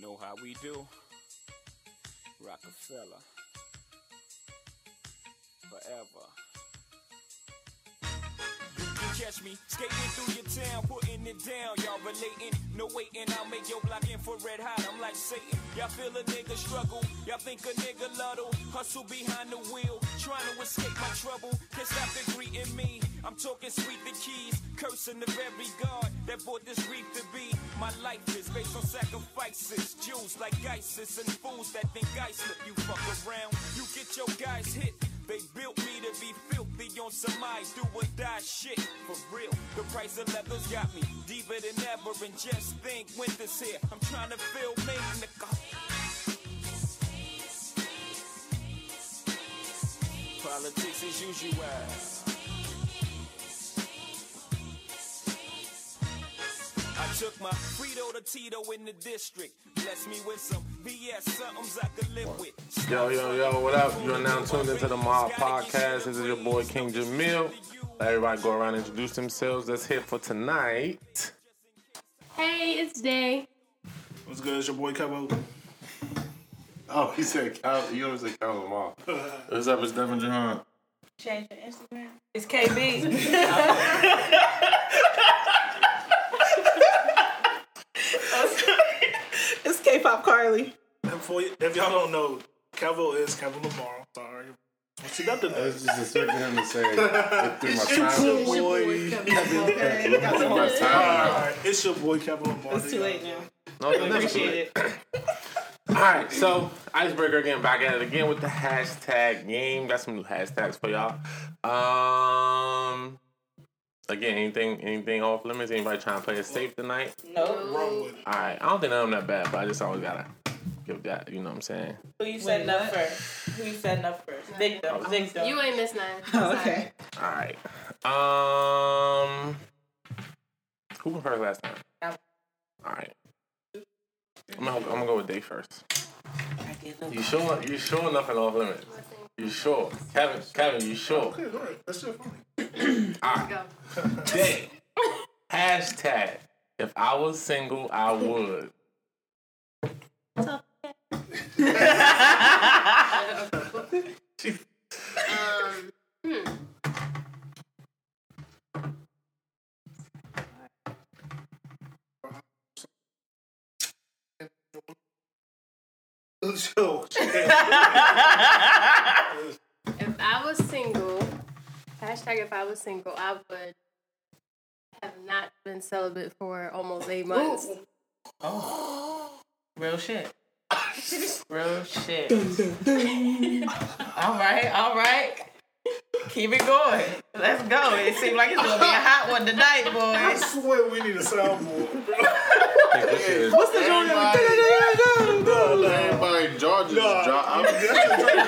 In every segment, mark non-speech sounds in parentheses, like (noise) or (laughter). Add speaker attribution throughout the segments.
Speaker 1: know how we do. Rockefeller. Forever. Catch me skating through your town, putting it down. Y'all relating, no waiting. I'll make your block infrared hot. I'm like Satan. Y'all feel a nigga struggle. Y'all think a nigga luddle. Hustle behind the wheel, trying to escape my trouble. Can't stop the greeting me. I'm talking sweet the keys, cursing the very God that brought this grief to be. My life is based on sacrifices, Jews like ISIS and fools that think I slip. You fuck around, you get your guys hit. They built me to be filthy on some I do or die shit. For real, the price of leathers got me deeper than ever. And just think, winter's here. I'm trying to feel me car. Politics as usual. Took my Frito to Tito in the district. Bless me with some BS, somethings I could live with.
Speaker 2: Yo, yo, yo, what up? You're now tuned into the Mob Podcast. This is your boy King Jamil. Let everybody go around and introduce themselves. That's here for tonight.
Speaker 3: Hey, it's Day.
Speaker 4: What's good? It's your boy Kevo. (laughs)
Speaker 5: Oh, he said Cal. You always say Cal Lamar. (laughs) What's up? It's Devin Jahan.
Speaker 6: Change your Instagram. It's KB. (laughs) it's K-pop Carly.
Speaker 4: And for y- if y'all don't know, Kevo is Kevin Lamar. Sorry. What you got
Speaker 5: I
Speaker 4: today?
Speaker 5: was just expecting him to say it through my time.
Speaker 4: your boy.
Speaker 5: Through my time.
Speaker 4: It's your boy Kevin Lamar.
Speaker 6: It's too late now.
Speaker 2: No, it's never too
Speaker 6: Appreciate it.
Speaker 2: All right, so Icebreaker again, back at it again with the hashtag game. Got some new hashtags for y'all. Um, again, anything, anything off limits? Anybody trying to play it safe tonight?
Speaker 6: Nope.
Speaker 4: Wrong.
Speaker 2: All right, I don't think I'm that bad, but I just always gotta give that. You know what I'm saying?
Speaker 6: Who you setting up first? Who you setting up first? Victim. Victim.
Speaker 3: You ain't missed nothing. (laughs)
Speaker 6: Oh, okay.
Speaker 2: All right. Um, who went first last time? All right. I'm gonna, I'm gonna go with Day first. You sure? You sure nothing off limits? You sure? Kevin, Kevin, you sure?
Speaker 4: Okay, go ahead. That's shit funny.
Speaker 3: Go.
Speaker 2: Day. (clears throat) Hashtag. If I was single, I would. (laughs) (laughs)
Speaker 3: Um, hmm.
Speaker 4: Chill. (laughs)
Speaker 3: If I was single, hashtag if I was single, I would have not been celibate for almost eight months.
Speaker 6: Oh real shit. (laughs) Real shit. (laughs) all right, all right. Keep it going. Let's go. It seems like it's gonna be a hot one tonight, boys.
Speaker 4: I
Speaker 6: boys.
Speaker 4: swear we need a soundboard.
Speaker 6: What's the joint?
Speaker 5: Everybody in Georgia
Speaker 4: Nah,
Speaker 5: is dro-
Speaker 4: I'm,
Speaker 5: I'm,
Speaker 4: that's, the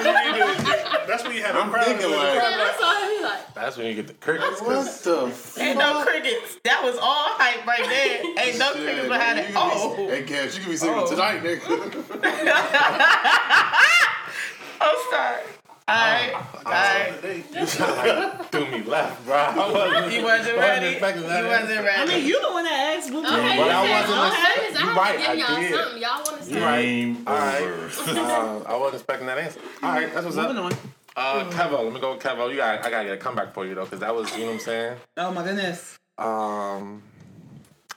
Speaker 4: joint we need to- that's when you have a
Speaker 5: I'm
Speaker 4: crowd.
Speaker 5: thinking
Speaker 4: with a
Speaker 5: like-
Speaker 3: that's all I be like.
Speaker 2: That's when you get the crickets.
Speaker 5: what
Speaker 2: 'cause
Speaker 5: the f-
Speaker 6: Ain't no crickets. That was all hype right there. (laughs) Ain't no
Speaker 5: shit,
Speaker 6: crickets behind it.
Speaker 5: can be-
Speaker 6: Oh,
Speaker 5: Hey, Cash, you can be single
Speaker 6: Oh.
Speaker 5: tonight, nigga. (laughs)
Speaker 6: I'm sorry. All right, all right.
Speaker 2: threw me left, bro. (laughs) I wasn't,
Speaker 6: You wasn't ready. You
Speaker 2: expecting that
Speaker 6: wasn't ready.
Speaker 7: I mean, you the one that asked what
Speaker 3: Okay,
Speaker 2: But
Speaker 3: you
Speaker 2: I
Speaker 3: said
Speaker 2: wasn't
Speaker 3: all
Speaker 2: listening.
Speaker 3: limits. I
Speaker 2: You right,
Speaker 3: to give
Speaker 2: I
Speaker 3: y'all
Speaker 2: did.
Speaker 3: something. Y'all want to say?
Speaker 5: Game
Speaker 2: All right.
Speaker 5: over. (laughs)
Speaker 2: Uh, I wasn't expecting that answer. All right, that's what's
Speaker 7: Moving
Speaker 2: up.
Speaker 7: on.
Speaker 2: Uh, Kevo, let me go with Kevo. You got, I gotta get a comeback for you though, because that was, you know what I'm saying.
Speaker 7: Oh my goodness.
Speaker 2: Um,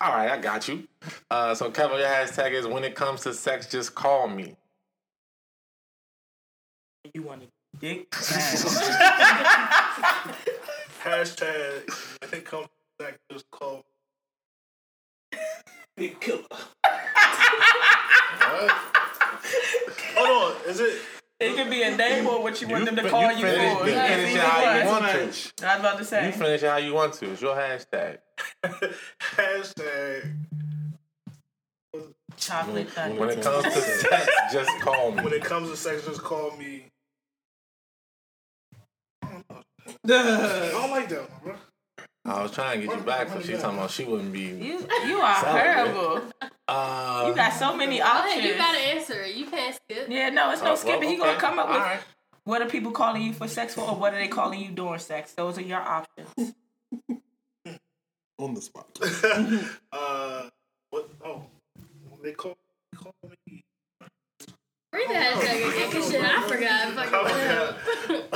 Speaker 2: all right, I got you. Uh, so Kevo, your hashtag is when it comes to sex, just call me.
Speaker 6: You want to dick? (laughs)
Speaker 4: Hashtag, when it comes back, just call
Speaker 7: Big killer.
Speaker 4: Hold on, is it?
Speaker 6: It could be a name or what you want them to call you,
Speaker 2: finish,
Speaker 6: for.
Speaker 2: You finish it how you
Speaker 6: one.
Speaker 2: want
Speaker 6: I
Speaker 2: to.
Speaker 6: was about to say.
Speaker 2: You finish it how you want to. It's your hashtag.
Speaker 4: Hashtag,
Speaker 6: Chocolate thunder.
Speaker 2: When it comes to sex, just call me.
Speaker 4: when it comes to sex, just call me. (laughs) I don't like that one, bro.
Speaker 2: I was trying to get you back, but she's talking about she wouldn't be.
Speaker 6: You, you are
Speaker 2: Solid,
Speaker 6: terrible.
Speaker 2: Uh,
Speaker 6: You got so many options.
Speaker 3: ahead, you gotta answer it. You can't skip.
Speaker 6: yeah, no, it's
Speaker 2: uh,
Speaker 6: no
Speaker 2: well,
Speaker 6: skipping. You
Speaker 2: okay.
Speaker 6: gonna come up with
Speaker 2: All right.
Speaker 6: what are people calling you for sex for, or what are they calling you during sex? Those are your options. (laughs)
Speaker 5: On the spot. (laughs)
Speaker 4: uh, what? Oh, they call, they call me Oh,
Speaker 3: shit, I forgot. Fucking. Oh, (laughs)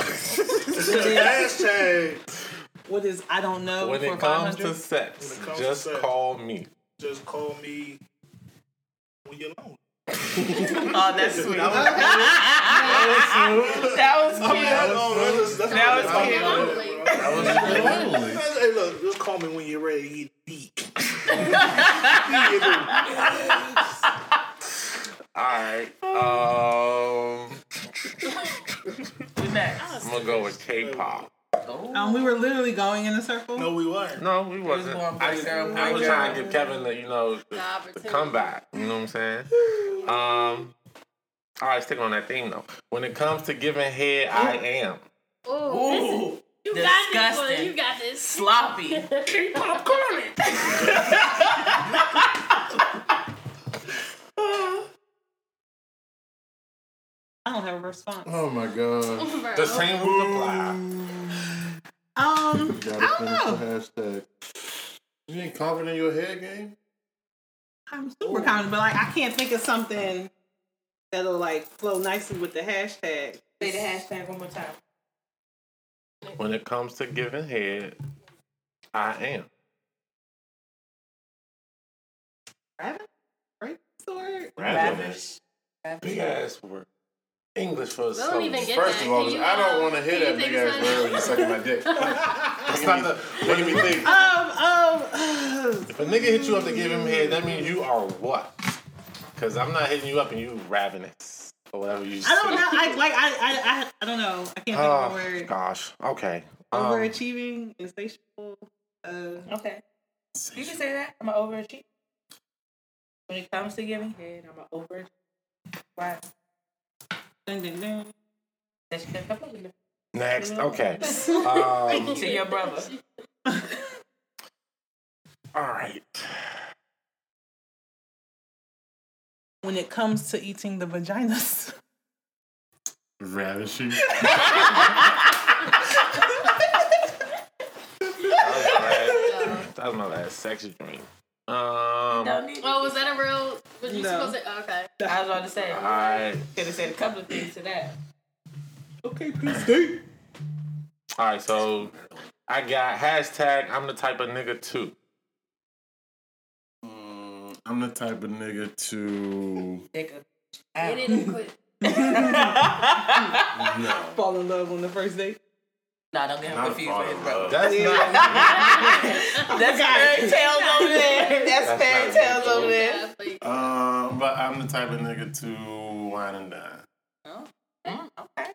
Speaker 4: hashtag.
Speaker 7: What is I don't know
Speaker 2: When
Speaker 7: for
Speaker 2: it comes to
Speaker 7: 500?
Speaker 2: sex,
Speaker 4: When it comes to
Speaker 2: just
Speaker 4: sex.
Speaker 2: call me.
Speaker 4: Just call me when you're alone. (laughs)
Speaker 6: Oh, that's sweet. (laughs) that was cute.
Speaker 4: That's all- that's- that's
Speaker 6: That was cute.
Speaker 5: That was lonely.
Speaker 4: Hey, look, just call me when you're ready to get deep.
Speaker 2: Alright. Um
Speaker 6: Who's next?
Speaker 2: I'm gonna go with K pop.
Speaker 7: Um, we were literally going in a circle.
Speaker 4: No, we weren't.
Speaker 2: No, we wasn't.
Speaker 6: going
Speaker 2: I,
Speaker 6: boy,
Speaker 2: I was trying to give Kevin the, you know, the,
Speaker 3: The
Speaker 2: the comeback. You know what I'm saying? Um, all right, stick on that theme though. When it comes to giving head, I am.
Speaker 3: Ooh,
Speaker 6: Ooh,
Speaker 3: you got this one.
Speaker 6: disgusting.
Speaker 3: You got this.
Speaker 6: sloppy. (laughs) (laughs) (laughs)
Speaker 7: I don't have a response.
Speaker 5: Oh my god. (laughs)
Speaker 2: The same rule apply.
Speaker 7: Um,
Speaker 5: Gotta
Speaker 7: I don't
Speaker 5: finish
Speaker 7: know.
Speaker 5: the hashtag. You ain't confident in your head game?
Speaker 7: I'm super confident, but like I can't think of something that'll like flow nicely with the hashtag.
Speaker 6: Say the hashtag one more time.
Speaker 2: When it comes to giving head, I am.
Speaker 7: Rabbit? Right? Sword?
Speaker 2: Ravenous. Big ass word. English for
Speaker 3: We don't even get
Speaker 5: First
Speaker 3: that.
Speaker 5: of all,
Speaker 3: Can you,
Speaker 5: I don't
Speaker 3: um,
Speaker 5: want to hear
Speaker 3: can
Speaker 5: that
Speaker 3: you
Speaker 5: big
Speaker 3: think
Speaker 5: ass
Speaker 3: of
Speaker 5: word when
Speaker 3: something?
Speaker 5: you sucking my dick. (laughs) That's not the making me think.
Speaker 7: Um, um,
Speaker 2: If a nigga hit you up to give him head, that means you are what? Because I'm not hitting you up and you ravenous or whatever you
Speaker 7: I don't know. I like I I I, I don't know. I can't think of
Speaker 2: Oh,
Speaker 7: a word.
Speaker 2: gosh. Okay. Um,
Speaker 7: Overachieving, insatiable. Uh,
Speaker 6: Okay. You can say that. I'm an overachiever. When it comes to giving head, I'm an overachiever. Why?
Speaker 2: Next. Okay. (laughs) Um,
Speaker 6: To your brother.
Speaker 2: all right.
Speaker 7: When it comes to eating the vaginas.
Speaker 5: Ravishing. (laughs)
Speaker 2: That was my last sex dream. Um,
Speaker 6: Don't need
Speaker 3: Oh, was that a real? Was you
Speaker 7: No.
Speaker 3: supposed to? oh, okay.
Speaker 6: I was about to say.
Speaker 2: all right.
Speaker 6: Could have said a couple of things to that.
Speaker 7: Okay, please stay.
Speaker 2: All right. So I got hashtag. I'm the type of nigga too.
Speaker 5: Mm, I'm the type of nigga to
Speaker 6: Nigga.
Speaker 3: Get it and quit. (laughs)
Speaker 5: no.
Speaker 7: Fall in love on the first date.
Speaker 6: Nah, don't get him confused
Speaker 5: fall
Speaker 6: with his
Speaker 5: in
Speaker 6: brother.
Speaker 2: That's not. (laughs)
Speaker 6: That's fairy tales over there. That's
Speaker 2: That's
Speaker 6: fairy
Speaker 2: not
Speaker 6: tales over there.
Speaker 3: Athlete.
Speaker 5: Um, but I'm the type of nigga to wine and dine.
Speaker 6: Mm, okay.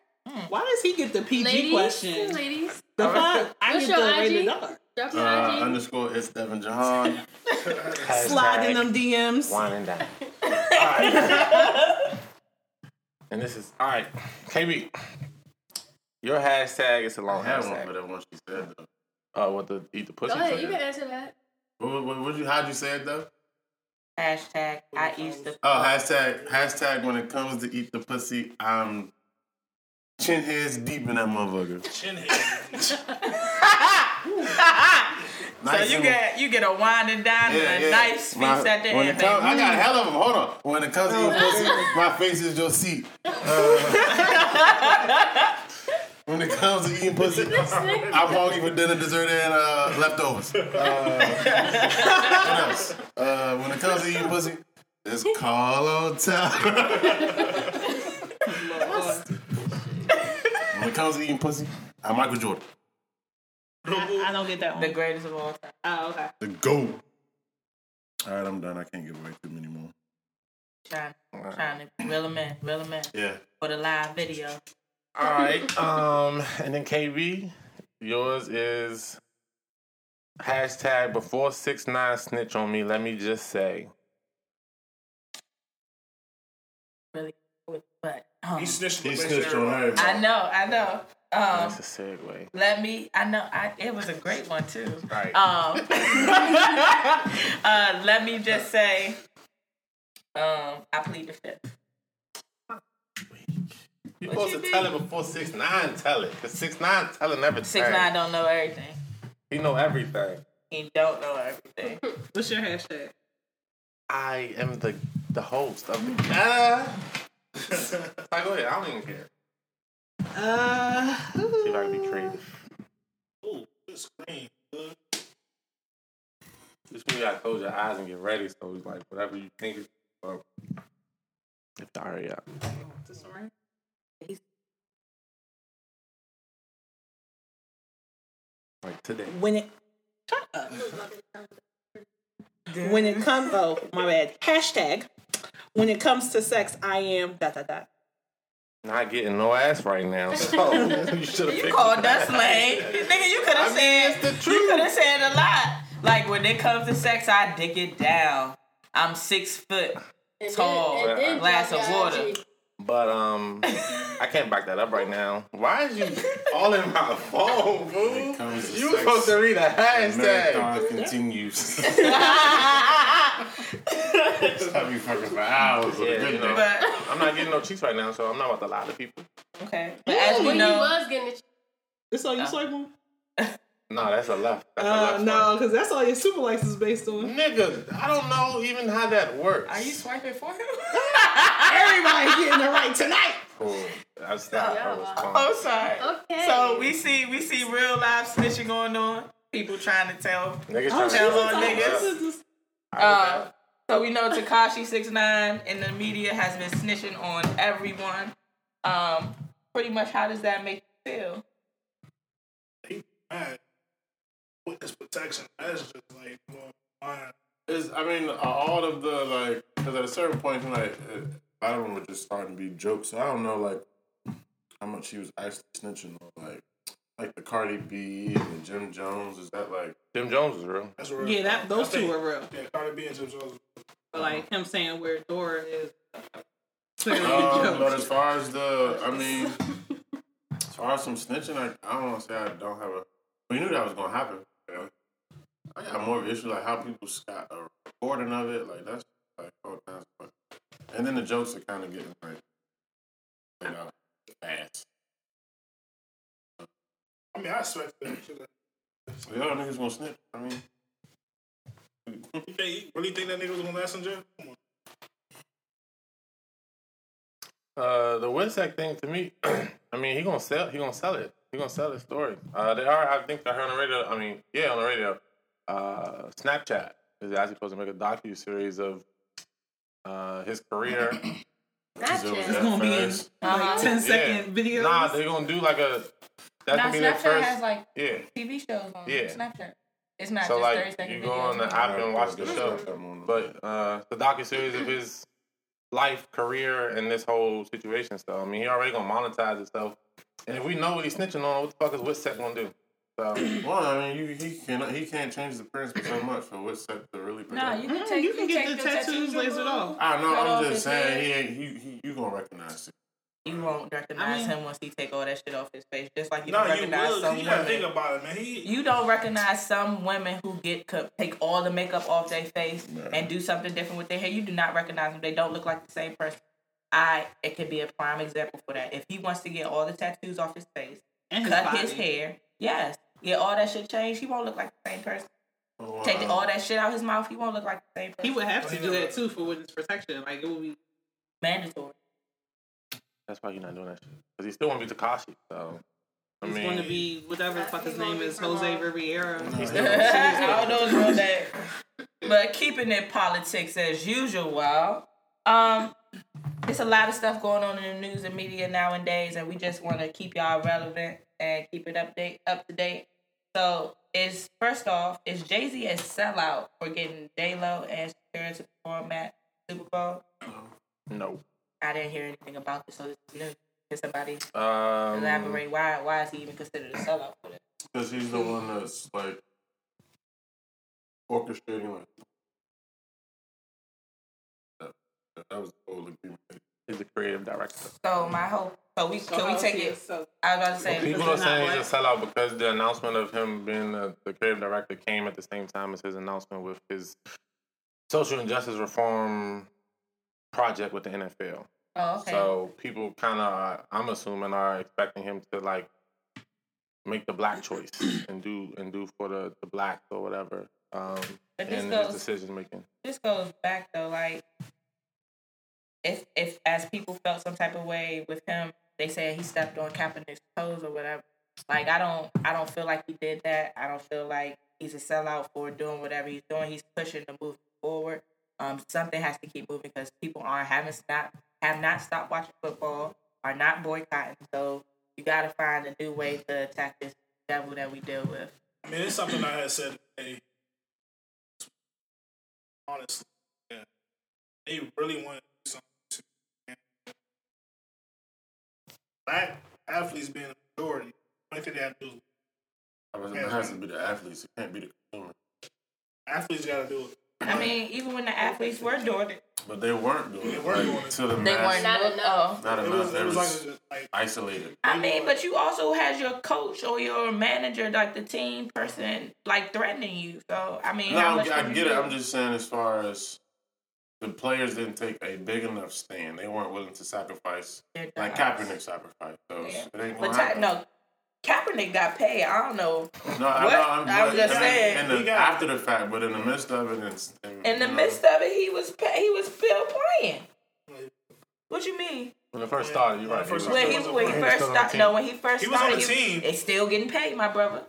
Speaker 7: Why does he get the PG
Speaker 3: Ladies,
Speaker 7: question?
Speaker 3: ladies,
Speaker 7: The fuck? I
Speaker 3: What's
Speaker 7: get
Speaker 3: your
Speaker 7: the rated
Speaker 3: IG?
Speaker 7: R.
Speaker 5: Uh, underscore it's Devin Jahan. (laughs)
Speaker 7: Slide in them DMs.
Speaker 2: Wine and dine. All right. (laughs) and this is all right. KB, your hashtag is a
Speaker 5: I
Speaker 2: long
Speaker 5: had one for
Speaker 2: hashtag.
Speaker 5: that one she said though.
Speaker 2: Uh, what the eat the pussy?
Speaker 3: Go ahead, you can answer that.
Speaker 5: What, what, what you, how'd you say it though?
Speaker 6: Hashtag I eat the.
Speaker 5: Oh, hashtag, hashtag when it comes to eat the pussy, I'm chin heads deep in that motherfucker.
Speaker 4: Chin head. (laughs)
Speaker 6: So you
Speaker 5: and-
Speaker 6: get you get a wine and dine and a nice feast
Speaker 5: My-
Speaker 6: at the
Speaker 5: when
Speaker 6: end.
Speaker 5: it comes. I got a hell of them. Hold on. When it comes to eating pussy, (laughs) my face is your seat. Uh, (laughs) when it comes to eating pussy, (laughs) I'm hungry for dinner, dessert, and uh, leftovers. (laughs) Uh, what else? Uh, when it comes to eating pussy, it's call on time. (laughs) when it comes to eating pussy, I'm Michael Jordan.
Speaker 7: I, I don't get that one.
Speaker 6: the greatest of all time.
Speaker 7: Oh, okay.
Speaker 5: The GOAT. All right, I'm done. I can't give away too many more.
Speaker 6: Trying, trying to reel him in, reel him in
Speaker 5: Yeah.
Speaker 6: for the live video.
Speaker 2: All right. Um, and then KB, yours is hashtag before six nine snitch on me. Let me just say,
Speaker 6: Really, but um,
Speaker 4: He snitched,
Speaker 5: He snitched on
Speaker 4: everybody.
Speaker 5: everybody.
Speaker 6: I know, I know. Um,
Speaker 2: that's a segue.
Speaker 6: let me. I know. I it was a great one too.
Speaker 2: Right.
Speaker 6: Um, (laughs) uh, let me just say, um, I plead the fifth.
Speaker 2: You
Speaker 6: What
Speaker 2: supposed
Speaker 6: you
Speaker 2: to
Speaker 6: mean?
Speaker 2: tell it before six nine. Tell it, cause six nine telling everything.
Speaker 6: Six nine don't know everything.
Speaker 2: He know everything.
Speaker 6: He don't know everything. (laughs)
Speaker 7: What's your hashtag?
Speaker 2: I am the the host of the. (laughs) Ah. Like, go ahead. I don't even care.
Speaker 7: Uh,
Speaker 2: See if I can be creative.
Speaker 4: Ooh, good screen. Good.
Speaker 2: Just when you gotta close your eyes and get ready. So it's like whatever you think is. Well, if to hurry up.
Speaker 7: this one right?
Speaker 2: Like today.
Speaker 7: when it shut up. (laughs) when it comes oh my bad hashtag when it comes to sex I am dot dot dot.
Speaker 2: Not getting no ass right now. (laughs) So you should have
Speaker 6: You called that slang. Nigga, you could have said you could have said a lot. Like when it comes to sex, I dick it down. I'm six foot
Speaker 3: And
Speaker 6: tall,
Speaker 3: then-
Speaker 6: glass of water.
Speaker 3: IG.
Speaker 2: But um, I can't back that up right now. Why is you all in my phone, boo? You
Speaker 5: sex,
Speaker 2: supposed to read a hashtag.
Speaker 5: Marathon continues. (laughs) Have you fucking for hours
Speaker 2: Yeah, you know.
Speaker 6: But (laughs)
Speaker 2: I'm not getting no cheeks right now, so I'm not about to lie to people.
Speaker 6: okay, but as we
Speaker 3: When he
Speaker 6: know,
Speaker 3: was getting the
Speaker 7: That's all you swipe on? (laughs)
Speaker 2: No, that's a left. That's a
Speaker 7: Uh,
Speaker 2: left
Speaker 7: no, because that's all your super likes is based on.
Speaker 2: Nigga, I don't know even how that works.
Speaker 6: are you swiping for him? (laughs)
Speaker 7: Everybody getting it right tonight.
Speaker 2: Cool. That's that.
Speaker 3: Yeah,
Speaker 2: that was
Speaker 3: wow.
Speaker 2: fun.
Speaker 6: oh, sorry.
Speaker 3: Okay.
Speaker 6: So we see we see real life snitching going on. People trying to tell.
Speaker 2: Niggas
Speaker 7: Oh,
Speaker 2: trying
Speaker 6: Tell on niggas. Uh, so we know Tekashi Six Nine in the media has been snitching on everyone. Um, pretty much, how does that make you feel?
Speaker 4: He mad. Witness protection. That's just like, well, fine.
Speaker 5: Is I mean, all of the like, because at a certain point, like, a lot of them just starting to be jokes. So I don't know, like, how much he was actually snitching on, like, like the Cardi B and the Jim Jones. Is that like?
Speaker 2: Jim Jones is real.
Speaker 4: That's real.
Speaker 7: Yeah, that those
Speaker 4: I
Speaker 7: two
Speaker 4: think-
Speaker 7: are real.
Speaker 4: Yeah, Cardi B and Jim Jones.
Speaker 7: But like him saying where Dora is. Clearly
Speaker 5: Um, but as far as the, I mean, as far as some snitching, I, I don't want to say I don't have a. We knew that was gonna happen. You know. I got more of an issue like how people got a recording of it. Like that's like all kinds of. Fun. And then the jokes are kind of getting like, you know, fast.
Speaker 4: I mean, I expect that. shit.
Speaker 5: So y'all niggas gonna snitch? I mean,
Speaker 4: You think, you really think that nigga was gonna last in jail? Come on.
Speaker 2: Uh, the Witsec thing to me, (clears throat) I mean, he gonna sell. He gonna sell it. He gonna sell his story. Uh, they are. I think I heard on the radio. I mean, yeah, on the radio. Uh, Snapchat is actually supposed to make a docu series of uh his career. (coughs)
Speaker 3: Not
Speaker 5: so
Speaker 7: gonna be in-
Speaker 5: fast?
Speaker 6: Uh-huh.
Speaker 7: Like 10 second
Speaker 2: Yeah.
Speaker 7: videos.
Speaker 2: Nah, they're gonna do like a. That's
Speaker 6: Now
Speaker 2: gonna be their
Speaker 6: Snapchat
Speaker 2: first.
Speaker 6: has like
Speaker 2: yeah.
Speaker 6: TV shows on
Speaker 2: Yeah.
Speaker 6: Snapchat. It's not
Speaker 2: So
Speaker 6: just thirty
Speaker 2: like
Speaker 6: second
Speaker 2: you go on the app and watch the show. But uh, the docu series of his life, career, and this whole situation stuff. I mean, he already gonna monetize himself. And if we know what he's snitching on, what the fuck is Witsec gonna do? So (clears throat)
Speaker 5: Well, I mean, you, he can't he can't change the appearance so much for what's set to really.
Speaker 6: Nah,
Speaker 5: protect
Speaker 6: you can
Speaker 7: Mm,
Speaker 6: take
Speaker 7: you can get
Speaker 6: take
Speaker 7: the tattoos lasered
Speaker 6: removed,
Speaker 7: off.
Speaker 5: I know.
Speaker 6: cut off
Speaker 5: I'm just saying
Speaker 6: head.
Speaker 5: he ain't. He, he you gonna recognize it.
Speaker 6: You won't recognize
Speaker 7: I mean-
Speaker 6: him once he take all that shit off his face, just like you
Speaker 4: No,
Speaker 6: don't
Speaker 4: you
Speaker 6: recognize
Speaker 4: will.
Speaker 6: some
Speaker 4: You gotta
Speaker 6: women.
Speaker 4: think about it, man. He,
Speaker 6: You don't recognize some women who get co- take all the makeup off their face and do something different with their hair. You do not recognize them. They don't look like the same person. I it could be a prime example for that. If he wants to get all the tattoos off his face,
Speaker 7: and
Speaker 6: cut
Speaker 7: body.
Speaker 6: his hair, yes, get all that shit changed, he won't look like the same person.
Speaker 5: Oh,
Speaker 6: Take the, all that shit out his mouth, he won't look like the same person.
Speaker 7: He would have to do that too for witness protection. Like it would be.
Speaker 6: mandatory.
Speaker 2: that's why he's not doing that shit. Because he still want to be Tekashi. So I
Speaker 7: He's
Speaker 2: mean,
Speaker 7: going to be whatever the fuck his name is, Jose Riviera.
Speaker 5: He's (laughs)
Speaker 6: I don't know his real name. But keeping it politics as usual. Well. Um, there's a lot of stuff going on in the news and media nowadays, and we just want to keep y'all relevant and keep it update up to date. So, is first off, is Jay Z a sellout for getting J Lo and Shakira to perform at Super Bowl?
Speaker 2: no.
Speaker 6: I didn't hear anything about this, so this is new. Can somebody
Speaker 2: Um,
Speaker 6: elaborate why? Why is he even considered a sellout for this?
Speaker 5: Because he's the one that's like orchestrating like that, that was the whole agreement.
Speaker 2: He's the creative director.
Speaker 6: So my hope. So we can we
Speaker 7: Oh,
Speaker 6: take it?
Speaker 7: So
Speaker 6: I was about to say.
Speaker 2: People are saying
Speaker 7: not
Speaker 2: he's a sellout because the announcement of him being the, the creative director came at the same time as his announcement with his social injustice reform project with the NFL.
Speaker 6: Oh, okay.
Speaker 2: So people kind of, I'm assuming, are expecting him to like make the black choice (clears throat) and do and do for the the blacks or whatever. Um,
Speaker 6: But this
Speaker 2: in his
Speaker 6: goes-
Speaker 2: decision making.
Speaker 6: this goes back though, like if if as people felt some type of way with him, they said he stepped on Kaepernick's toes or whatever. Like I don't I don't feel like he did that. I don't feel like he's a sellout for doing whatever he's doing. He's pushing the movement forward. Um, something has to keep moving because people aren't having stop have not stopped watching football, are not boycotting. So you got to find a new way to attack this devil that we deal with.
Speaker 4: I mean, it's something I had said today. Honestly, yeah, they really want black athletes being a majority. Only thing they have to do is
Speaker 5: it has to be the athletes. It can't be the consumer.
Speaker 4: athletes got to do it.
Speaker 6: I mean, even when the athletes were doing it,
Speaker 5: But they weren't doing
Speaker 4: They
Speaker 5: it.
Speaker 4: weren't
Speaker 5: like,
Speaker 4: doing it.
Speaker 5: To the
Speaker 6: they
Speaker 5: mass.
Speaker 6: weren't.
Speaker 3: Not enough.
Speaker 6: Oh.
Speaker 5: Not
Speaker 4: It
Speaker 5: enough.
Speaker 4: was,
Speaker 5: They
Speaker 4: it was
Speaker 5: was
Speaker 4: like, like
Speaker 5: isolated.
Speaker 6: I mean, but you also has your coach or your manager, like the team person, like threatening you. So I mean,
Speaker 5: No, I, I get it.
Speaker 6: do?
Speaker 5: I'm just saying, as far as the players didn't take a big enough stand, they weren't willing to sacrifice
Speaker 6: Their
Speaker 5: like. Kaepernick sacrificed. So
Speaker 6: Yeah.
Speaker 5: it ain't
Speaker 6: But Ta- no, Kaepernick got paid. I don't know.
Speaker 5: No, I
Speaker 6: What?
Speaker 5: know. I'm,
Speaker 6: I'm
Speaker 5: but-
Speaker 6: just saying.
Speaker 5: In the,
Speaker 4: got-
Speaker 5: after the fact, but in the midst of it, and, and
Speaker 6: In the
Speaker 5: know,
Speaker 6: midst of it, he was pay- he was still playing. What you mean?
Speaker 2: When it first started, you're right.
Speaker 4: it first
Speaker 2: he
Speaker 6: When he
Speaker 4: wasn't
Speaker 6: when he
Speaker 4: playing.
Speaker 6: first
Speaker 2: still on the
Speaker 6: started, no, when he first
Speaker 4: He was on
Speaker 6: started,
Speaker 4: the team.
Speaker 6: they still getting paid, my brother.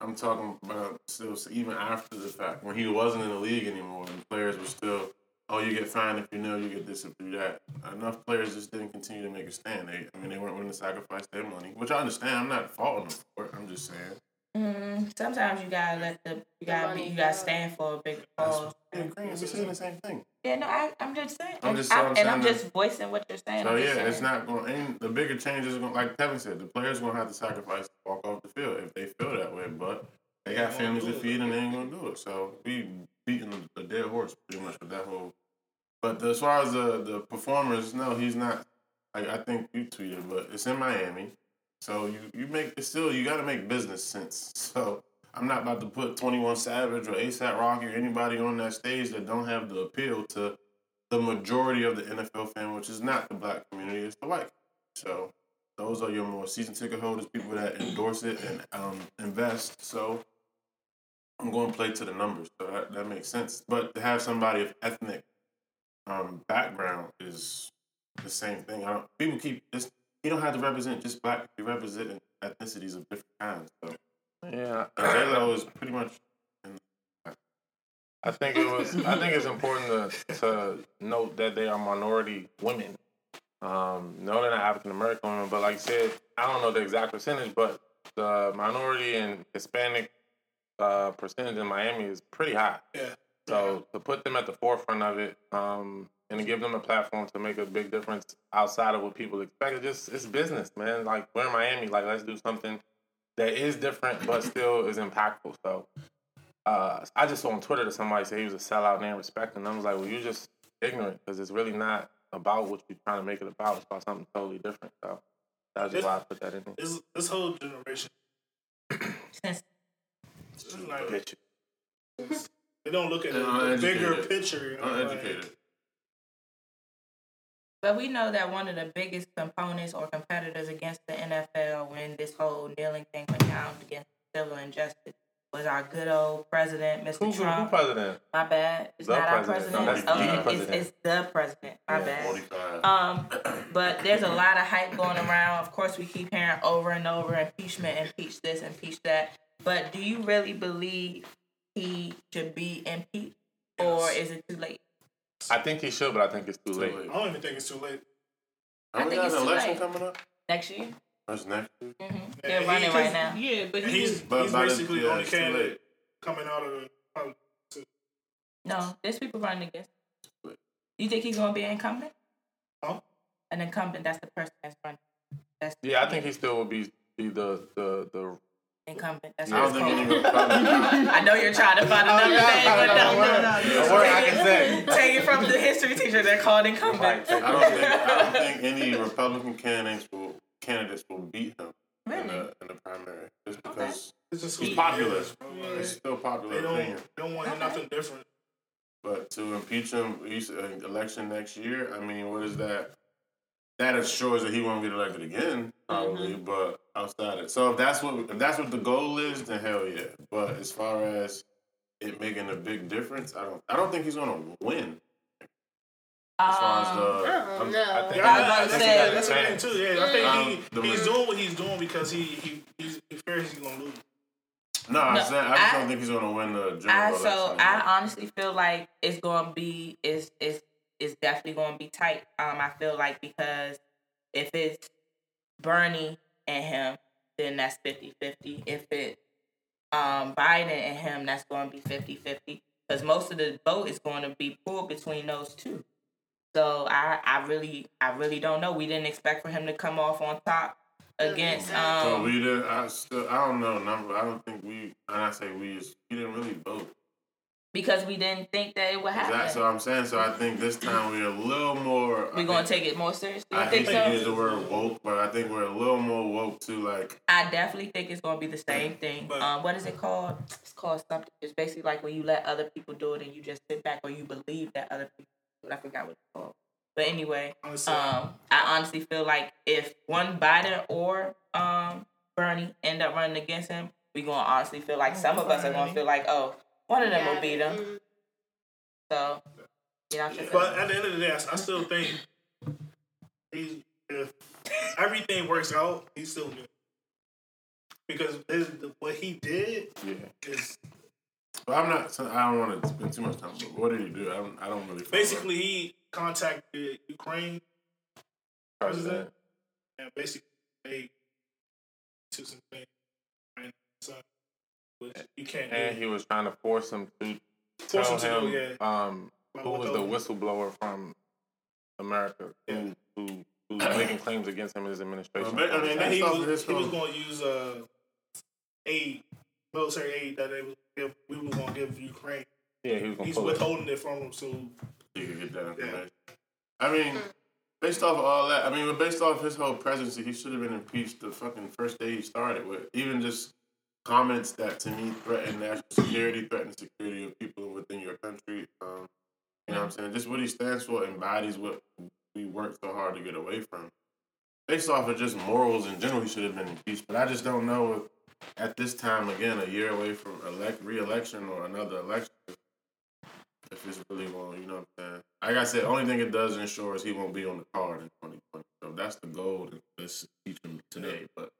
Speaker 5: I'm talking about still even after the fact when he wasn't in the league anymore, and players were still, oh, you get fined if you know, you get this if you that. Enough players just didn't continue to make a stand. They, I mean, they weren't willing to sacrifice their money, which I understand. I'm not faulting them for it. I'm just saying.
Speaker 6: Mm, sometimes you gotta let the you gotta be, you gotta
Speaker 3: go.
Speaker 6: stand for a big cause.
Speaker 5: yeah, green. We're saying the same thing.
Speaker 6: Yeah, no, I, I'm just saying,
Speaker 5: I'm
Speaker 6: and,
Speaker 5: just-
Speaker 6: I,
Speaker 5: I'm
Speaker 6: and I'm
Speaker 5: saying
Speaker 6: just voicing what you're saying.
Speaker 5: So yeah,
Speaker 6: saying.
Speaker 5: it's not going. Ain't the bigger changes are going. Like Kevin said, the players going to have to sacrifice to walk off the field if they feel that way. But they got families to feed and they ain't to do it. So we beating a dead horse pretty much with that whole. But as far as the the performers, no, he's not. Like I think you tweeted, but it's in Miami, so you you make it's still you got to make business sense. (laughs) So. I'm not about to put 21 Savage or ASAP Rocky or anybody on that stage that don't have the appeal to the majority of the NFL fan, which is not the black community, it's the white. So those are your more season ticket holders, people that endorse it and um, invest. So I'm going to play to the numbers. So that, that makes sense. But to have somebody of ethnic um, background is the same thing. I don't, people keep this. You don't have to represent just black. You represent ethnicities of different kinds. So
Speaker 2: Yeah,
Speaker 5: J Lo is pretty much.
Speaker 2: I think it was. I think it's important to, to note that they are minority women. Um, no, they're not African American women, but like I said, I don't know the exact percentage, but the minority and Hispanic uh, percentage in Miami is pretty high.
Speaker 4: Yeah.
Speaker 2: So to put them at the forefront of it, um, and to give them a platform to make a big difference outside of what people expect, it's just it's business, man. Like we're in Miami, like let's do something that is different but still is impactful. So uh, I just saw on Twitter that somebody said he was a sellout name respecting. I was like, well, you're just ignorant because it's really not about what you're trying to make it about. It's about something totally different. So that's just why I put that in there.
Speaker 4: this this whole generation,
Speaker 6: Since
Speaker 4: it's like,
Speaker 2: Bitch.
Speaker 4: they don't look at the, the bigger picture. You know, like,
Speaker 6: But we know that one of the biggest components or competitors against the NFL when this whole kneeling thing went down against civil injustice was our good old president, Mr.
Speaker 2: Who, who, who president?
Speaker 6: My bad. It's
Speaker 2: The
Speaker 6: not our
Speaker 2: president.
Speaker 6: president.
Speaker 2: No, that's
Speaker 6: Oh,
Speaker 2: the
Speaker 6: it's-
Speaker 2: president.
Speaker 6: It's, the president. My
Speaker 2: Yeah,
Speaker 6: bad.
Speaker 5: 45.
Speaker 6: Um, but there's a lot of hype going around. Of course, we keep hearing over and over impeachment, impeach this, impeach that. But do you really believe he should be impeached, or is it too late?
Speaker 2: I think he should, but I think it's too
Speaker 5: Too
Speaker 2: late.
Speaker 5: late.
Speaker 4: I don't even think it's too late.
Speaker 6: I
Speaker 5: Don't
Speaker 6: think
Speaker 5: got
Speaker 6: it's
Speaker 5: an
Speaker 6: too
Speaker 5: election
Speaker 6: late.
Speaker 5: coming up?
Speaker 6: Next year,
Speaker 5: That's next year.
Speaker 6: hmm they're
Speaker 4: he-
Speaker 6: running right now.
Speaker 7: Yeah, but he
Speaker 4: he's
Speaker 7: was,
Speaker 5: But
Speaker 4: he's
Speaker 5: the-
Speaker 4: basically the only candidate coming out of the. Probably,
Speaker 6: No, there's people running against. You think he's gonna be an incumbent?
Speaker 4: Huh?
Speaker 6: An incumbent. That's the person that's running. That's
Speaker 2: Yeah, I think he still will be, be the the the.
Speaker 6: Incumbent. That's
Speaker 5: I
Speaker 6: what
Speaker 5: don't
Speaker 6: it's called. (laughs) I know you're trying to find another
Speaker 2: yeah,
Speaker 6: thing, but
Speaker 2: found
Speaker 6: no,
Speaker 2: another
Speaker 6: no, no.
Speaker 2: A word I can say.
Speaker 6: Take it from the history teacher. They're called incumbent.
Speaker 2: Like,
Speaker 5: I don't think I don't think any Republican candidates will candidates will beat him in the in the primary just because
Speaker 4: it's just
Speaker 5: He's popular.
Speaker 4: is, bro.
Speaker 5: It's still popular
Speaker 4: they don't
Speaker 5: opinion.
Speaker 4: they don't want
Speaker 6: Okay.
Speaker 4: nothing different.
Speaker 5: But to impeach him, he's uh, election next year. I mean, what is that? That assures that he won't get elected again, probably. But outside it, so if that's what if that's what the goal is, then hell yeah. But as far as it making a big difference, I don't. I don't think he's gonna win. As far as
Speaker 6: Um,
Speaker 5: the
Speaker 3: don't
Speaker 2: I think-
Speaker 6: I was about to
Speaker 4: that's,
Speaker 6: say-
Speaker 4: that's the thing too. Yeah, I think
Speaker 5: Um,
Speaker 4: he, he's doing what he's doing because he he he's, he fears he's gonna lose.
Speaker 5: No, I'm
Speaker 6: No,
Speaker 5: saying I just
Speaker 6: I-
Speaker 5: don't think he's gonna win the general
Speaker 6: I
Speaker 5: election.
Speaker 6: so I honestly feel like it's gonna be is is is definitely gonna be tight. Um, I feel like because if it's Bernie and him, then that's 50-50. If it um Biden and him, that's gonna be 50-50. Because most of the vote is going to be pulled between those two. So I I really I really don't know. We didn't expect for him to come off on top against
Speaker 5: So
Speaker 6: um
Speaker 5: we did. I still. I don't know number. I don't think we. And I say we. is- We didn't really vote.
Speaker 6: Because we didn't think that it would happen.
Speaker 5: Exactly. what I'm saying. So I think this time we're a little more.
Speaker 6: We're gonna
Speaker 5: think-
Speaker 6: take it more seriously. You
Speaker 5: I
Speaker 6: think
Speaker 5: hate to use
Speaker 6: so?
Speaker 5: the word woke, but I think we're a little more woke to like.
Speaker 6: I definitely think it's gonna be the same thing.
Speaker 4: But-
Speaker 6: Um, what is it called? It's called something. It's basically like when you let other people do it and you just sit back or you believe that other people. do it. I forgot what it's called. But anyway,
Speaker 4: Honestly,
Speaker 6: um, I honestly feel like if one Biden or um Bernie end up running against him, we gonna honestly feel like some of us are gonna feel like, oh, one of them will beat him.
Speaker 3: Mm,
Speaker 6: So, you know, what I'm saying?
Speaker 4: but at the end of the day, I, I still think he if everything works out, he's still good because his, what he did
Speaker 5: Yeah.
Speaker 4: is
Speaker 5: But I'm not. I don't want to spend too much time. But what did he do? I don't. I don't really. follow.
Speaker 4: basically he contacted Ukraine president and basically they took some things and so which you can't
Speaker 2: And
Speaker 4: do.
Speaker 2: he was trying to force him to
Speaker 4: Force
Speaker 2: tell
Speaker 4: him to
Speaker 2: him
Speaker 4: do,
Speaker 2: um, who was the whistleblower from America who, who who's (coughs) making claims against him in his administration.
Speaker 5: Well, I mean,
Speaker 4: And he was, he was going to use uh, aid, military aid that they was give, we were going to give Ukraine.
Speaker 2: yeah, he was gonna
Speaker 4: He's
Speaker 2: pull it.
Speaker 4: withholding it from them. So
Speaker 5: you could get that information. I mean, based off of all that, I mean, based off his whole presidency, he should have been impeached the fucking first day he started with. Even just comments that to me threaten national security, threaten the security of people within your country. Um, you know what I'm saying? Just what he stands for embodies what we work so hard to get away from. Based off of just morals in general, he should have been impeached. But I just don't know if at this time, again, a year away from elect re-election or another election, if it's really going, you know what I'm saying? Like I said, only thing it does ensure is he won't be on the card in 2020. So that's the goal that let's teach him today. But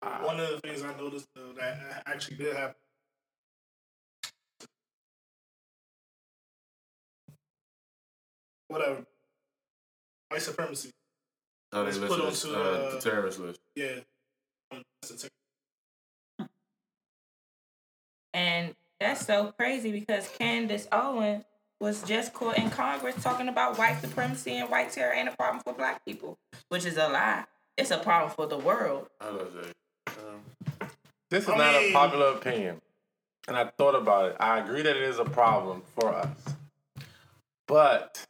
Speaker 4: one of the things I noticed though, that actually did happen. Whatever. White supremacy.
Speaker 5: oh, they listed
Speaker 4: put onto,
Speaker 5: uh,
Speaker 4: uh,
Speaker 5: the terrorist list.
Speaker 4: Yeah. That's a ter-
Speaker 6: And that's so crazy because Candace Owens was just caught in Congress talking about white supremacy and white terror ain't a problem for black people, which is a lie. It's a problem for the world.
Speaker 5: I was say, um,
Speaker 2: This is
Speaker 4: I
Speaker 2: not a popular opinion. And I thought about it. I agree that it is a problem for us. But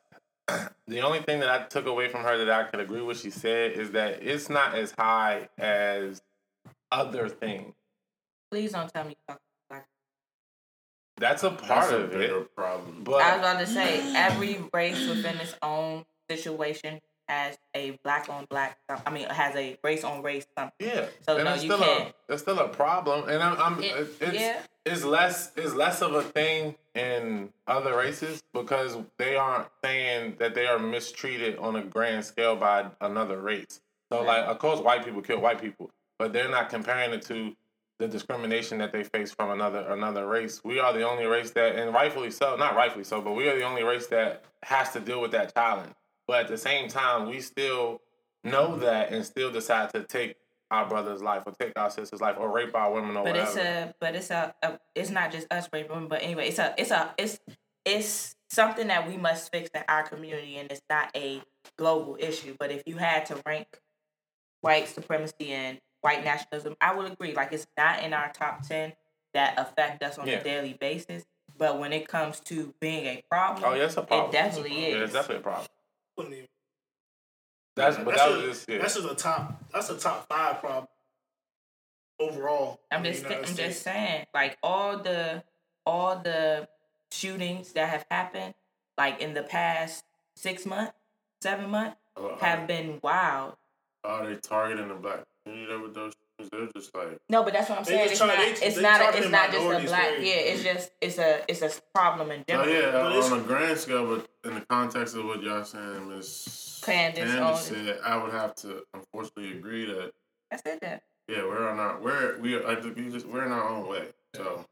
Speaker 2: (clears throat) the only thing that I took away from her that I could agree with she said is that it's not as high as other things.
Speaker 6: Please don't tell me you talk black.
Speaker 2: That's a
Speaker 5: that's
Speaker 2: part
Speaker 5: a
Speaker 2: of
Speaker 5: bigger
Speaker 2: it.
Speaker 5: problem.
Speaker 2: But
Speaker 6: I was about to say every race within its own situation has a black on black. I mean, has a race on race something.
Speaker 2: Yeah.
Speaker 6: So,
Speaker 2: and
Speaker 6: no,
Speaker 2: it's
Speaker 6: you
Speaker 2: still
Speaker 6: can't.
Speaker 2: A, it's still a problem, and I'm, I'm
Speaker 6: It-
Speaker 2: it's
Speaker 6: yeah.
Speaker 2: it's less it's less of a thing in other races because they aren't saying that they are mistreated on a grand scale by another race. So like, of course, white people kill white people, but they're not comparing it to the discrimination that they face from another another race. We are the only race that, and rightfully so, not rightfully so, but we are the only race that has to deal with that challenge. But at the same time, we still know that and still decide to take our brother's life or take our sister's life or rape our women or
Speaker 6: But
Speaker 2: whatever.
Speaker 6: it's a, but it's a, a, it's not just us raping. women But anyway, it's a, it's a, it's, it's something that we must fix in our community, and it's not a global issue. But if you had to rank white supremacy and white nationalism, I would agree. Like it's not in our top ten that affect us on
Speaker 2: Yeah.
Speaker 6: a daily basis. But when it comes to being a problem,
Speaker 2: oh, yeah, it's a problem.
Speaker 6: it definitely
Speaker 2: Yeah,
Speaker 6: is.
Speaker 2: it's definitely a problem.
Speaker 4: Wouldn't even-
Speaker 2: That's but
Speaker 4: that's
Speaker 2: that
Speaker 4: a-
Speaker 2: just yeah.
Speaker 4: That's just a top. That's a top five problem overall.
Speaker 6: I'm just I'm
Speaker 4: States.
Speaker 6: just saying, like all the all the shootings that have happened, like in the past six months, seven months, oh,
Speaker 5: Are,
Speaker 6: have been wild.
Speaker 5: are they targeting the black community with those? Because they're just like
Speaker 6: No, but that's what I'm saying. It's
Speaker 4: try-
Speaker 6: not.
Speaker 4: they-
Speaker 6: it's not. A, it's not just a black.
Speaker 4: very-
Speaker 6: Yeah, it's just. It's a. It's a problem in
Speaker 5: Oh
Speaker 6: general.
Speaker 5: yeah,
Speaker 4: But
Speaker 5: on a grand scale, but in the context of what y'all saying, Miss
Speaker 6: Candace
Speaker 5: Candace said, I would have to unfortunately agree that
Speaker 6: I said that.
Speaker 5: yeah, we're on our we're we are like, we just we're in our own way. So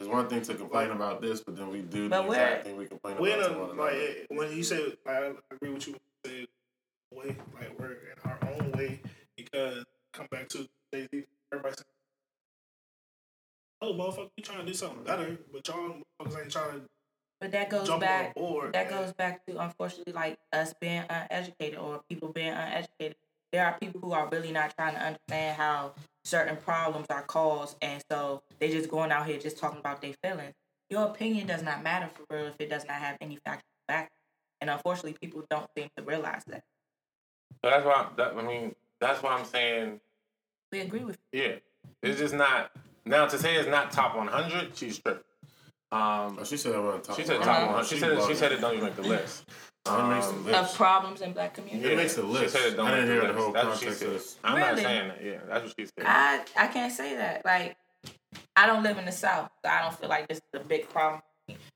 Speaker 5: it's one thing to complain about this, but then we do
Speaker 6: But
Speaker 5: the exact thing we complain
Speaker 4: We're
Speaker 5: about to
Speaker 4: a,
Speaker 5: one another.
Speaker 4: like when you say I agree with you when you say way like we're in our own way because come back to Jay Z everybody saying oh motherfucker you trying to do something better but y'all motherfuckers ain't trying to
Speaker 6: But that goes
Speaker 4: jump
Speaker 6: back.
Speaker 4: board
Speaker 6: That
Speaker 4: and-
Speaker 6: goes back to unfortunately like us being uneducated or people being uneducated. There are people who are really not trying to understand how certain problems are caused, and so they just going out here just talking about their feelings. Your opinion does not matter for real if it does not have any factual back. And unfortunately, people don't seem to realize that.
Speaker 2: So that's why that, I mean that's why I'm saying
Speaker 6: We agree with
Speaker 2: yeah. It's just not now to say it's not top 100. She's tripping. Um,
Speaker 5: Oh, she said it wasn't top.
Speaker 2: she said
Speaker 5: one.
Speaker 2: top
Speaker 6: Uh-huh.
Speaker 2: 100. She said she said it don't even make the list.
Speaker 5: It makes the
Speaker 2: Um,
Speaker 6: of problems in black community.
Speaker 5: It makes the list.
Speaker 2: She said it don't
Speaker 5: I didn't hear
Speaker 2: the
Speaker 5: the whole
Speaker 2: That's what she
Speaker 5: context
Speaker 2: said. I'm not saying that. Yeah, that's what she said.
Speaker 6: I I can't say that. Like, I don't live in the South, so I don't feel like this is a big problem.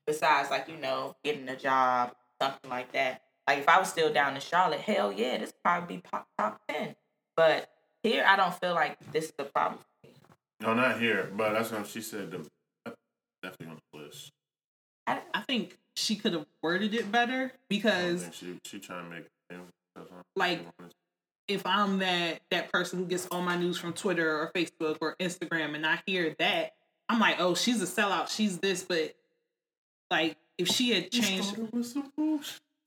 Speaker 6: Besides, like you know, getting a job, something like that. Like if I was still down in Charlotte, hell yeah, this would probably be pop, top ten. But here, I don't feel like this is the problem.
Speaker 5: No, not here, but that's what she said. The, definitely on the list.
Speaker 7: I think she could have worded it better because
Speaker 5: think she she trying to make.
Speaker 7: Like- if I'm that that person who gets all my news from Twitter or Facebook or Instagram and I hear that, I'm like, oh, she's a sellout. She's this, but like if she had changed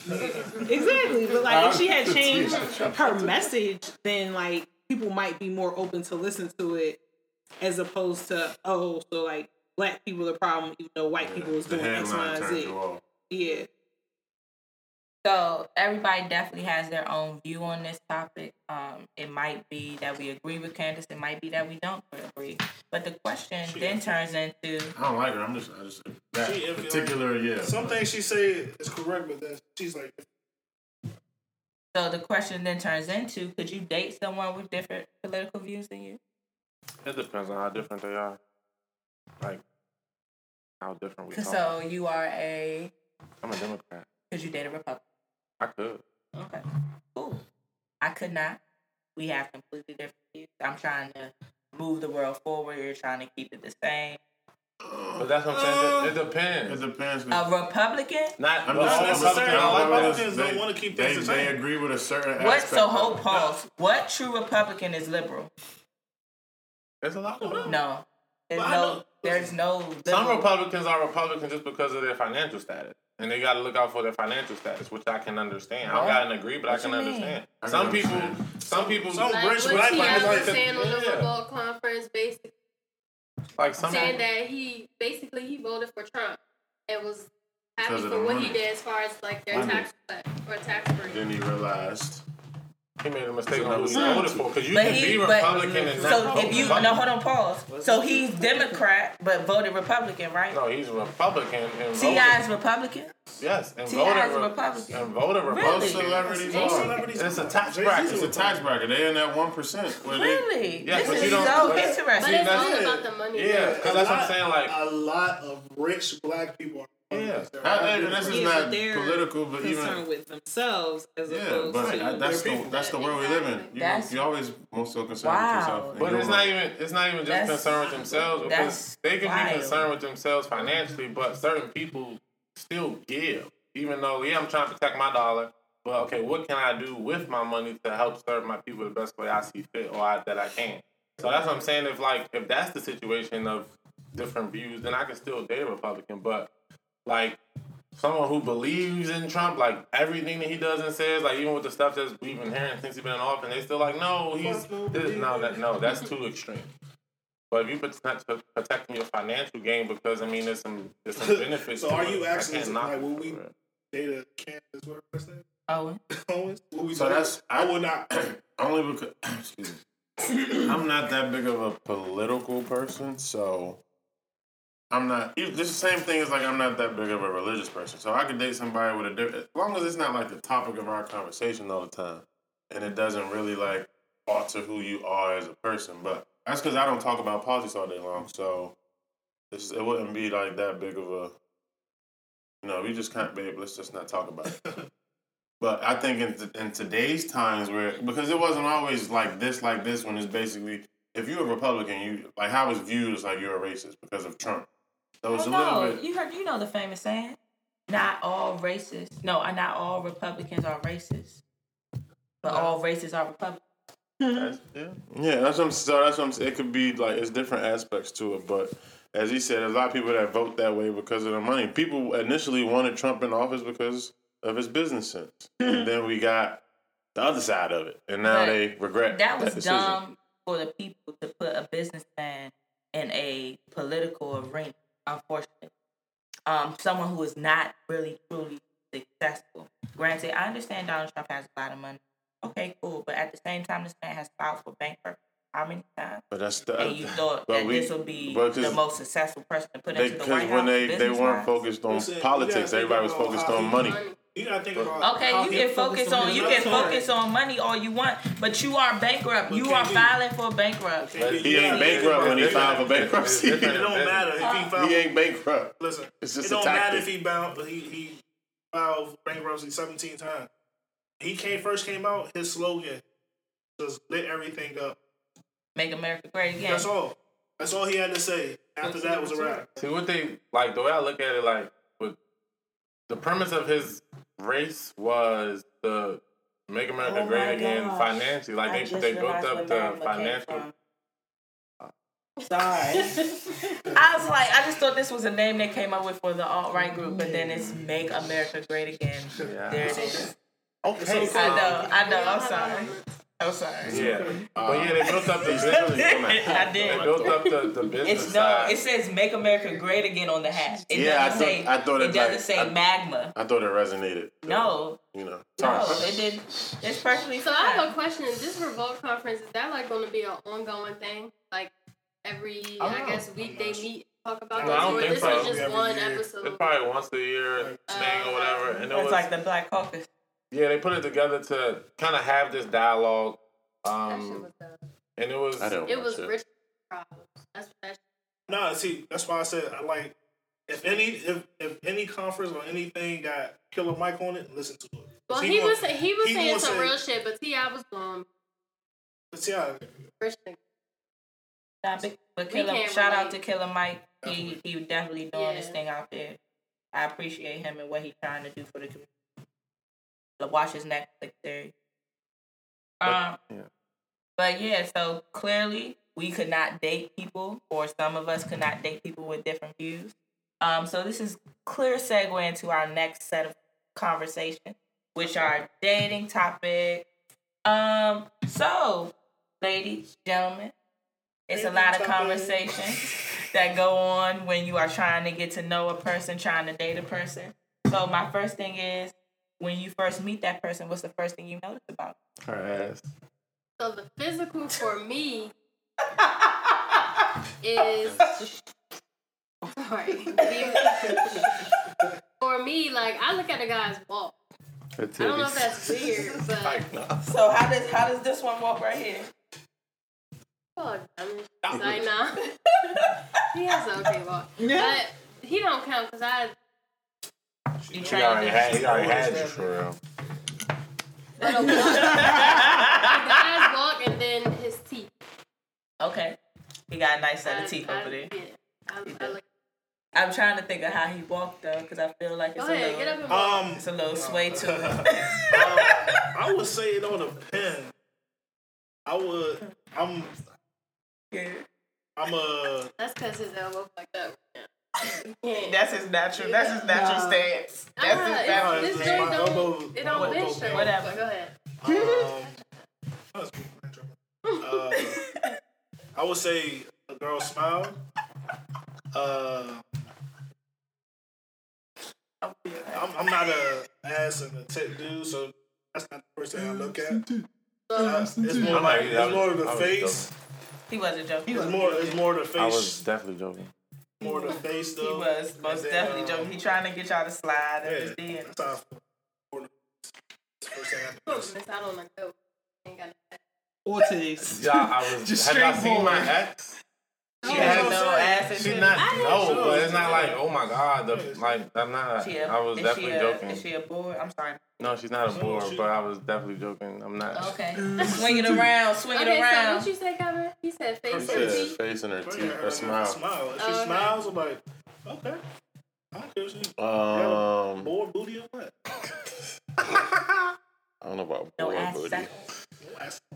Speaker 7: exactly, but like if she had (laughs) changed her message, then like people might be more open to listen to it as opposed to oh, so like black people are the problem, even though white people is doing X, Y, and Z. Yeah.
Speaker 6: So everybody definitely has their own view on this topic. Um, it might be that we agree with Candace. It might be that we don't agree. But the question
Speaker 4: She-
Speaker 6: then turns into
Speaker 5: I don't like her. I'm just, I just that
Speaker 4: She- if you
Speaker 5: particular, yeah.
Speaker 4: some things she say is correct but then she's like
Speaker 6: so the question then turns into could you date someone with different political views than you?
Speaker 2: It depends on how different they are. Like how different we talk.
Speaker 6: so you are a
Speaker 2: I'm a Democrat.
Speaker 6: could you date a Republican?
Speaker 2: I could.
Speaker 6: Okay, cool. I could not. We have completely different views. I'm trying to move the world forward. You're trying to keep it the same.
Speaker 2: But that's what I'm saying. It, it depends.
Speaker 5: It depends.
Speaker 6: A Republican?
Speaker 2: Not
Speaker 5: I'm
Speaker 2: well,
Speaker 5: just
Speaker 2: all
Speaker 5: saying,
Speaker 4: necessarily.
Speaker 2: Republicans-
Speaker 4: Like,
Speaker 5: Republicans,
Speaker 4: Republicans don't wanna keep
Speaker 5: they,
Speaker 4: things the
Speaker 5: they
Speaker 4: same.
Speaker 5: agree with a certain
Speaker 6: What?
Speaker 5: aspect.
Speaker 6: So
Speaker 5: of
Speaker 6: hold
Speaker 5: it.
Speaker 6: pause. What true Republican is liberal?
Speaker 2: There's a lot of them.
Speaker 6: No, there's
Speaker 4: Well, I
Speaker 6: no.
Speaker 4: know-
Speaker 6: There's no.
Speaker 2: Some
Speaker 6: liberal-
Speaker 2: Republicans are Republicans just because of their financial status. And they got to look out for their financial status, which I can understand. I
Speaker 6: What?
Speaker 2: don't got to agree, but
Speaker 6: What
Speaker 2: I can
Speaker 6: you mean?
Speaker 2: understand.
Speaker 5: I
Speaker 2: Some people,
Speaker 5: understand.
Speaker 2: some people,
Speaker 4: Some
Speaker 3: Like
Speaker 4: rich
Speaker 3: what
Speaker 4: black
Speaker 3: T.I.
Speaker 4: people
Speaker 3: was
Speaker 4: like
Speaker 3: saying on the
Speaker 2: Yeah.
Speaker 3: football conference, basically
Speaker 2: like some
Speaker 3: saying that he basically he voted for Trump and was happy for
Speaker 5: the
Speaker 3: what he did as far as like their
Speaker 5: Money.
Speaker 3: tax cut or tax free.
Speaker 5: Then he realized.
Speaker 2: he made a mistake on who he voted for. Because you
Speaker 6: But
Speaker 2: can
Speaker 6: he,
Speaker 2: be
Speaker 6: but
Speaker 2: Republican and
Speaker 6: so
Speaker 2: not
Speaker 6: if you
Speaker 2: Republican.
Speaker 6: no, hold on, pause. So he's Democrat but voted Republican, right?
Speaker 2: No, he's Republican and
Speaker 6: T.I.
Speaker 2: voted.
Speaker 6: is Republican.
Speaker 2: Yes, and
Speaker 6: T.I.
Speaker 2: voted
Speaker 6: is a
Speaker 2: Re-
Speaker 6: Republican.
Speaker 2: And voted
Speaker 6: Really?
Speaker 2: Republican.
Speaker 5: Most celebrities
Speaker 6: Most
Speaker 5: are.
Speaker 4: celebrities
Speaker 2: It's a
Speaker 4: are.
Speaker 2: tax
Speaker 4: Jay-Z's
Speaker 2: bracket.
Speaker 5: It's a tax bracket. They in that one percent.
Speaker 6: Really?
Speaker 2: Yeah,
Speaker 6: this
Speaker 2: but
Speaker 6: is
Speaker 2: you don't-
Speaker 6: so
Speaker 2: but-
Speaker 3: But
Speaker 6: interesting.
Speaker 3: it's
Speaker 2: that's
Speaker 3: all
Speaker 4: it.
Speaker 3: about the money.
Speaker 2: Yeah, because that's what I'm saying. Like,
Speaker 4: a lot of rich black people are
Speaker 2: Yeah.
Speaker 5: I, and this is
Speaker 7: Yeah,
Speaker 5: not
Speaker 7: they're
Speaker 5: political, but
Speaker 7: concerned
Speaker 5: even
Speaker 7: with themselves as
Speaker 5: yeah,
Speaker 7: opposed
Speaker 5: but
Speaker 7: to
Speaker 5: I, that's
Speaker 4: their
Speaker 5: the
Speaker 4: people.
Speaker 5: that's the world we live in. You,
Speaker 6: That's-
Speaker 5: you always most so concerned
Speaker 6: Wow.
Speaker 5: with yourself. and
Speaker 2: But it's not even it's not even just concerned with themselves because
Speaker 6: that's
Speaker 2: they can
Speaker 6: wild.
Speaker 2: be concerned with themselves financially, but certain people still give. Even though yeah, I'm trying to protect my dollar, but okay, what can I do with my money to help serve my people the best way I see fit or I, that I can? So that's what I'm saying. If like if that's the situation of different views, then I can still date a Republican. But like someone who believes in Trump, like everything that he does and says, like even with the stuff that we've been hearing since he's been in office, they still like, no, he's this, no, that no, that's too extreme. But if you protect protecting your financial gain, because I mean, there's some there's some (laughs) benefits.
Speaker 4: So
Speaker 2: to
Speaker 4: are
Speaker 2: it.
Speaker 4: you
Speaker 2: I
Speaker 4: actually
Speaker 2: can't
Speaker 4: like will we
Speaker 2: for it.
Speaker 4: date a Candace what her name?
Speaker 6: Owen. (laughs)
Speaker 4: Owens? Will we
Speaker 5: So
Speaker 4: date-
Speaker 5: that's
Speaker 4: I would not. (clears throat)
Speaker 5: only because (clears throat) excuse me. I'm not that big of a political person, so I'm not. It's the same thing as like I'm not that big of a religious person, so I could date somebody with a different. As long as it's not like the topic of our conversation all the time, and it doesn't really like alter who you are as a person. But that's because I don't talk about politics all day long, so it's, it wouldn't be like that big of a. You know, we just can't, babe. Let's just not talk about it. (laughs) but I think in in today's times, where because it wasn't always like this, like this, when it's basically if you're a Republican, you like how it's viewed as like you're a racist because of Trump. So it's
Speaker 6: Oh,
Speaker 5: a little
Speaker 6: no,
Speaker 5: bit.
Speaker 6: you heard you know the famous saying, not all racists. No, not all Republicans are racist, but all racists are Republicans.
Speaker 2: That's, yeah.
Speaker 5: Yeah, that's what I'm, so that's what I'm. It could be like it's different aspects to it, but as he said, there's a lot of people that vote that way because of the money. People initially wanted Trump in office because of his business sense, and then we got the other side of it, and now
Speaker 6: But
Speaker 5: they regret
Speaker 6: That was
Speaker 5: decision.
Speaker 6: dumb for the people to put a businessman in a political arena. Unfortunately, um, someone who is not really truly successful. Granted, I understand Donald Trump has a lot of money. Okay, cool, but at the same time, this man has filed for bankruptcy how many times?
Speaker 5: But that's the.
Speaker 6: And you thought
Speaker 5: but
Speaker 6: that
Speaker 5: we-
Speaker 6: this would be the most successful person to put into the
Speaker 5: Because
Speaker 6: White
Speaker 5: when
Speaker 6: House.
Speaker 5: they they weren't focused on
Speaker 4: Listen,
Speaker 5: politics, everybody was focused on money.
Speaker 4: You gotta think about
Speaker 6: Okay, you can focus
Speaker 4: on
Speaker 6: on you can focus on money all you want, but you are bankrupt.
Speaker 4: But
Speaker 6: You are
Speaker 4: he-
Speaker 6: filing for bankruptcy.
Speaker 5: He ain't bankrupt when he filed for bankruptcy.
Speaker 4: It don't matter if he filed.
Speaker 5: He ain't bankrupt.
Speaker 4: Listen,
Speaker 5: It's just
Speaker 4: it don't matter if he bound, but he he filed for bankruptcy seventeen times. He came first came out. His slogan just lit everything up.
Speaker 6: Make America great again.
Speaker 4: That's all. That's all he had to say. After that was a wrap.
Speaker 2: See what they like the way I look at it, like with the premise of his race was the make America
Speaker 6: Oh
Speaker 2: great again
Speaker 6: gosh.
Speaker 2: financially. Like
Speaker 6: I
Speaker 2: they they built up the financial.
Speaker 6: Sorry. (laughs) I was like, I just thought this was a name they came up with for the alt right group, but then it's Make America Great Again.
Speaker 2: Yeah.
Speaker 6: There it is.
Speaker 2: Okay,
Speaker 6: I know, I know. I'm sorry. I'm sorry.
Speaker 2: Yeah, uh, but yeah, they built up the (laughs) business. (laughs)
Speaker 6: I
Speaker 2: They
Speaker 6: did.
Speaker 2: built up the, the business
Speaker 6: It's no.
Speaker 2: side.
Speaker 6: It says "Make America Great Again" on the hat. It
Speaker 5: Yeah, I
Speaker 6: doesn't
Speaker 5: thought-
Speaker 6: say.
Speaker 5: I thought
Speaker 6: it
Speaker 5: it
Speaker 6: doesn't
Speaker 5: like-
Speaker 6: say
Speaker 5: I-
Speaker 6: magma.
Speaker 5: I thought it resonated.
Speaker 6: No,
Speaker 5: You know.
Speaker 6: no, it didn't. It's perfectly
Speaker 3: So
Speaker 6: fine.
Speaker 3: I have a question. This revolt conference is that like going to be an ongoing thing? Like every,
Speaker 2: I
Speaker 3: I, guess week they meet talk about
Speaker 2: No, I
Speaker 3: this,
Speaker 2: don't
Speaker 3: or
Speaker 2: think
Speaker 3: this
Speaker 2: so.
Speaker 3: is just one
Speaker 4: year.
Speaker 3: episode.
Speaker 2: It's probably once a year thing or oh, whatever, and it
Speaker 6: it's
Speaker 2: was
Speaker 6: like the Black Caucus.
Speaker 2: Yeah they put it together to kind of have this dialogue, um, and it was
Speaker 5: I don't
Speaker 3: It was
Speaker 5: it.
Speaker 3: rich problems. That's what that.
Speaker 4: No, see, that's why I said I like if any if if any conference or anything got Killer Mike on it, listen to it.
Speaker 3: Well, he,
Speaker 4: gonna-
Speaker 3: was say- he was
Speaker 4: he
Speaker 3: saying some
Speaker 4: say-
Speaker 3: real shit, but T.I was going
Speaker 4: But how
Speaker 3: rich nigga.
Speaker 6: Nah, but- But Killer,
Speaker 3: can't
Speaker 6: shout out to Killer Mike. He he definitely doing this thing out there. I appreciate him and what he's trying to do for the community. Watch his Netflix series. Um,
Speaker 2: yeah.
Speaker 6: but yeah, so clearly we could not date people, or some of us could not date people with different views. Um, so this is clear segue into our next set of conversation, which are dating topic. Um, so ladies, gentlemen, it's a lot of
Speaker 4: Dating
Speaker 6: conversations that go on when you are trying to get to know a person, trying to date a person. So my first thing is, when you first meet that person, what's the first thing you notice about?
Speaker 2: her ass.
Speaker 3: So the physical for me (laughs) is sorry. for me, like I look at a guy's walk. I don't know if that's weird, but
Speaker 6: So how does how does this one walk right here?
Speaker 3: fuck, I'm just like nah. (laughs) he has an okay walk, but he don't count because I.
Speaker 6: You
Speaker 2: He already
Speaker 6: him.
Speaker 2: had, he already had you for real.
Speaker 3: But a walk, (laughs) a guy's walk and then his teeth.
Speaker 6: Okay, he got a nice set of teeth
Speaker 3: I-
Speaker 6: over there.
Speaker 3: Yeah, I, I look.
Speaker 6: I'm trying to think of how he walked though, because I feel like it's
Speaker 3: Go
Speaker 6: a
Speaker 3: ahead,
Speaker 6: little,
Speaker 3: get up and
Speaker 4: um
Speaker 6: it's a little sway to it.
Speaker 4: uh, (laughs) I would say it on a pen. I would I'm
Speaker 6: Yeah.
Speaker 4: I'm a
Speaker 3: That's because his elbow like that. Yeah.
Speaker 6: That's his natural. That's his natural stance. That's
Speaker 3: Ah,
Speaker 6: his natural
Speaker 3: this
Speaker 4: it's
Speaker 3: joint don't,
Speaker 4: elbow-
Speaker 3: it don't
Speaker 4: elbow
Speaker 3: bench
Speaker 4: goes
Speaker 3: straight.
Speaker 4: down.
Speaker 6: Whatever.
Speaker 3: But go ahead.
Speaker 4: um uh, (laughs) I would say a girl smile. Uh I'm, I'm not a ass and a tit dude, so that's not the first thing I look at. Uh, it's more
Speaker 2: I'm
Speaker 4: like it's more the face.
Speaker 6: He wasn't joking.
Speaker 4: It's more it's more the face.
Speaker 2: I was definitely joking.
Speaker 4: More the face
Speaker 6: He was most
Speaker 4: then,
Speaker 6: definitely
Speaker 4: um,
Speaker 6: joking. He trying to get y'all to slide in
Speaker 4: Yeah,
Speaker 6: his DM.
Speaker 4: that's how I feel. More First I notice.
Speaker 3: miss out on a goat. Ain't got no-
Speaker 7: or titties.
Speaker 2: Yeah, I was.
Speaker 7: Just
Speaker 2: have y'all
Speaker 7: straight
Speaker 2: seen my
Speaker 7: boy.
Speaker 2: ex?
Speaker 6: She
Speaker 2: She
Speaker 6: has
Speaker 2: has
Speaker 6: no ass and
Speaker 2: She's not. No,
Speaker 4: know.
Speaker 2: but it's not like. Oh my god. The like. I'm not.
Speaker 6: She a-
Speaker 2: I was definitely
Speaker 6: a,
Speaker 2: joking.
Speaker 6: Is she a boy? I'm sorry.
Speaker 2: No, she's not a
Speaker 4: So
Speaker 2: bore,
Speaker 4: she-
Speaker 2: but I was definitely joking. I'm not.
Speaker 6: Okay. (laughs) (laughs) swing it around, swing it
Speaker 3: Okay, so
Speaker 6: around.
Speaker 3: what you say, Kevin? He said face
Speaker 4: Her
Speaker 3: and
Speaker 5: Yeah,
Speaker 3: teeth.
Speaker 5: face and her
Speaker 4: Her-
Speaker 5: teeth,
Speaker 4: her-
Speaker 5: her smile.
Speaker 4: Smile. If she
Speaker 3: Oh, okay.
Speaker 4: smiles, I'm like, okay. I don't care if she
Speaker 5: Um,
Speaker 4: more booty or what. (laughs)
Speaker 5: I don't know about
Speaker 6: No
Speaker 5: boy booty.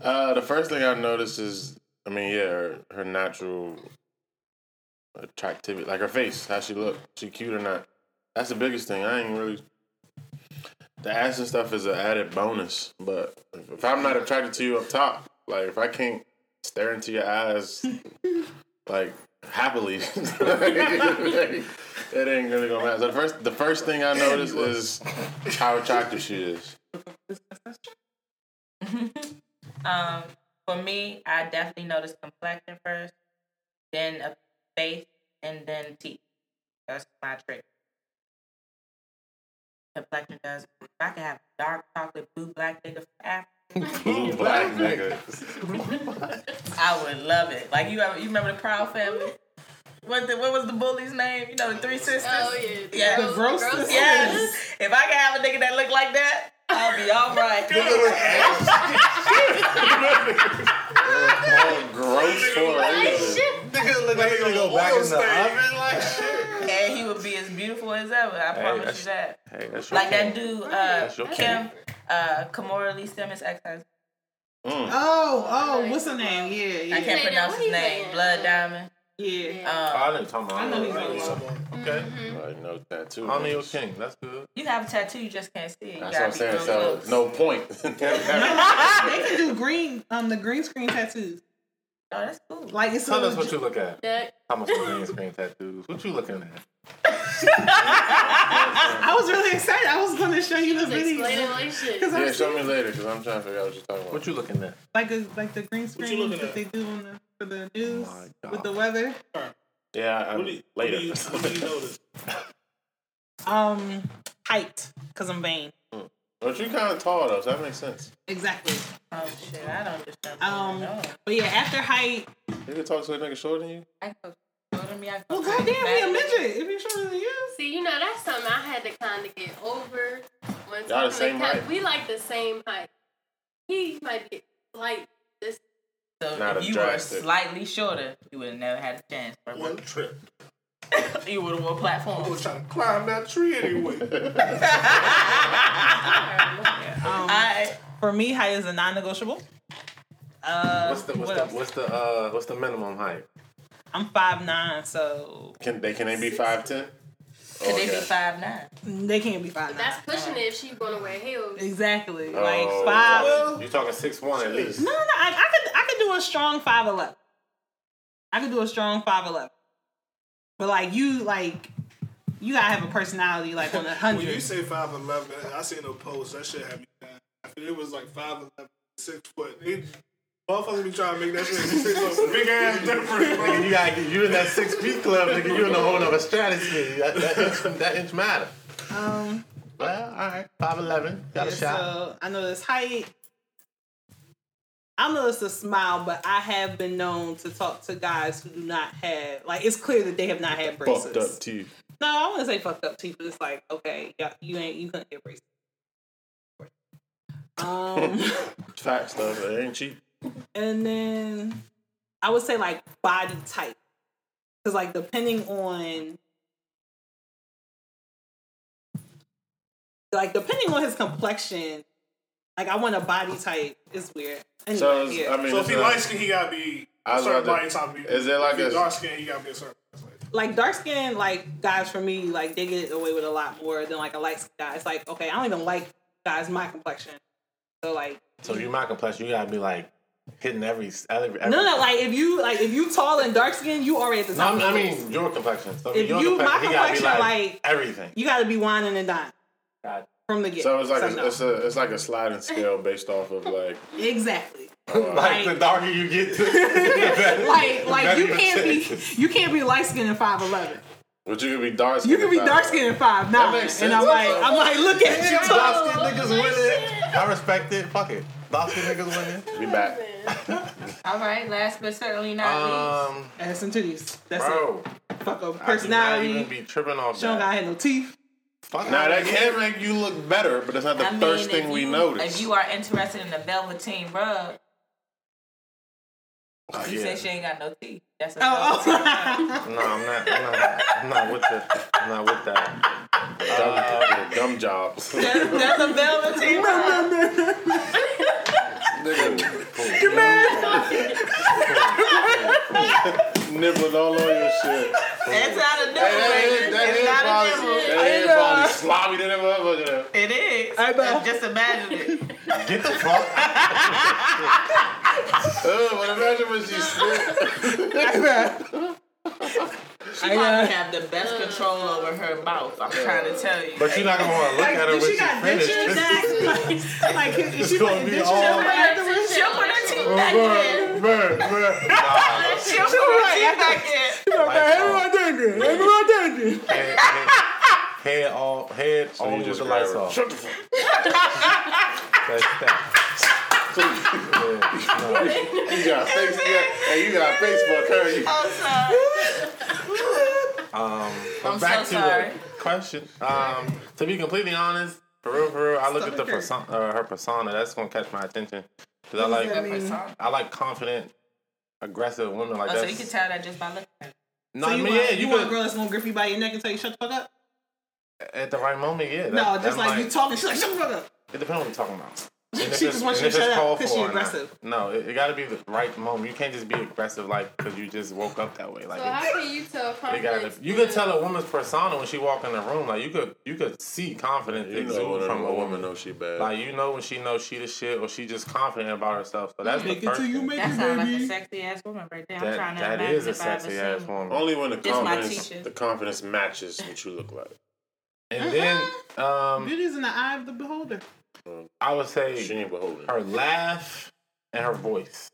Speaker 5: Uh, the first thing I noticed is, I mean, yeah, her, her natural attractivity, like her face, how she look, she cute or not. That's the biggest thing. I ain't really. The ass and stuff is an added bonus, but if, I'm not attracted to you up top, like if I can't stare into your eyes, (laughs) like happily, (laughs) it ain't really gonna matter. So the first, the first thing I notice is how attractive she is. (laughs)
Speaker 6: Um, for me, I definitely noticed complexion first, then a face, and then teeth. That's my trick. Complexion does. If I could have dark chocolate, blue, black nigga from Africa, (laughs)
Speaker 5: Blue black nigga. (laughs)
Speaker 6: I would love it. Like you, ever, you remember the Proud Family? What the, what was the bully's name? You know the three sisters.
Speaker 3: Oh yeah.
Speaker 6: Yeah.
Speaker 7: The gross
Speaker 3: Gross
Speaker 7: sisters.
Speaker 6: Yes. If I could have a nigga that look like that, I'll be all right.
Speaker 5: Oh, (laughs) gross for a reason.
Speaker 2: Nigga look like he gonna go back in the oven like shit.
Speaker 6: and he would be as beautiful as ever. I
Speaker 2: Hey,
Speaker 6: promise you that.
Speaker 2: Hey, that's your
Speaker 6: Like that dude, uh,
Speaker 2: That's your
Speaker 6: Kim, uh, Kimora Lee Simmons' ex-husband.
Speaker 5: Mm.
Speaker 7: Oh, oh, what's her name? Yeah, yeah,
Speaker 6: I can't pronounce his name. Blood Diamond.
Speaker 7: yeah.
Speaker 2: Oh,
Speaker 6: Um,
Speaker 2: I know you're talking about.
Speaker 7: I know he's
Speaker 2: I
Speaker 7: on
Speaker 2: know. Okay.
Speaker 5: Like no tattoo.
Speaker 2: I mean, your king. That's good.
Speaker 6: you have a tattoo, you just can't see it. You
Speaker 5: That's what I'm saying. So
Speaker 6: close.
Speaker 5: no point. (laughs)
Speaker 7: they can do green, um, the green screen tattoos.
Speaker 6: Oh, that's cool.
Speaker 7: Like it's
Speaker 2: Tell us what you look at.
Speaker 3: That
Speaker 2: How much green screen tattoos? What you looking at? (laughs)
Speaker 7: I was really excited. I was going to show you the
Speaker 3: was explaining
Speaker 7: video.
Speaker 3: like shit.
Speaker 7: Cause
Speaker 5: yeah, show me later because I'm trying to figure out what you're talking about.
Speaker 2: What you looking at?
Speaker 7: like a, like the green
Speaker 4: you
Speaker 7: screen
Speaker 4: looking
Speaker 7: that
Speaker 4: at?
Speaker 7: they do on the, for the news
Speaker 2: my God.
Speaker 7: with the weather.
Speaker 5: Yeah, I,
Speaker 4: What do you,
Speaker 5: later.
Speaker 4: What do you, what do you (laughs) notice?
Speaker 7: Um, height, cause I'm vain.
Speaker 5: But you kind of tall though, so that makes sense.
Speaker 7: Exactly.
Speaker 6: Oh shit, I don't understand.
Speaker 7: Um, but yeah, after height,
Speaker 5: You can talk to a nigga shorter than you.
Speaker 6: I go shorter than me. I go
Speaker 7: well,
Speaker 6: crazy
Speaker 7: goddamn, he a
Speaker 6: fat.
Speaker 7: midget. If you're shorter than you,
Speaker 3: See, you know, that's something I had to kind of get over. When
Speaker 5: Y'all the same height?
Speaker 3: We like the same height. He might be like this.
Speaker 6: So
Speaker 5: Not
Speaker 6: if
Speaker 5: a
Speaker 6: you were slightly shorter, you would have never had a chance. bro.
Speaker 4: One trip.
Speaker 6: You would have won
Speaker 4: I
Speaker 6: platform.
Speaker 4: was trying to climb that tree anyway. (laughs)
Speaker 7: um,
Speaker 6: I
Speaker 7: for me, height is a non-negotiable. Uh,
Speaker 2: What's the what's
Speaker 7: what
Speaker 2: the what's the uh what's the minimum height?
Speaker 7: I'm five nine, so
Speaker 5: Can they can they be five ten?
Speaker 6: could they be five nine?
Speaker 7: they can't be five nine.
Speaker 3: That's pushing it if she's gonna wear heels.
Speaker 7: Exactly.
Speaker 5: Oh,
Speaker 7: like five.
Speaker 5: well,
Speaker 2: you're talking six one at least?
Speaker 7: No, no, no. I, I could I could do a strong five eleven. I could do a strong five eleven. But like you like you gotta have a personality like on a
Speaker 4: when you say 5'11, I seen a post. That shit had me down. I feel it was like 5'11, 6 foot. It, motherfuckers be trying to make that shit six foot big ass difference,
Speaker 2: Nigga,
Speaker 4: bro.
Speaker 2: you got you in that six feet club, nigga. You in a whole nother stratosphere. That, that, inch, that inch matter.
Speaker 7: Um
Speaker 2: Well, all right, five eleven. Got a shot.
Speaker 7: so I know this height. I know it's a smile, but I have been known to talk to guys who do not have like it's clear that they have not had braces.
Speaker 5: fucked up teeth.
Speaker 7: No, I wouldn't say fucked up teeth, but it's like, okay, yeah, you ain't you couldn't get braces. Um (laughs)
Speaker 5: Fat stuff. It ain't cheap.
Speaker 7: and then I would say like body type. Cause like depending on like depending on his complexion, like I want a body type. It's weird. Anyway,
Speaker 5: So it's-
Speaker 7: yeah.
Speaker 5: I mean,
Speaker 4: So if he
Speaker 5: not-
Speaker 4: light skin, he gotta be
Speaker 5: I
Speaker 4: a
Speaker 5: was
Speaker 4: certain
Speaker 5: about
Speaker 4: body
Speaker 5: to-
Speaker 4: type.
Speaker 5: is it like
Speaker 4: if
Speaker 5: a-
Speaker 4: dark skin, he gotta be a certain.
Speaker 7: like dark skin like guys for me, like they get away with a lot more than like a light skin guy. It's like, okay, I don't even like guys my complexion. So like
Speaker 2: So you my complexion, you gotta be like hitting every every. every
Speaker 7: no no like if you like if you tall and dark skin, you already at the
Speaker 2: No,
Speaker 7: top.
Speaker 2: I mean, I mean your complexion. So
Speaker 7: If
Speaker 2: your
Speaker 7: you- my
Speaker 2: complexion, he
Speaker 7: complexion,
Speaker 2: like,
Speaker 7: like-
Speaker 2: everything.
Speaker 7: you gotta be whining and dying
Speaker 2: God.
Speaker 7: From the get.
Speaker 5: So it's like a,
Speaker 7: no.
Speaker 5: it's a it's like a sliding scale based off of like (laughs)
Speaker 7: exactly. (laughs)
Speaker 2: like the darker you get, to, the (laughs) better-
Speaker 7: Like
Speaker 2: the
Speaker 7: like you can't be you can't be light skinned and five eleven.
Speaker 5: but you could be dark skinned.
Speaker 7: You can be dark skinned and five nine.
Speaker 5: makes
Speaker 7: And I'm like I'm like look at you.
Speaker 2: Dark skin niggas winning. I respect it. Fuck it. Dark skin niggas winning.
Speaker 5: Be back.
Speaker 6: All right, last but certainly not
Speaker 2: Um,
Speaker 7: Ass and titties. That's
Speaker 2: bro,
Speaker 7: it. Fuck up
Speaker 2: I do not
Speaker 7: personality.
Speaker 2: even be tripping off
Speaker 7: She don't
Speaker 2: that.
Speaker 7: got had no teeth.
Speaker 2: Fuck
Speaker 5: Now that can make you look better, but it's not the.
Speaker 6: I
Speaker 5: first
Speaker 6: mean,
Speaker 5: thing we
Speaker 6: you,
Speaker 5: notice.
Speaker 6: If you are interested in the velveteen rub,
Speaker 2: Oh,
Speaker 6: you
Speaker 2: yeah.
Speaker 6: say she ain't got no teeth. That's a
Speaker 7: Oh, oh. (laughs)
Speaker 2: No, I'm not. I'm not. I'm not with the. I'm not with that.
Speaker 5: dumb, the dumb jobs.
Speaker 6: That's, that's a velveteen (laughs) (laughs) rub.
Speaker 5: Nibbling all on your shit.
Speaker 6: It's not a nibble,
Speaker 5: Hey,
Speaker 6: baby.
Speaker 5: that
Speaker 6: It's
Speaker 5: is
Speaker 6: not a
Speaker 5: probably,
Speaker 6: nibble.
Speaker 5: that is probably sloppy than a motherfucker.
Speaker 6: It is.
Speaker 7: I know.
Speaker 6: Just imagine it.
Speaker 2: Get the fuck.
Speaker 5: Uh, (laughs) but imagine when she slid. (laughs)
Speaker 6: She probably uh, have the best control over her mouth. I'm trying to tell you.
Speaker 2: But you're not gonna want to look
Speaker 7: Like,
Speaker 2: at her
Speaker 7: if
Speaker 2: when
Speaker 7: she
Speaker 2: she
Speaker 7: got
Speaker 2: finished.
Speaker 7: dentures, like, is she (laughs)
Speaker 2: gonna
Speaker 7: putting
Speaker 2: be
Speaker 7: dentures
Speaker 2: all-
Speaker 7: in? (laughs)
Speaker 6: She'll put her teeth back in.
Speaker 2: Man, man. Nah,
Speaker 6: She'll put her teeth back in.
Speaker 2: lights off. Head, head, head all, head
Speaker 5: So
Speaker 2: only
Speaker 5: you just
Speaker 2: with the lights
Speaker 5: grab her.
Speaker 2: off.
Speaker 5: Shut the fuck
Speaker 2: That's (laughs) that. Yeah, no.
Speaker 5: You got face, yeah, hey, you got Facebook, her. You,
Speaker 6: I'm sorry.
Speaker 2: Um, (laughs)
Speaker 6: I'm
Speaker 2: back
Speaker 6: so
Speaker 2: to
Speaker 6: sorry.
Speaker 2: the question. Um, to be completely honest, for real, for real, I look at the persona, uh, her persona. That's gonna catch my attention because I like. I like confident, aggressive women like
Speaker 6: Oh,
Speaker 2: that.
Speaker 6: so you can tell that just by looking at her.
Speaker 2: No,
Speaker 7: So
Speaker 2: I
Speaker 7: you
Speaker 2: mean,
Speaker 7: want,
Speaker 2: yeah,
Speaker 7: you
Speaker 2: you
Speaker 7: want a girl that's gonna grip you by your neck and tell you shut the fuck up?
Speaker 2: at the right moment, yeah. That,
Speaker 7: no, just like
Speaker 2: might-
Speaker 7: you talking, (laughs) she's like shut the fuck up.
Speaker 2: It depends on what you're talking about. And if
Speaker 7: She just wants you to
Speaker 2: if
Speaker 7: shut up
Speaker 2: called
Speaker 7: 'cause
Speaker 2: for
Speaker 7: she
Speaker 2: or not.
Speaker 7: aggressive.
Speaker 2: No, it, it got to be the right moment. You can't just be aggressive like because you just woke up that way. Like
Speaker 3: So
Speaker 2: it-
Speaker 3: how can you tell
Speaker 2: They
Speaker 3: confidence?
Speaker 2: gotta, you could tell a woman's persona when she walk in the room. Like you could, you could see confidence
Speaker 5: you know
Speaker 2: exude
Speaker 5: when
Speaker 2: from
Speaker 5: a
Speaker 2: a
Speaker 5: woman Know she bad.
Speaker 2: Like you know when she knows she the shit, or she just confident about herself. So that's the
Speaker 7: Make it
Speaker 2: first
Speaker 7: till you make
Speaker 6: That
Speaker 7: it,
Speaker 6: sounds like a sexy ass woman right there. I'm trying to
Speaker 2: that
Speaker 6: imagine
Speaker 2: is a
Speaker 6: if I ever
Speaker 2: sexy ass
Speaker 6: one.
Speaker 2: woman.
Speaker 5: Only when the
Speaker 6: Just
Speaker 5: confidence, the confidence matches what you look like.
Speaker 2: And then um,
Speaker 7: Beauty's in the eye of the beholder.
Speaker 2: I would
Speaker 5: She
Speaker 2: say
Speaker 5: ain't beholden.
Speaker 2: her laugh and her voice.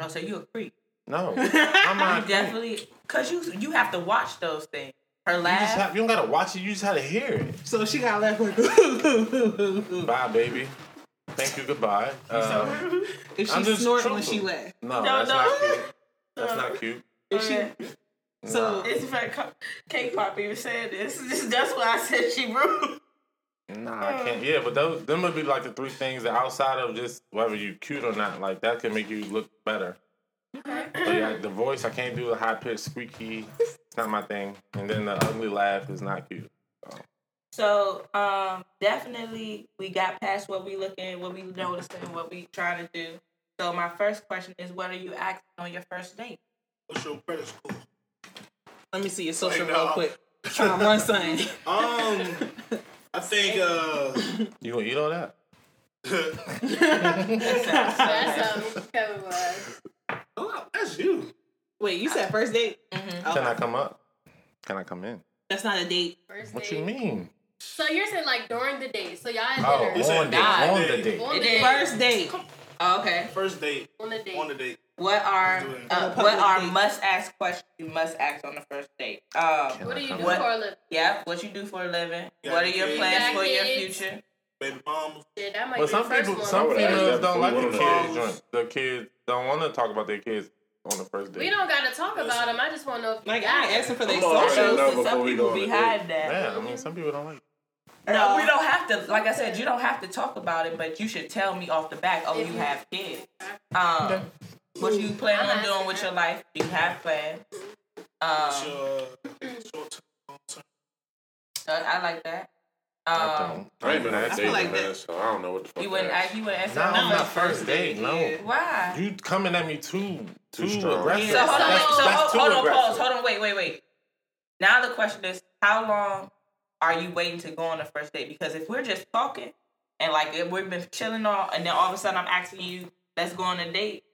Speaker 6: Oh, so you a creep?
Speaker 2: No, (laughs) I'm
Speaker 6: You
Speaker 2: not.
Speaker 6: definitely, cause you you have to watch those things. Her
Speaker 2: You just
Speaker 6: laugh.
Speaker 2: have, you don't gotta watch it. You just gotta hear it.
Speaker 7: So she got left like (laughs)
Speaker 2: Bye, baby. Thank you. Goodbye. Uh,
Speaker 7: if
Speaker 2: I'm
Speaker 7: she
Speaker 2: just
Speaker 7: snort when she laugh.
Speaker 2: no,
Speaker 6: No,
Speaker 2: that's
Speaker 6: no.
Speaker 2: not cute. That's not cute.
Speaker 7: If she,
Speaker 6: Okay.
Speaker 7: so
Speaker 6: It's fact, K-pop even said this. (laughs) That's why I said she rude.
Speaker 2: Nah, I can't. Yeah, but those them would be like the three things that outside of just whether you cute or not, like that can make you look better. But yeah, the voice I can't do the high pitched squeaky. It's not my thing. And then the ugly laugh is not cute.
Speaker 6: So um, definitely we got past what we looking, what we noticing, what we trying to do. So my first question is, what are you acting on your first date?
Speaker 4: What's your credit score?
Speaker 7: let me see your social
Speaker 4: Like,
Speaker 7: real
Speaker 4: nah.
Speaker 7: quick. Trying to run something. (laughs)
Speaker 4: Um, I think uh,
Speaker 2: You gonna eat all that?
Speaker 3: That's Kevin was.
Speaker 4: oh, that's you.
Speaker 7: Wait, you said first date?
Speaker 6: Mm-hmm.
Speaker 2: Can I come up? Can I come in?
Speaker 7: That's not a date.
Speaker 3: First
Speaker 2: What
Speaker 3: date.
Speaker 2: you mean?
Speaker 3: So you're saying like during the date. So y'all at
Speaker 2: Oh,
Speaker 3: dinner.
Speaker 4: You said
Speaker 2: on, the,
Speaker 6: date.
Speaker 2: on the date.
Speaker 3: On the date.
Speaker 7: First date.
Speaker 6: Oh, okay.
Speaker 4: First date.
Speaker 3: On the date.
Speaker 4: On the date.
Speaker 6: What are uh, what are must ask questions you must ask on the first date? Um,
Speaker 3: What do you do
Speaker 6: What?
Speaker 3: for a living?
Speaker 6: yeah, what you do for a living?
Speaker 4: Yeah,
Speaker 6: what are your
Speaker 4: kids.
Speaker 6: plans
Speaker 3: Got
Speaker 6: for your future?
Speaker 4: Baby mom.
Speaker 3: Shit, that might
Speaker 2: But
Speaker 3: be
Speaker 2: some
Speaker 3: first
Speaker 2: people,
Speaker 3: one.
Speaker 2: some
Speaker 5: would've asked
Speaker 2: females don't like the
Speaker 5: we went on
Speaker 2: kids
Speaker 5: the
Speaker 2: kids don't want to talk about their kids on the first date.
Speaker 3: We don't gotta talk about them. I just want to know if
Speaker 7: Like
Speaker 3: got
Speaker 7: I ain't
Speaker 3: it.
Speaker 7: asking for their
Speaker 5: I'm
Speaker 7: socials.
Speaker 5: know
Speaker 6: See, some people
Speaker 5: go on
Speaker 6: be
Speaker 5: a date.
Speaker 6: hiding that.
Speaker 2: Yeah, I mean, some people don't like.
Speaker 6: No, we don't have to. Like I said, you don't have to talk about it, but you should tell me off the back. Oh, you
Speaker 3: you-
Speaker 6: have kids. Um, what you plan
Speaker 3: I'm
Speaker 6: on doing with your life? Do you have plans? Um,
Speaker 4: your short term, long term?
Speaker 6: I like that.
Speaker 2: I
Speaker 6: Um,
Speaker 2: don't.
Speaker 5: I ain't been on
Speaker 7: I
Speaker 5: a
Speaker 7: feel
Speaker 5: date
Speaker 7: like
Speaker 5: in a minute, so I don't know what the fuck.
Speaker 6: you wouldn't. ask- You wouldn't answer
Speaker 2: Not on the
Speaker 6: first
Speaker 2: first date, no.
Speaker 6: Why?
Speaker 2: You coming at me too, too,
Speaker 5: Too strong.
Speaker 2: aggressive.
Speaker 6: So hold on,
Speaker 2: That's-
Speaker 6: so
Speaker 2: that's
Speaker 6: hold,
Speaker 2: too
Speaker 6: hold on, pause. Hold on, wait, wait, wait. Now the question is, how long are you waiting to go on the first date? Because if we're just talking and like if we've been chilling all, and then all of a sudden I'm asking you, let's go on a date.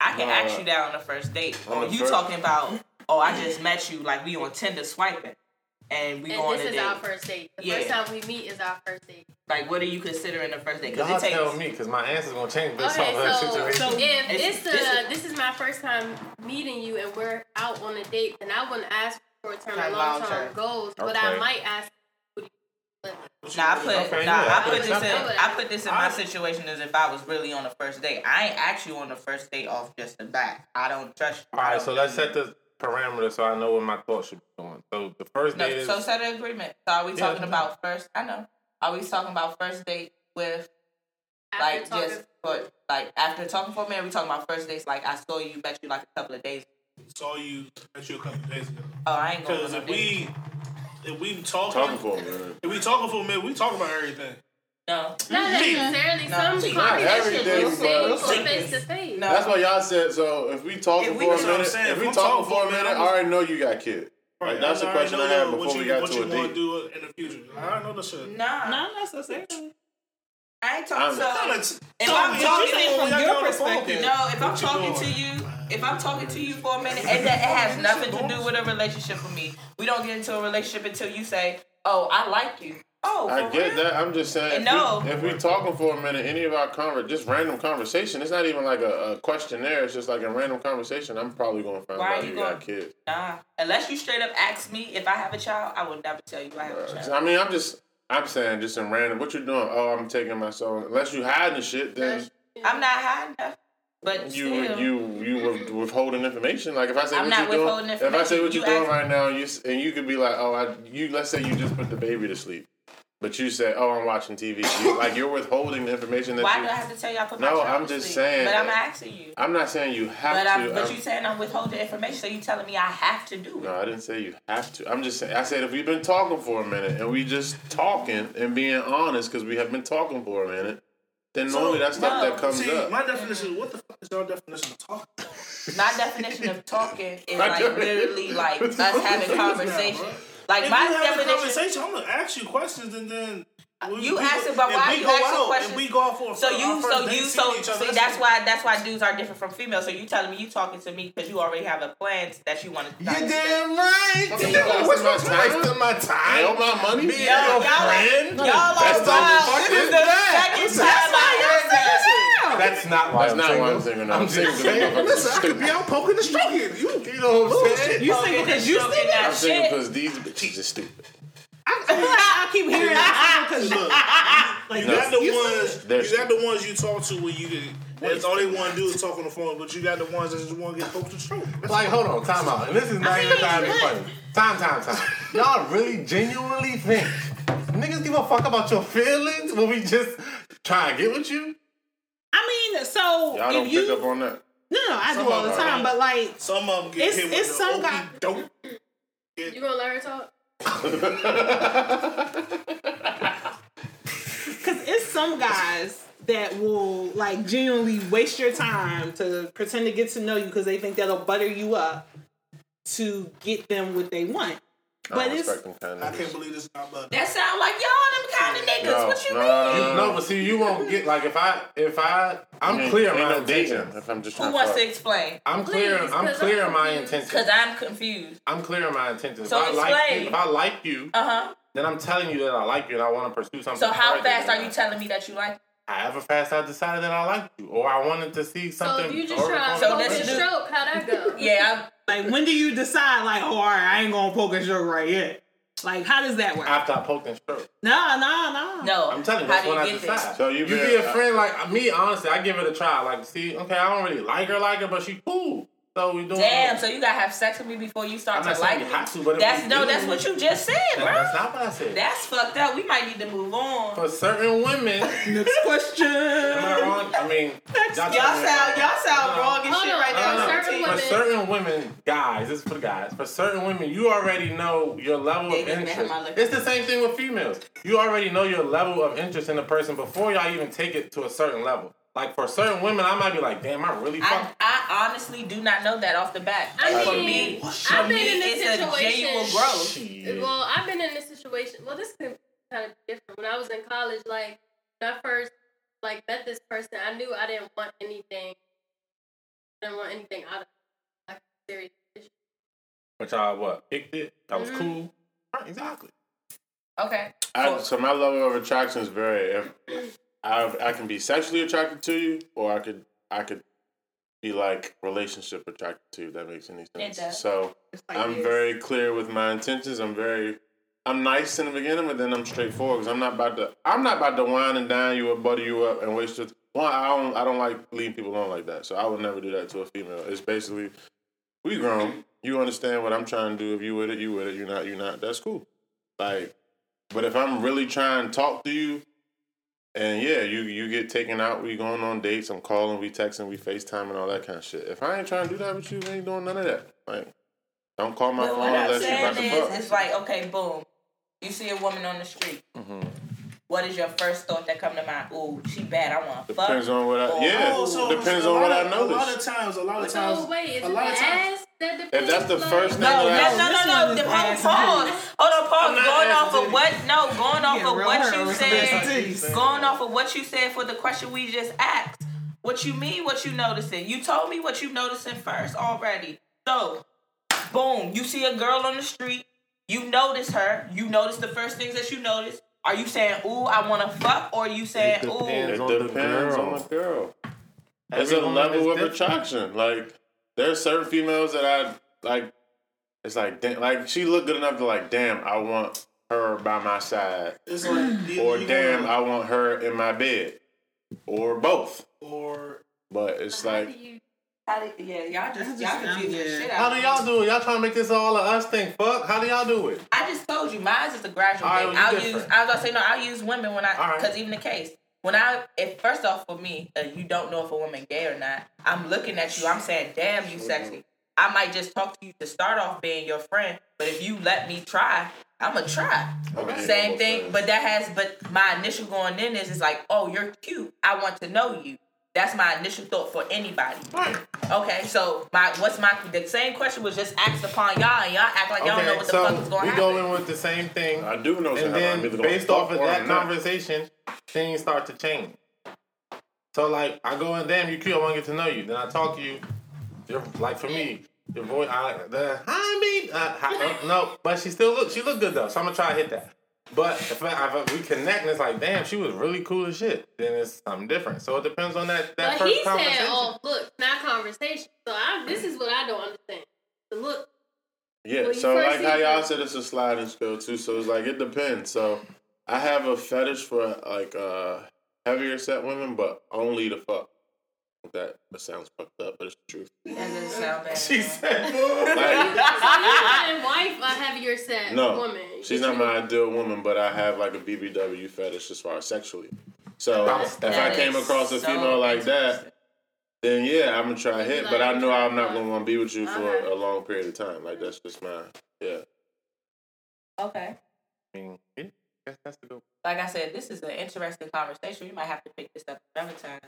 Speaker 6: I can
Speaker 5: No,
Speaker 6: ask
Speaker 5: uh,
Speaker 6: you that on the first date.
Speaker 5: on
Speaker 6: Or
Speaker 5: the
Speaker 6: you
Speaker 5: first-
Speaker 6: talking about, oh, I just met you, like we on Tinder swiping, and we go on
Speaker 3: And
Speaker 6: a
Speaker 3: this is
Speaker 6: date.
Speaker 3: our first date. The
Speaker 6: Yeah.
Speaker 3: first time we meet is our first date.
Speaker 6: Like, what are you considering the first date? Because
Speaker 2: Y'all
Speaker 6: it takes.
Speaker 2: tell me, because my answer's gonna change based
Speaker 3: Okay,
Speaker 2: off of the
Speaker 3: so,
Speaker 2: situation.
Speaker 3: so if
Speaker 6: It's-
Speaker 3: this,
Speaker 6: this
Speaker 3: uh,
Speaker 6: is-
Speaker 3: this is my first time meeting you and we're out on a date, then I wouldn't ask for a term and
Speaker 6: Like
Speaker 3: long
Speaker 6: long-term.
Speaker 3: term goals, but I might ask
Speaker 6: Nah, I put
Speaker 2: Okay,
Speaker 6: nah,
Speaker 2: yeah,
Speaker 6: I put this in. I put this in my situation as if I was really on the first date. I ain't actually on the first date off just the back. I don't trust you.
Speaker 2: All
Speaker 6: I
Speaker 2: right,
Speaker 6: don't
Speaker 2: so let's set the parameters so I know where my thoughts should be going. So the first
Speaker 6: No,
Speaker 2: date is
Speaker 6: so set an agreement. So are we
Speaker 2: Yeah,
Speaker 6: talking
Speaker 2: that's
Speaker 6: about first? I know. Are we talking about first date with
Speaker 3: After
Speaker 6: like
Speaker 3: talking-
Speaker 6: just for like after talking for a minute? We talking about first dates like I saw you, met you like a couple of days.
Speaker 4: Saw you met you a couple of days ago.
Speaker 6: Oh, I ain't going.
Speaker 4: Because if
Speaker 6: no date.
Speaker 4: we if we talking,
Speaker 5: Talking for a minute.
Speaker 4: if we talking for a minute, we talk about everything.
Speaker 6: no,
Speaker 3: Not necessarily.
Speaker 6: No,
Speaker 3: Some
Speaker 6: see,
Speaker 3: coffee
Speaker 5: not
Speaker 3: that
Speaker 5: every
Speaker 3: shit
Speaker 5: day,
Speaker 3: real
Speaker 5: but-
Speaker 3: serious or
Speaker 6: Secret.
Speaker 3: face to face.
Speaker 6: no.
Speaker 5: That's why y'all said. So if we talking
Speaker 6: If we-
Speaker 5: for a
Speaker 6: that's
Speaker 4: what I'm
Speaker 5: minute,
Speaker 4: saying.
Speaker 5: if
Speaker 4: If
Speaker 5: we talking
Speaker 4: talking
Speaker 5: for a minute,
Speaker 4: minute,
Speaker 5: I already know you got kids. Like that's the question I had before
Speaker 4: you,
Speaker 5: we got
Speaker 4: what
Speaker 5: to
Speaker 4: you
Speaker 5: a
Speaker 4: want to
Speaker 5: date.
Speaker 4: do in the future. I don't know the shit.
Speaker 6: Nah,
Speaker 7: Not necessarily.
Speaker 6: I ain't
Speaker 5: I'm-
Speaker 6: talking. So if
Speaker 4: t-
Speaker 6: I'm
Speaker 4: talking-
Speaker 6: talking
Speaker 7: from your
Speaker 4: the phone,
Speaker 7: perspective.
Speaker 6: No, if I'm
Speaker 4: What you
Speaker 6: talking to you, if I'm talking to you for a minute, and that it has nothing to do with a relationship for me. We don't get into a relationship until you say, "Oh, I like you." Oh,
Speaker 5: I get
Speaker 6: real?
Speaker 5: that. I'm just saying. If,
Speaker 6: No.
Speaker 5: we, if we talking for a minute, any of our conver just random conversation. It's not even like a, a questionnaire. It's just like a random conversation. I'm probably gonna find
Speaker 6: Why
Speaker 5: out
Speaker 6: you
Speaker 5: you got kids.
Speaker 6: Nah, unless you straight up ask me if I have a child, I will never tell you I have a child.
Speaker 5: I mean, I'm just. I'm saying just in random. What you doing? Oh, I'm taking my son. Unless you hiding the shit, then
Speaker 6: I'm not hiding that, but
Speaker 5: you
Speaker 6: still.
Speaker 5: you you with- withholding information. Like if I say
Speaker 6: I'm
Speaker 5: what
Speaker 6: not
Speaker 5: you doing, if I say what you
Speaker 6: You
Speaker 5: doing right now, and you and you could be like, oh, I you let's say you just put the baby to sleep, but you say, oh, I'm watching TV. You, (laughs) like you're withholding the information that
Speaker 6: Why
Speaker 5: you.
Speaker 6: do I have to tell you I put my
Speaker 5: No, I'm just
Speaker 6: sleep?
Speaker 5: saying
Speaker 6: But I'm asking you.
Speaker 5: I'm not saying you have
Speaker 6: But
Speaker 5: to.
Speaker 6: I'm, but
Speaker 5: I'm-
Speaker 6: you saying I'm withholding information, so you telling me I have to do it.
Speaker 5: no, I didn't say you have to. I'm just saying. I said if we've been talking for a minute and we just talking and being honest because we have been talking for a minute, then
Speaker 4: So,
Speaker 5: normally that stuff
Speaker 6: no,
Speaker 5: that comes
Speaker 4: See,
Speaker 5: up.
Speaker 4: my definition. What the fuck is your definition of talking?
Speaker 6: My definition of talking is like literally like us having conversation. Like
Speaker 4: If
Speaker 6: my
Speaker 4: you a
Speaker 6: definition.
Speaker 4: conversation, I'm gonna ask you questions and then we-
Speaker 6: You
Speaker 4: we
Speaker 6: asked
Speaker 4: go-
Speaker 6: about why you
Speaker 4: go
Speaker 6: asking
Speaker 4: out,
Speaker 6: questions.
Speaker 4: We go out for
Speaker 6: So you, so you,
Speaker 4: seeing
Speaker 6: so
Speaker 4: each other,
Speaker 6: see,
Speaker 4: that's
Speaker 6: that's why, that's why dudes are different from females. So you telling me you talking to me because you already have a plan that you want to.
Speaker 2: You damn right.
Speaker 5: Okay,
Speaker 2: Damn,
Speaker 5: wasting
Speaker 2: what's
Speaker 5: my time?
Speaker 2: wasting my time?
Speaker 5: Hell, my money.
Speaker 2: Being
Speaker 6: Y'all,
Speaker 2: your
Speaker 6: y'all,
Speaker 2: friend?
Speaker 6: y'all are
Speaker 2: That's the
Speaker 6: wild. This is
Speaker 2: is
Speaker 6: the
Speaker 2: that?
Speaker 6: second time I heard that.
Speaker 2: That's not why
Speaker 5: That's
Speaker 2: I'm
Speaker 5: not
Speaker 2: single.
Speaker 5: why I'm single. No,
Speaker 2: I'm
Speaker 5: I'm single I'm
Speaker 2: saying.
Speaker 5: fucking
Speaker 2: Listen, I could be out poking and stroking. You, you know what I'm saying?
Speaker 7: You single because you
Speaker 6: Stroking
Speaker 7: single?
Speaker 6: that
Speaker 5: I'm single because these bitches are stupid.
Speaker 7: I keep hearing that because
Speaker 4: Look,
Speaker 7: like
Speaker 4: you got the
Speaker 7: you
Speaker 4: ones.
Speaker 5: They're
Speaker 4: You got the ones you talk to where you can. That's all they want to do is talk on the phone. But you got the ones that just want to get poked and stroked.
Speaker 2: Like, hold on, time out. And this is not even trying to be funny. Time, time, time. Y'all really genuinely think niggas give a fuck about your feelings when we just try to get with you?
Speaker 7: I mean, so
Speaker 5: Y'all don't
Speaker 7: if you
Speaker 5: pick up on that.
Speaker 7: no, no, I
Speaker 4: Some
Speaker 7: do all the time, but like
Speaker 4: Some of them get
Speaker 7: It's-
Speaker 4: hit with
Speaker 7: it's
Speaker 4: the
Speaker 7: some
Speaker 4: okey
Speaker 7: guy-
Speaker 4: doke.
Speaker 3: You gonna let her talk?
Speaker 7: Because it's some guys that will like genuinely waste your time to pretend to get to know you because they think that'll butter you up to get them what they want. But
Speaker 5: don't
Speaker 7: it's
Speaker 5: respect them
Speaker 4: I can't believe this is not butter.
Speaker 6: That sound what you
Speaker 5: no,
Speaker 6: mean?
Speaker 5: no,
Speaker 2: You, no, but see, you won't get like if I if I I'm
Speaker 5: Ain't-
Speaker 2: clear
Speaker 5: ain't
Speaker 2: my
Speaker 5: no dating
Speaker 2: intentions.
Speaker 5: If I'm just
Speaker 6: Who wants
Speaker 5: to
Speaker 6: to explain?
Speaker 2: I'm clear.
Speaker 3: Please,
Speaker 2: I'm
Speaker 3: 'cause
Speaker 2: clear
Speaker 3: I'm
Speaker 2: in my
Speaker 3: confused.
Speaker 2: intentions.
Speaker 6: Cause I'm confused.
Speaker 2: I'm clear in my intentions.
Speaker 6: So
Speaker 2: if I like
Speaker 6: explain.
Speaker 2: you, if I like you,
Speaker 6: Uh huh.
Speaker 2: then I'm telling you that I like you and I want to pursue something.
Speaker 6: So how fast are you telling me that you like?
Speaker 2: However fast I decided that I liked you, or I wanted to see something.
Speaker 3: if you just
Speaker 2: or-
Speaker 3: try to
Speaker 6: So
Speaker 3: poke
Speaker 6: this the-
Speaker 3: stroke, how'd that go?
Speaker 6: Yeah,
Speaker 7: like when do you decide like, oh, all right, I ain't gonna poke a stroke right yet? Like, how does that work?
Speaker 2: after I poked and stroked.
Speaker 7: No, no, no.
Speaker 6: I, no.
Speaker 2: I'm telling you,
Speaker 6: how
Speaker 2: that's
Speaker 6: do
Speaker 2: when I
Speaker 6: you get
Speaker 2: decide.
Speaker 5: So you
Speaker 2: you be a friend like me. Honestly, I give it a try. Like, see, okay, I don't really like her, like her, but she cool. So we doing.
Speaker 6: Damn, so you gotta have sex with me before you start
Speaker 2: I'm
Speaker 6: to
Speaker 2: not saying
Speaker 6: like
Speaker 2: you
Speaker 6: me?
Speaker 2: have to, but
Speaker 6: That's no,
Speaker 2: do-
Speaker 6: that's what you just said,
Speaker 2: That-
Speaker 6: bro.
Speaker 2: that's not what I said.
Speaker 6: That's fucked up. We might need to move on.
Speaker 2: For certain women, (laughs)
Speaker 7: Next question.
Speaker 2: Am I wrong? I mean, y'all,
Speaker 6: Y'all sound y'all sound
Speaker 2: No.
Speaker 6: wrong and shit
Speaker 3: on,
Speaker 6: right now.
Speaker 2: no, no.
Speaker 3: certain
Speaker 2: For
Speaker 3: women-
Speaker 2: certain women, guys, this is for the guys. For certain women, you already know your level
Speaker 6: Yeah,
Speaker 2: of interest. It's the same thing with females. You already know your level of interest in a person before y'all even take it to a certain level. Like for certain women, I might be like, damn, I really
Speaker 6: I,
Speaker 2: fuck.
Speaker 6: I honestly do not know that off the bat.
Speaker 3: I
Speaker 6: for
Speaker 3: mean,
Speaker 6: me,
Speaker 3: I've
Speaker 6: for
Speaker 3: been
Speaker 6: me,
Speaker 3: in this
Speaker 6: it's a
Speaker 3: situation.
Speaker 6: genuine growth.
Speaker 2: Shit.
Speaker 3: Well, I've been in this situation. Well, this is kind of different. When I was in college, like when I first like met this person, I knew I didn't want anything. I didn't want anything out of like a serious relationship.
Speaker 2: But y'all what? Picked it. That was
Speaker 3: Mhm.
Speaker 2: cool. Right, exactly.
Speaker 6: Okay.
Speaker 5: I, so my level of attraction is very. If I I can be sexually attracted to you, or I could I could be like relationship attracted to you. If that makes any sense.
Speaker 6: does.
Speaker 5: So
Speaker 7: like
Speaker 5: I'm
Speaker 7: this.
Speaker 5: very clear with my intentions. I'm very I'm nice in the beginning, but then I'm straightforward because I'm not about to. I'm not about to wine and dine you or butter you up and waste your. One, I don't. I don't like leaving people alone like that. So I would never do that to a female. It's basically, we grown. You understand what I'm trying to do. If you with it, you with it. You're not, you're not. That's cool. Like, but if I'm really trying to talk to you, and yeah, you you get taken out. We going on dates. I'm calling. We texting. We Facetime and all that kind of shit. If I ain't trying to do that with you, I ain't doing none of that. Like, don't call my
Speaker 6: But
Speaker 5: phone unless you about to fuck.
Speaker 6: it's like, okay, boom. You see a woman on the street. Mm-hmm. What is your first thought that come to mind? Ooh, she bad. I want to fuck.
Speaker 5: Depends on what I.
Speaker 6: Or-
Speaker 5: Yeah,
Speaker 4: Oh, so-
Speaker 5: depends on what
Speaker 4: lot
Speaker 5: I
Speaker 4: of- A lot of times, a lot of times,
Speaker 3: So wait, is
Speaker 4: a lot of times.
Speaker 3: ass that?
Speaker 5: If that's the
Speaker 3: Like-
Speaker 5: first thing
Speaker 6: No,
Speaker 5: that
Speaker 6: no, no, no, no.
Speaker 7: is
Speaker 6: The, hold,
Speaker 7: ass
Speaker 6: pause. Hold on, pause. Going off of what? No, going off of what you
Speaker 7: with some ass
Speaker 6: said. Going off of what you said for the question we just asked. What you mean? What you noticing? You told me what you noticing first already. So, boom. You see a girl on the street. You notice her. You notice the first things that you notice. Are you saying, "Ooh, I want to fuck," or are you saying,
Speaker 2: It
Speaker 6: "Ooh"?
Speaker 5: It
Speaker 2: on the
Speaker 5: depends
Speaker 2: girl.
Speaker 5: on the girl. There's
Speaker 2: Every
Speaker 5: a level of
Speaker 2: different.
Speaker 5: attraction. Like there's certain females that I like. It's like damn, like she look good enough to like damn. I want her by my side,
Speaker 4: It's like (clears throat) either
Speaker 5: or
Speaker 4: you
Speaker 5: damn,
Speaker 4: wanna-
Speaker 5: I want her in my bed, or both.
Speaker 4: or
Speaker 5: But it's
Speaker 3: How
Speaker 5: like
Speaker 3: do you-
Speaker 6: How do- yeah, y'all just
Speaker 7: just-
Speaker 6: y'all confusing the
Speaker 7: yeah.
Speaker 6: shit
Speaker 2: How do y'all do it? Y'all trying to make this all of us thing? Fuck. How do y'all do it?
Speaker 6: I just told you, mine is a gradual
Speaker 2: All right,
Speaker 6: thing.
Speaker 2: well,
Speaker 6: I'll
Speaker 2: different.
Speaker 6: use. I was gonna say no. I'll use women when I
Speaker 2: All right.
Speaker 6: because even the case when I if first off for me, uh, you don't know if a woman gay or not. I'm looking at you. I'm saying, damn, you sexy. I might just talk to you to start off being your friend, but if you let me try, I'm gonna try.
Speaker 5: Okay.
Speaker 6: Same thing, but that has. But my initial going in is is like, oh, you're cute. I want to know you. That's my initial thought for anybody. Okay, so my what's my the same question was just asked upon y'all, and y'all act like y'all don't know what the
Speaker 2: so
Speaker 6: fuck is going
Speaker 2: we
Speaker 6: to
Speaker 2: go
Speaker 6: happen.
Speaker 2: in with the same thing,
Speaker 5: I do know.
Speaker 2: and.
Speaker 5: I'm
Speaker 2: then
Speaker 5: either gonna
Speaker 2: based off of that
Speaker 5: not.
Speaker 2: conversation, things start to change. So like, I go in, damn, you cute. I want to get to know you. Then I talk to you. You're like for me, your voice, I the hi me, uh, hi, uh, no, but she still look, she look good though. So I'm gonna try to hit that. But if, I, if we connect and it's like, damn, she was really cool as shit, then it's something different. So it depends on that that
Speaker 3: But
Speaker 2: first
Speaker 3: he
Speaker 2: conversation.
Speaker 3: said, "Oh, look, not conversation." So I, this is what I don't understand. The look.
Speaker 5: Yeah, so like how y'all said it's a sliding scale too. So it's like it depends. So I have a fetish for like uh heavier set women, but only to fuck. That that sounds fucked up, but it's the truth.
Speaker 6: That doesn't sound bad.
Speaker 2: she said, (laughs)
Speaker 5: Like,
Speaker 3: So you and wife a heavier set
Speaker 5: no,
Speaker 3: woman.
Speaker 5: she's not my ideal woman, but I have like a BBW fetish as far as sexually. So
Speaker 2: That's-
Speaker 5: if I came across a
Speaker 6: so
Speaker 5: female like that, then yeah, I'm gonna try to hit. But I know I'm not gonna want to be with you for
Speaker 3: Okay.
Speaker 5: a long period of time. Like that's just my yeah.
Speaker 6: Okay.
Speaker 2: I mean, yeah, that's, that's the good.
Speaker 6: Like I said, this is an interesting conversation. We might have to pick this up another time.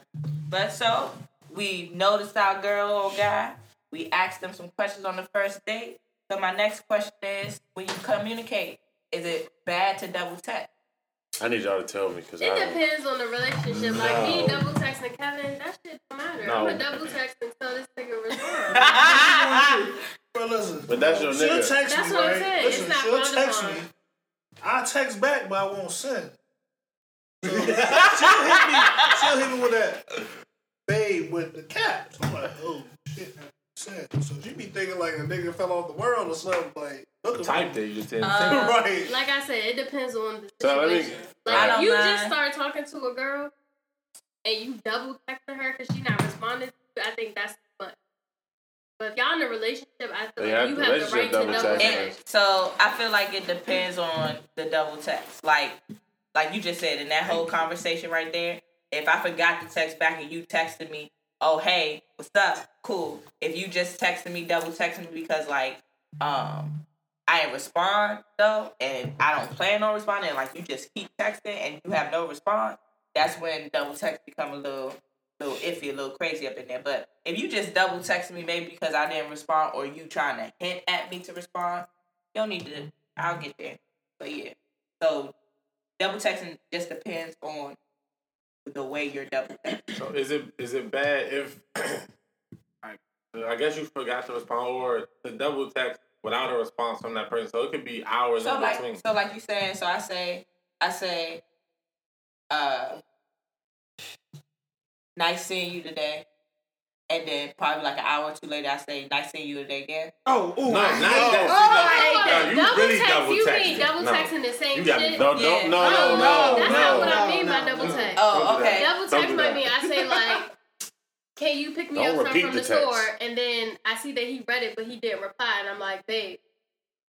Speaker 6: But so we noticed our girl or guy. We asked them some questions on the first date. So my next question is: When you communicate, is it bad to double text?
Speaker 5: I need y'all to tell me because
Speaker 3: It
Speaker 5: don't.
Speaker 3: depends on the relationship. Like me double texting Kevin, that shit don't matter.
Speaker 2: No.
Speaker 3: I'm gonna double text until this nigga responds. (laughs)
Speaker 4: Bro, listen.
Speaker 5: But that's your nigga.
Speaker 4: she'll text
Speaker 3: That's
Speaker 4: me,
Speaker 3: what I'm
Speaker 4: right?
Speaker 3: saying. It's not
Speaker 4: she'll
Speaker 3: frowned
Speaker 4: text me. I text back, but I won't send. So, (laughs) she'll hit me. She'll hit me with that babe with the caps. I'm like, oh shit, I send. So she be thinking like a nigga fell off the world or something. Like, look
Speaker 2: Type that you just didn't
Speaker 6: Uh,
Speaker 2: say. (laughs)
Speaker 4: right.
Speaker 3: like I said, it depends on the
Speaker 5: So let me-
Speaker 3: situation.
Speaker 6: I
Speaker 3: like
Speaker 6: don't
Speaker 3: if you
Speaker 6: mind.
Speaker 3: just start talking to a girl and you double texting her because she not responding, I think that's too much. But if y'all in a relationship, I feel
Speaker 5: Yeah,
Speaker 3: like you have the
Speaker 5: relationship
Speaker 3: right to
Speaker 5: double
Speaker 3: double
Speaker 5: texting
Speaker 3: text.
Speaker 6: So I feel like it depends on the double text. Like like you just said in that whole conversation right there, if I forgot to text back and you texted me, oh hey, what's up? Cool. If you just texted me, double texting me because like um I didn't respond though, and I don't plan on responding, like you just keep texting and you have no response, that's when double text become a little little iffy, a little crazy up in there. But if you just double text me maybe because I didn't respond or you trying to hint at me to respond, you don't need to I'll get there. But yeah. So double texting just depends on the way you're double texting.
Speaker 2: So is it is it bad if (coughs) I, I guess you forgot to respond or to double text without a response from that person? So it could be hours
Speaker 6: So
Speaker 2: in
Speaker 6: like
Speaker 2: between.
Speaker 6: so like you saying, so I say I say uh nice seeing you today. and then probably like an hour or two later, I say, "Nice seeing you today again."
Speaker 7: Oh, ooh,
Speaker 2: No,
Speaker 7: I-
Speaker 2: not
Speaker 7: oh,
Speaker 2: that.
Speaker 3: Like,
Speaker 2: No, you
Speaker 3: double
Speaker 2: really
Speaker 3: text,
Speaker 2: double
Speaker 3: you mean double
Speaker 2: No.
Speaker 3: texting the same
Speaker 2: You got
Speaker 3: shit?
Speaker 5: No,
Speaker 6: Yeah.
Speaker 5: no, oh, no,
Speaker 3: Oh,
Speaker 5: no, no,
Speaker 3: That's not what
Speaker 5: no.
Speaker 3: I mean by double text.
Speaker 6: Oh, okay.
Speaker 3: Double text
Speaker 2: do
Speaker 3: might mean I say like, "Can you pick me
Speaker 5: Don't
Speaker 3: up from
Speaker 5: the
Speaker 3: the, store?" And then I see that he read it, but he didn't reply, and I'm like, "Babe."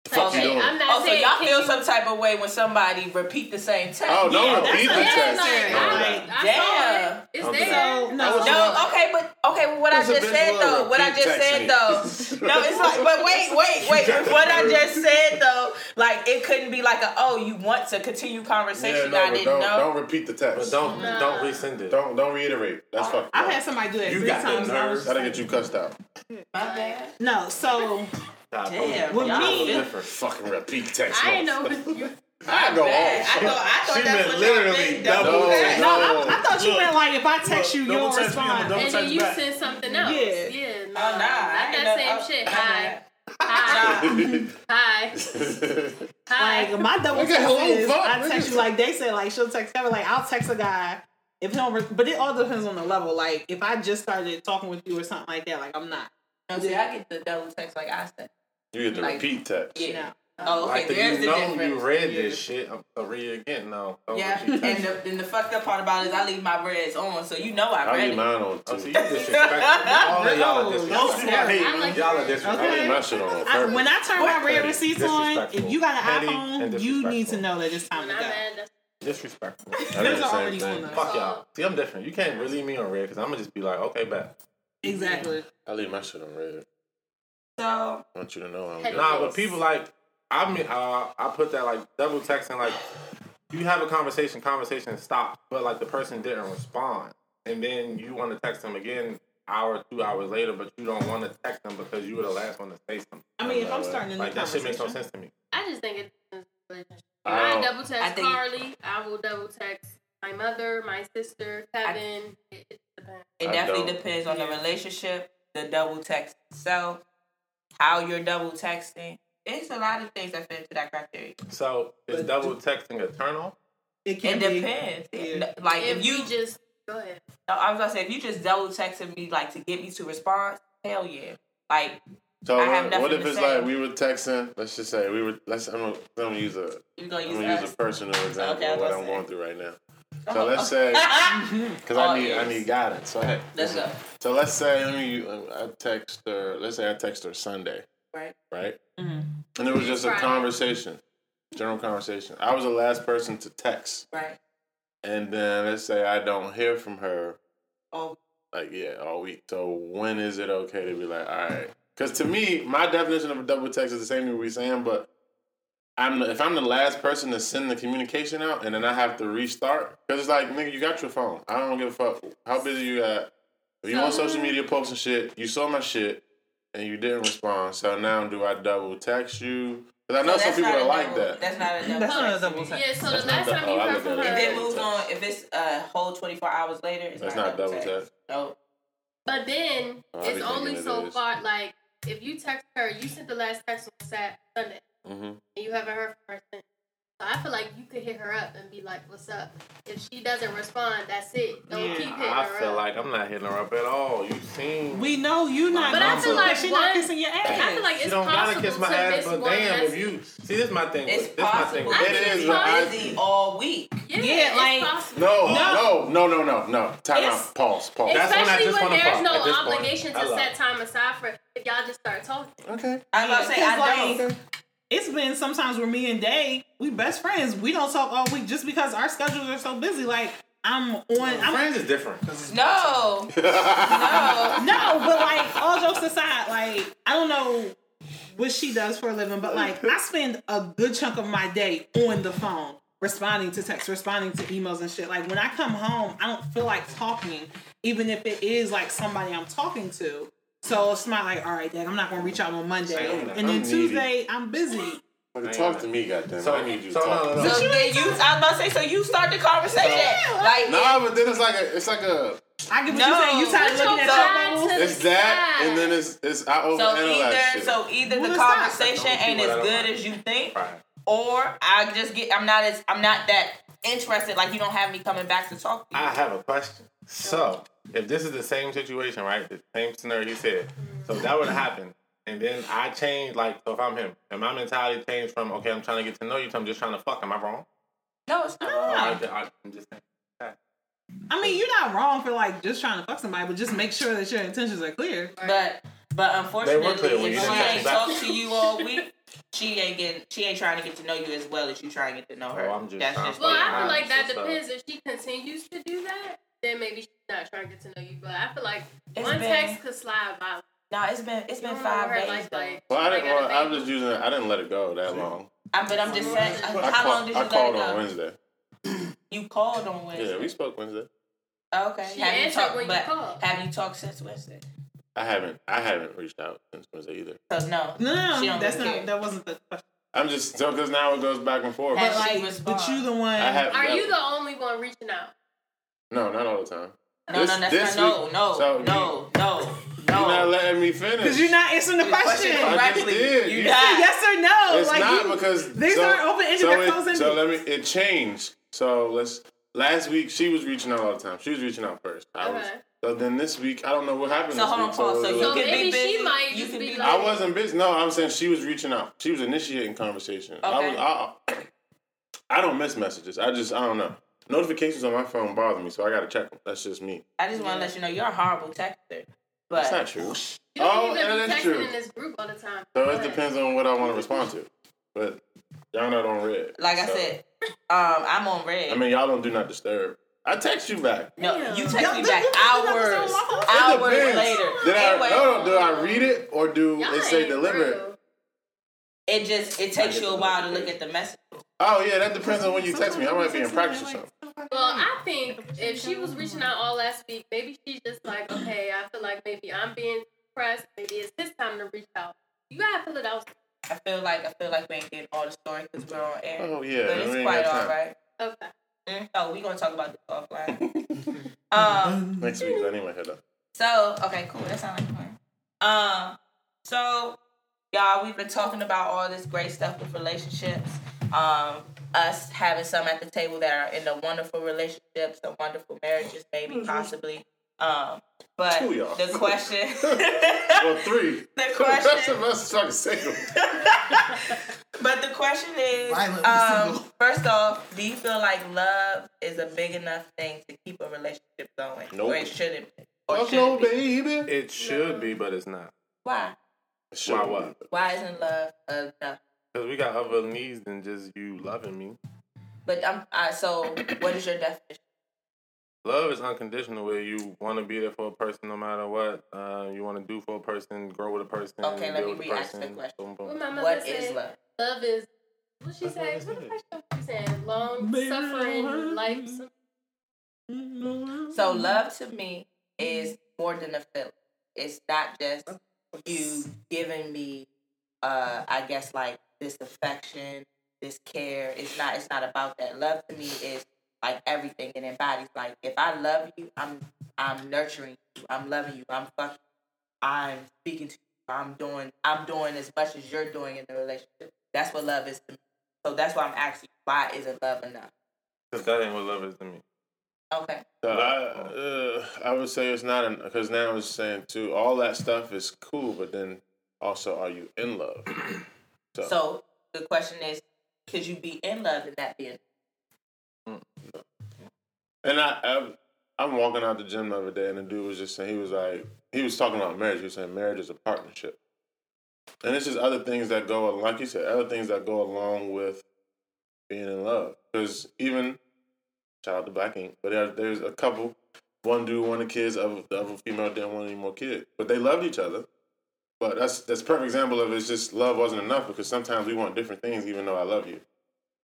Speaker 5: Fuck
Speaker 3: like,
Speaker 5: you
Speaker 3: hey,
Speaker 5: doing?
Speaker 3: I'm not
Speaker 6: Oh, so
Speaker 3: saying
Speaker 6: y'all feel
Speaker 3: you-
Speaker 6: some type of way when somebody repeat the same text?
Speaker 5: Oh, don't
Speaker 7: Yeah,
Speaker 5: repeat the
Speaker 7: that's
Speaker 3: Yeah,
Speaker 5: text.
Speaker 3: like,
Speaker 7: unnecessary.
Speaker 3: I, I
Speaker 6: damn.
Speaker 3: saw it. It's
Speaker 2: Don't
Speaker 3: there.
Speaker 7: So no,
Speaker 6: No, okay, but okay, well, what I just said though, what I just said
Speaker 5: me.
Speaker 6: though, no, it's like, but wait, (laughs) wait, wait, what I just said though, like it couldn't be like a, oh, you want to continue conversation?
Speaker 5: Yeah,
Speaker 6: conversation,
Speaker 5: no,
Speaker 6: I didn't
Speaker 5: don't,
Speaker 6: know.
Speaker 5: don't repeat the
Speaker 2: But
Speaker 5: text.
Speaker 2: don't
Speaker 3: Nah.
Speaker 2: don't resend it.
Speaker 5: Don't don't reiterate. That's fucked
Speaker 7: I've had somebody do that
Speaker 2: You
Speaker 7: three
Speaker 2: got the
Speaker 7: times. and I was
Speaker 2: nerve.
Speaker 5: That'll get you cussed out.
Speaker 6: My bad.
Speaker 7: No, so
Speaker 2: Nah,
Speaker 6: Damn,
Speaker 7: With me-
Speaker 6: feel-
Speaker 2: different.
Speaker 5: Fucking repeat text.
Speaker 3: I ain't know. You, (laughs)
Speaker 5: I go
Speaker 6: bad.
Speaker 5: off.
Speaker 6: I thought, I thought
Speaker 2: She
Speaker 6: that's
Speaker 2: meant literally double
Speaker 6: double
Speaker 5: text.
Speaker 6: text.
Speaker 7: no, I, I thought you
Speaker 4: Look,
Speaker 7: meant like if I text you,
Speaker 4: look,
Speaker 7: you don't
Speaker 4: text
Speaker 7: respond.
Speaker 4: a double
Speaker 3: and then you
Speaker 4: back.
Speaker 3: send something else.
Speaker 7: Yeah.
Speaker 3: Yeah. no,
Speaker 6: Oh, nah, I
Speaker 3: Not
Speaker 6: ain't
Speaker 3: that
Speaker 6: know-
Speaker 3: same shit. Hi. Hi. (laughs) (laughs) Hi. Hi.
Speaker 7: Like my double text is I text you like they said like she'll text Kevin like I'll text a guy if he don't re- but it all depends on the level like if I just started talking with you or something like that like I'm not
Speaker 6: No, see, I get the double text like I said.
Speaker 5: You get the
Speaker 6: Like-
Speaker 5: repeat text.
Speaker 6: Yeah.
Speaker 7: no.
Speaker 6: Oh, okay.
Speaker 2: Like the,
Speaker 6: There's
Speaker 2: you
Speaker 6: the
Speaker 2: know
Speaker 6: difference.
Speaker 2: you read
Speaker 7: Yeah.
Speaker 2: this shit. I'm gonna read it again. No.
Speaker 6: Yeah, (laughs) and the, and the fucked up part about it is I leave my reds on, so you know I
Speaker 5: I
Speaker 6: read
Speaker 5: leave
Speaker 6: it.
Speaker 5: mine on
Speaker 2: Oh, so
Speaker 5: too.
Speaker 2: you disrespectful. All of y'all are disrespectful.
Speaker 4: Those people I hate.
Speaker 3: Like
Speaker 2: Y'all are
Speaker 5: I
Speaker 2: disrespectful.
Speaker 5: leave my shit on on
Speaker 7: I, when I turn my read receipts on, if you got an
Speaker 2: Petty
Speaker 7: iPhone, you need to know that it's time
Speaker 3: When
Speaker 7: to go.
Speaker 3: mad, that's
Speaker 2: Disrespectful.
Speaker 5: I do the same thing.
Speaker 2: Fuck y'all. See, I'm different. You can't really leave me on read because I'm gonna just be like, okay, bet.
Speaker 7: Exactly.
Speaker 5: I leave my shit on read.
Speaker 6: So
Speaker 5: I want you to know I'm
Speaker 3: Petty.
Speaker 5: good.
Speaker 2: Nah, but people like, I mean, uh, I put that like double texting. Like, you have a conversation, conversation stop, but like the person didn't respond, and then you want to text them again, hour, two hours later, but you don't want to text them because you were the last one to say something.
Speaker 7: I mean, if I'm starting a new
Speaker 2: Like that shit makes no sense to me.
Speaker 3: I just think it's a relationship.
Speaker 5: I
Speaker 3: I, double text
Speaker 6: I think-
Speaker 3: Carly. I will double text my mother, my sister, Kevin. it, it depends.
Speaker 6: It
Speaker 5: I
Speaker 6: definitely
Speaker 5: don't.
Speaker 6: depends on the relationship, the double text itself, how you're double texting. It's a lot of things that fit into that criteria.
Speaker 2: So is
Speaker 7: But
Speaker 2: double texting a turn off?
Speaker 7: it can
Speaker 6: It
Speaker 7: be.
Speaker 6: depends.
Speaker 7: Yeah.
Speaker 6: Like
Speaker 3: If,
Speaker 6: if you,
Speaker 3: just go ahead.
Speaker 6: I was gonna say if you just double texted me like to get me to respond, hell yeah. Like
Speaker 5: So
Speaker 6: I have
Speaker 5: what, what if
Speaker 6: to
Speaker 5: it's
Speaker 6: say.
Speaker 5: like we were texting? Let's just say we were. Let's. I'm gonna, I'm gonna use a.
Speaker 6: you gonna
Speaker 5: I'm
Speaker 6: use
Speaker 5: gonna use a personal example
Speaker 6: Okay,
Speaker 5: of what I'm
Speaker 6: say.
Speaker 5: going through right now.
Speaker 6: Oh,
Speaker 5: So let's say, (laughs) because
Speaker 6: Oh,
Speaker 5: I need I need guidance. So hey,
Speaker 6: Let's go.
Speaker 5: So let's say let me. I text her. Let's say I text her Sunday,
Speaker 6: Right.
Speaker 5: right?
Speaker 7: Mhm.
Speaker 5: And it was just a conversation, general conversation. I was the last person to text,
Speaker 6: Right.
Speaker 5: and then let's say I don't hear from her,
Speaker 6: Oh,
Speaker 5: like yeah, all week. So when is it okay to be like, all right? Because to me, my definition of a double text is the same thing we're saying, but I'm if I'm the last person to send the communication out, and then I have to restart, because it's like nigga, you got your phone. I don't give a fuck how busy you at. If you on social media posting shit, you saw my shit, and you didn't respond. So now do I double text you? Because I know
Speaker 6: so
Speaker 5: some people are
Speaker 6: a
Speaker 5: like that.
Speaker 6: That's not a double.
Speaker 7: That's not a double text.
Speaker 3: Yeah, so
Speaker 5: That's
Speaker 3: the
Speaker 5: not
Speaker 3: last time
Speaker 5: oh,
Speaker 3: you
Speaker 5: I
Speaker 3: heard
Speaker 5: look
Speaker 3: from her,
Speaker 6: If it moves on, if it's a whole 24 hours later, it's
Speaker 5: That's
Speaker 6: not,
Speaker 5: not double text.
Speaker 6: No.
Speaker 3: but then
Speaker 5: Oh,
Speaker 3: it's only
Speaker 5: it
Speaker 3: so
Speaker 5: is.
Speaker 3: far. Like if you text her, you sent the last text on Sat Sunday,
Speaker 5: Mm-hmm.
Speaker 3: and you haven't heard from her since. So I feel like you could hit her up and be like, "What's up?" If she doesn't respond, that's it. Don't
Speaker 7: Yeah.
Speaker 3: keep hitting her.
Speaker 2: I
Speaker 3: her
Speaker 2: feel
Speaker 3: up.
Speaker 2: like I'm not hitting her up at all. You seen?
Speaker 7: We know you not.
Speaker 3: But I
Speaker 7: going
Speaker 3: feel
Speaker 7: to,
Speaker 3: like
Speaker 7: she not kissing your ass.
Speaker 3: I feel like
Speaker 2: She
Speaker 3: it's
Speaker 2: don't
Speaker 3: possible
Speaker 2: gotta kiss my
Speaker 3: to
Speaker 2: ass,
Speaker 3: miss
Speaker 2: but
Speaker 3: one
Speaker 2: damn, if you see, this my thing.
Speaker 6: It's
Speaker 2: This my thing.
Speaker 6: possible.
Speaker 3: I
Speaker 5: It
Speaker 3: it's
Speaker 5: but I-
Speaker 6: busy all week.
Speaker 3: Yeah,
Speaker 7: Yeah,
Speaker 3: it's
Speaker 7: like-
Speaker 3: possible.
Speaker 5: No,
Speaker 7: No.
Speaker 5: no, no, no, no, no. Time
Speaker 6: It's-
Speaker 5: out. Pause. Pause.
Speaker 2: That's when I
Speaker 3: Especially
Speaker 2: just
Speaker 3: when
Speaker 2: wanna
Speaker 3: there's no
Speaker 2: At point,
Speaker 3: obligation to set time aside for if y'all just start talking.
Speaker 5: okay.
Speaker 6: I'm about to say, I don't.
Speaker 7: It's been sometimes where me and Day, we best friends. We don't talk all week just because our schedules are so busy. Like I'm on. I'm,
Speaker 2: Friends is different.
Speaker 6: No. (laughs) no. (laughs)
Speaker 7: no, but like all jokes aside, like I don't know what she does for a living, but like I spend a good chunk of my day on the phone, responding to texts, responding to emails and shit. Like when I come home, I don't feel like talking, even if it is like somebody I'm talking to. So it's not like, all right, Dad, I'm not gonna reach out on Monday,
Speaker 2: Same.
Speaker 7: and then
Speaker 5: I'm needy.
Speaker 7: Tuesday I'm busy.
Speaker 5: Fucking talk to me, goddamn.
Speaker 2: So-
Speaker 5: I need you
Speaker 2: so no,
Speaker 5: talk.
Speaker 2: no,
Speaker 5: to
Speaker 2: no.
Speaker 5: me.
Speaker 6: So then you, I was about to say, so you start the conversation. like,
Speaker 5: Nah, but then it's like a, it's like a,
Speaker 7: I get what
Speaker 6: No.
Speaker 7: you saying. You tired of
Speaker 3: Put
Speaker 7: looking
Speaker 3: your
Speaker 7: at
Speaker 3: side
Speaker 7: your bubbles?
Speaker 3: to the
Speaker 5: it's that, and then it's, it's I
Speaker 6: so either,
Speaker 5: shit.
Speaker 6: so either
Speaker 7: Well,
Speaker 6: the conversation ain't as good as you think,
Speaker 2: Right.
Speaker 6: or I just get, I'm not as, I'm not that interested. Like you don't have me coming back to talk to you.
Speaker 2: I have a question. So, if this is the same situation, right? The same scenario you said. So that would happen. And then I change, like, so if I'm him, and my mentality changed from, okay, I'm trying to get to know you to I'm just trying to fuck. Am I wrong?
Speaker 6: no, it's not.
Speaker 2: Oh,
Speaker 6: or.
Speaker 2: I, I'm just saying.
Speaker 7: I mean, you're not wrong for like just trying to fuck somebody, but just make sure that your intentions are clear.
Speaker 6: But but unfortunately, if she ain't
Speaker 2: back.
Speaker 6: talked to you all week, she ain't getting she ain't trying to get to know you as well as you trying to get to know her.
Speaker 2: Oh, I'm just
Speaker 6: That's just
Speaker 3: Well, I feel like that depends. If she continues to do that, then maybe she's not trying to get to know you. But I feel like
Speaker 6: It's
Speaker 3: one
Speaker 6: been-
Speaker 3: text could slide by.
Speaker 6: Nah, it's been it's been five days
Speaker 3: life,
Speaker 6: though.
Speaker 3: like-
Speaker 5: Well, I didn't.
Speaker 3: Like at a
Speaker 5: Well, I'm just using. I didn't let it go that long.
Speaker 6: I, but I'm just saying,
Speaker 5: I,
Speaker 6: how
Speaker 5: call-
Speaker 6: long did you
Speaker 5: I
Speaker 6: let
Speaker 5: called
Speaker 6: it
Speaker 5: on? Wednesday.
Speaker 6: You called on Wednesday.
Speaker 5: Yeah, we spoke Wednesday.
Speaker 6: Okay.
Speaker 3: She
Speaker 6: have you talked?
Speaker 3: when you called.
Speaker 6: have you talked since Wednesday?
Speaker 5: I haven't. I haven't reached out since Wednesday either.
Speaker 6: Cause no,
Speaker 7: No, no,
Speaker 6: She don't
Speaker 7: that's not.
Speaker 6: care.
Speaker 7: That wasn't the question.
Speaker 5: I'm just so because now it goes back and forth.
Speaker 6: Has
Speaker 7: But like,
Speaker 6: respond?
Speaker 7: but you the one.
Speaker 5: I have.
Speaker 3: Are
Speaker 5: that-
Speaker 3: you the only one reaching out?
Speaker 5: No, not all the time.
Speaker 6: no,
Speaker 5: This-
Speaker 6: no, that's not, no,
Speaker 5: week-
Speaker 6: no,
Speaker 5: so
Speaker 6: no, no,
Speaker 5: You're not letting me finish.
Speaker 7: Because you're not answering the question.
Speaker 5: I just
Speaker 6: correctly. You
Speaker 5: You-
Speaker 6: not.
Speaker 7: yes or no?
Speaker 5: It's
Speaker 7: like
Speaker 5: not
Speaker 7: you,
Speaker 5: because
Speaker 7: these
Speaker 5: so,
Speaker 7: aren't open-ended,
Speaker 5: So,
Speaker 7: they're
Speaker 5: it,
Speaker 7: closed-ended.
Speaker 5: so let me. It changed. So let's. Last week she was reaching out all the time. She was reaching out first. I was.
Speaker 3: Okay.
Speaker 5: So then this week I don't know what happened.
Speaker 6: So
Speaker 5: this
Speaker 6: hold on,
Speaker 5: week,
Speaker 6: Paul. So
Speaker 5: it
Speaker 6: you
Speaker 5: was-
Speaker 3: So
Speaker 6: can
Speaker 3: maybe
Speaker 6: be busy.
Speaker 3: she might
Speaker 6: you
Speaker 3: just
Speaker 6: can
Speaker 3: be
Speaker 6: be
Speaker 3: like-
Speaker 5: I wasn't busy. No, I'm saying she was reaching out. She was initiating conversation.
Speaker 6: Okay.
Speaker 5: I was. I, I don't miss messages. I just. I don't know. Notifications on my phone bother me, so I gotta check them. That's just me.
Speaker 6: I just want to let you know you're a horrible texter. But
Speaker 5: That's not true. (laughs)
Speaker 3: You don't
Speaker 5: Oh,
Speaker 3: even
Speaker 5: yeah,
Speaker 3: be
Speaker 5: that's
Speaker 3: texting
Speaker 5: true.
Speaker 3: in this group all the time.
Speaker 5: So
Speaker 3: Go
Speaker 5: it depends on what I want to respond to. But y'all not on red.
Speaker 6: like I said, um, I'm on red.
Speaker 5: I mean, y'all don't do not disturb. I text you back.
Speaker 6: no,
Speaker 3: Damn.
Speaker 6: you text
Speaker 7: Y'all
Speaker 6: me back
Speaker 7: you do not
Speaker 6: hours,
Speaker 7: understand my phone.
Speaker 5: It
Speaker 6: hours later.
Speaker 5: Did I, no, no, do I read it or do
Speaker 3: Y'all
Speaker 5: it say deliver it?
Speaker 6: it just it takes you a while to look at the message.
Speaker 5: Oh yeah, that depends on when you text me. I might be in practice or something.
Speaker 3: Well, I think if she was reaching out all last week, maybe she's just like, okay, I feel like maybe I'm being pressed. Maybe it's his time to reach out. You gotta fill it out.
Speaker 6: I feel like I feel like we ain't getting all the story because we're on air.
Speaker 5: Oh yeah,
Speaker 6: but it's quite
Speaker 5: got
Speaker 6: all
Speaker 5: time.
Speaker 6: right.
Speaker 3: Okay.
Speaker 6: Mm, Oh, we gonna talk about this offline. (laughs) um.
Speaker 5: Next week, I need my head up.
Speaker 6: So okay, cool. That sounds like fun. Um. So y'all, we've been talking about all this great stuff with relationships. Um. Us having some at the table that are in the wonderful relationships, the wonderful marriages, maybe possibly. Um. But
Speaker 5: Two y'all.
Speaker 6: the question. (laughs)
Speaker 5: Well, three. (laughs)
Speaker 6: The
Speaker 5: That's
Speaker 6: question-
Speaker 5: the best fucking single. (laughs)
Speaker 6: But the question is, um, first off, do you feel like love is a big enough thing to keep a relationship going,
Speaker 5: Nope.
Speaker 6: or it shouldn't? Be? Or
Speaker 5: Fuck
Speaker 6: should
Speaker 5: no,
Speaker 6: it be?
Speaker 5: baby.
Speaker 2: It should be, but it's not.
Speaker 6: Why?
Speaker 2: Why what?
Speaker 6: Why isn't love enough?
Speaker 2: Because we got other needs than just you loving me.
Speaker 6: But I'm I, so. What is your definition?
Speaker 2: Love is unconditional, where you want to be there for a person no matter what. Uh, you want to do for a person, grow with a person.
Speaker 6: Okay, let me
Speaker 2: with a
Speaker 6: re-ask the
Speaker 2: person.
Speaker 6: question.
Speaker 2: Boom, boom.
Speaker 3: What my mother
Speaker 6: What
Speaker 3: said,
Speaker 6: is love?
Speaker 3: love is what she
Speaker 2: That's
Speaker 3: said. What the
Speaker 2: said.
Speaker 3: fuck she saying? Long suffering life.
Speaker 6: So love to me is more than a feeling. It's not just you giving me, uh, I guess like this affection, this care. It's not. It's not about that. Love to me is like everything it embodies. Like if I love you, I'm I'm nurturing you. I'm loving you. I'm fucking. I'm speaking to you. I'm doing. I'm doing as much as you're doing in the relationship. That's what love is to me. So that's why I'm asking. Why isn't love enough?
Speaker 2: Because that ain't what love is to me.
Speaker 6: Okay.
Speaker 5: So I, uh, I would say it's not because now it's saying too. All that stuff is cool, but then also, are you in love? (clears throat) So,
Speaker 6: So the question is, could you be in love and that be?
Speaker 5: And I, I, I'm walking out the gym the other day, and the dude was just saying he was like he was talking about marriage. He was saying marriage is a partnership, and it's just other things that go like you said, other things that go along with being in love. Because even shout out to Black Ink, but there, there's a couple. One dude wanted kids, other the other female didn't want any more kids, but they loved each other. But that's that's perfect example of it's just love wasn't enough because sometimes we want different things, even though I love you.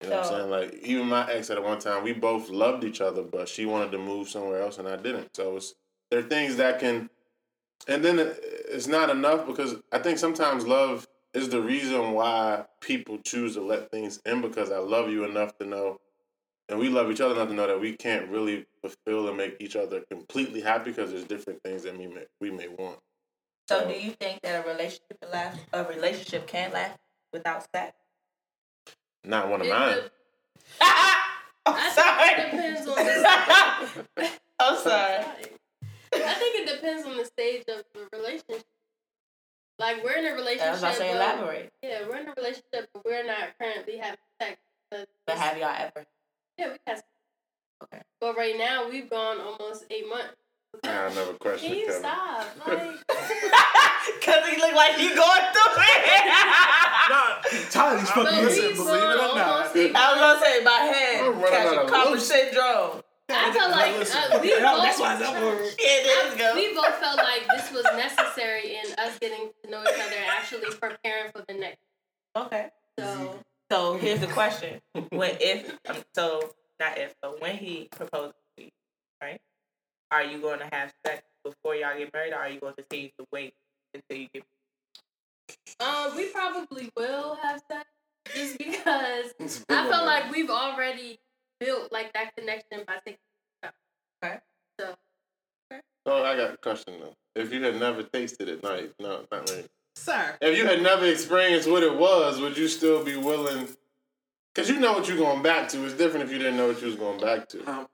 Speaker 5: You know what I'm saying? Like even my ex at one time, we both loved each other, but she wanted to move somewhere else and I didn't. So it's there are things that can, and then it's not enough because I think sometimes love is the reason why people choose to let things in because I love you enough to know, and we love each other enough to know that we can't really fulfill and make each other completely happy because there's different things that we may we may want.
Speaker 6: So do you think that a relationship last? A relationship can last without sex?
Speaker 5: Not one of
Speaker 3: It
Speaker 5: mine.
Speaker 3: could- (laughs) I
Speaker 6: sorry.
Speaker 3: think it depends on the (laughs)
Speaker 6: I'm sorry.
Speaker 3: I think it depends on the stage of the relationship. Like we're in a relationship.
Speaker 6: was about to say
Speaker 3: but-
Speaker 6: elaborate.
Speaker 3: Yeah, we're in a relationship, but we're not currently having sex. But,
Speaker 6: But have y'all ever?
Speaker 3: yeah, we have.
Speaker 6: Okay.
Speaker 3: But right now we've gone almost eight months.
Speaker 5: I never
Speaker 3: Can you
Speaker 5: Kevin.
Speaker 3: stop? (laughs) Like, (laughs)
Speaker 6: Cause he look like he going through it.
Speaker 4: Nah, Tyler's
Speaker 3: but
Speaker 4: fucking listen, believe it or not.
Speaker 3: almost
Speaker 6: I was gonna say my head
Speaker 5: I'm running out
Speaker 6: catching
Speaker 5: of
Speaker 6: copper syndrome.
Speaker 3: I felt like uh, we
Speaker 4: yeah,
Speaker 3: both.
Speaker 4: that's why it's over.
Speaker 6: Yeah, there
Speaker 3: we both felt like this was necessary in us getting to know each other and actually preparing for the next.
Speaker 6: Okay.
Speaker 3: So
Speaker 6: So here's the (laughs) question: When if um, so not if but when he proposes to you, right? Are you going to have sex before y'all get married, or are you going to continue to wait until you get?
Speaker 3: Um, we probably will have sex just because (laughs)
Speaker 5: It's been
Speaker 3: I
Speaker 5: a
Speaker 3: felt like we've already built like that connection by taking.
Speaker 6: Okay.
Speaker 3: So Okay.
Speaker 5: So I got a question though. If you had never tasted it, no, no, not really.
Speaker 7: Sir.
Speaker 5: If you had never experienced what it was, would you still be willing? Because you know what you're going back to. It's different if you didn't know what you was going back to.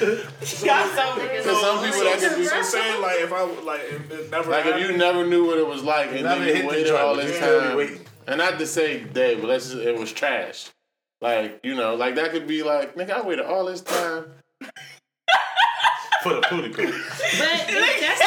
Speaker 6: Y'all so
Speaker 5: Because some people that could be
Speaker 4: So saying like if I like if it never
Speaker 5: like if you never knew what it was like and
Speaker 2: Never
Speaker 5: then you waited all this time.
Speaker 2: waiting.
Speaker 5: And not to say day, but let's just it was trash. Like you know, like that could be like nigga, I waited all this time.
Speaker 2: For the pooty poo.
Speaker 7: But if that's the case,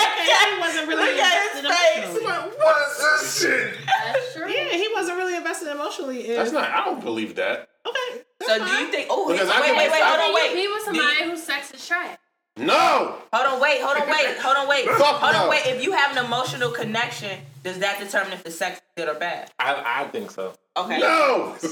Speaker 7: he wasn't really
Speaker 6: Look at his
Speaker 7: invested
Speaker 6: face.
Speaker 7: emotionally.
Speaker 5: What's this shit?
Speaker 3: that's true.
Speaker 7: Yeah, he wasn't really invested emotionally. If,
Speaker 5: That's not. I don't believe that.
Speaker 7: okay.
Speaker 6: So do you think? Oh, wait, wait, wait, wait, hold on, wait.
Speaker 3: be with somebody whose sex is trash?
Speaker 5: No.
Speaker 6: Hold on, wait, hold on, wait, hold on, wait,
Speaker 5: Fuck
Speaker 6: hold
Speaker 5: no.
Speaker 6: on, wait. If you have an emotional connection, does that determine if the sex is good or bad?
Speaker 2: I, I think so.
Speaker 6: Okay.
Speaker 5: No. (laughs)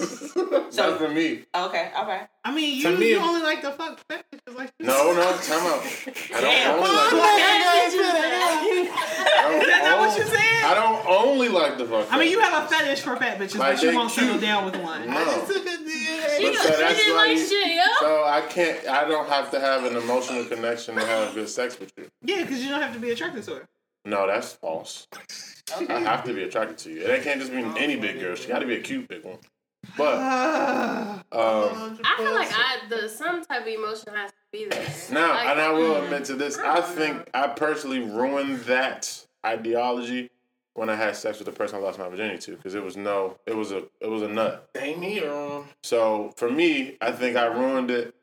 Speaker 6: So-
Speaker 5: Not for me.
Speaker 6: Okay. Okay.
Speaker 7: I mean, you,
Speaker 2: me,
Speaker 7: you only like the fuck fat bitches like.
Speaker 5: No, no, time out. I don't
Speaker 6: Damn.
Speaker 5: only
Speaker 7: Come on,
Speaker 5: like.
Speaker 7: I (laughs)
Speaker 5: I don't
Speaker 7: Is that what you said?
Speaker 5: I don't only like the fuck.
Speaker 7: I mean, you have a fetish for fat bitches,
Speaker 5: Like,
Speaker 7: but you won't settle down with one.
Speaker 5: No. (laughs)
Speaker 3: She,
Speaker 5: But
Speaker 3: she
Speaker 5: so that's
Speaker 3: didn't
Speaker 5: why
Speaker 3: like shit, yo.
Speaker 5: So I can't. I don't have to have an emotional connection to have good sex with you.
Speaker 7: Yeah, because you don't have to be attracted to her.
Speaker 5: No, that's false. I have to be attracted to you. It can't just be any big girl. She got to be a cute big one. But (sighs) um,
Speaker 3: I feel like I the some type of emotion has to be there.
Speaker 5: now,
Speaker 3: Like,
Speaker 5: and I will admit to this. I think I personally ruined that ideology when I had sex with the person I lost my virginity to because it was no, it was a, it was a nut.
Speaker 2: Damn.
Speaker 5: So for me, I think I ruined it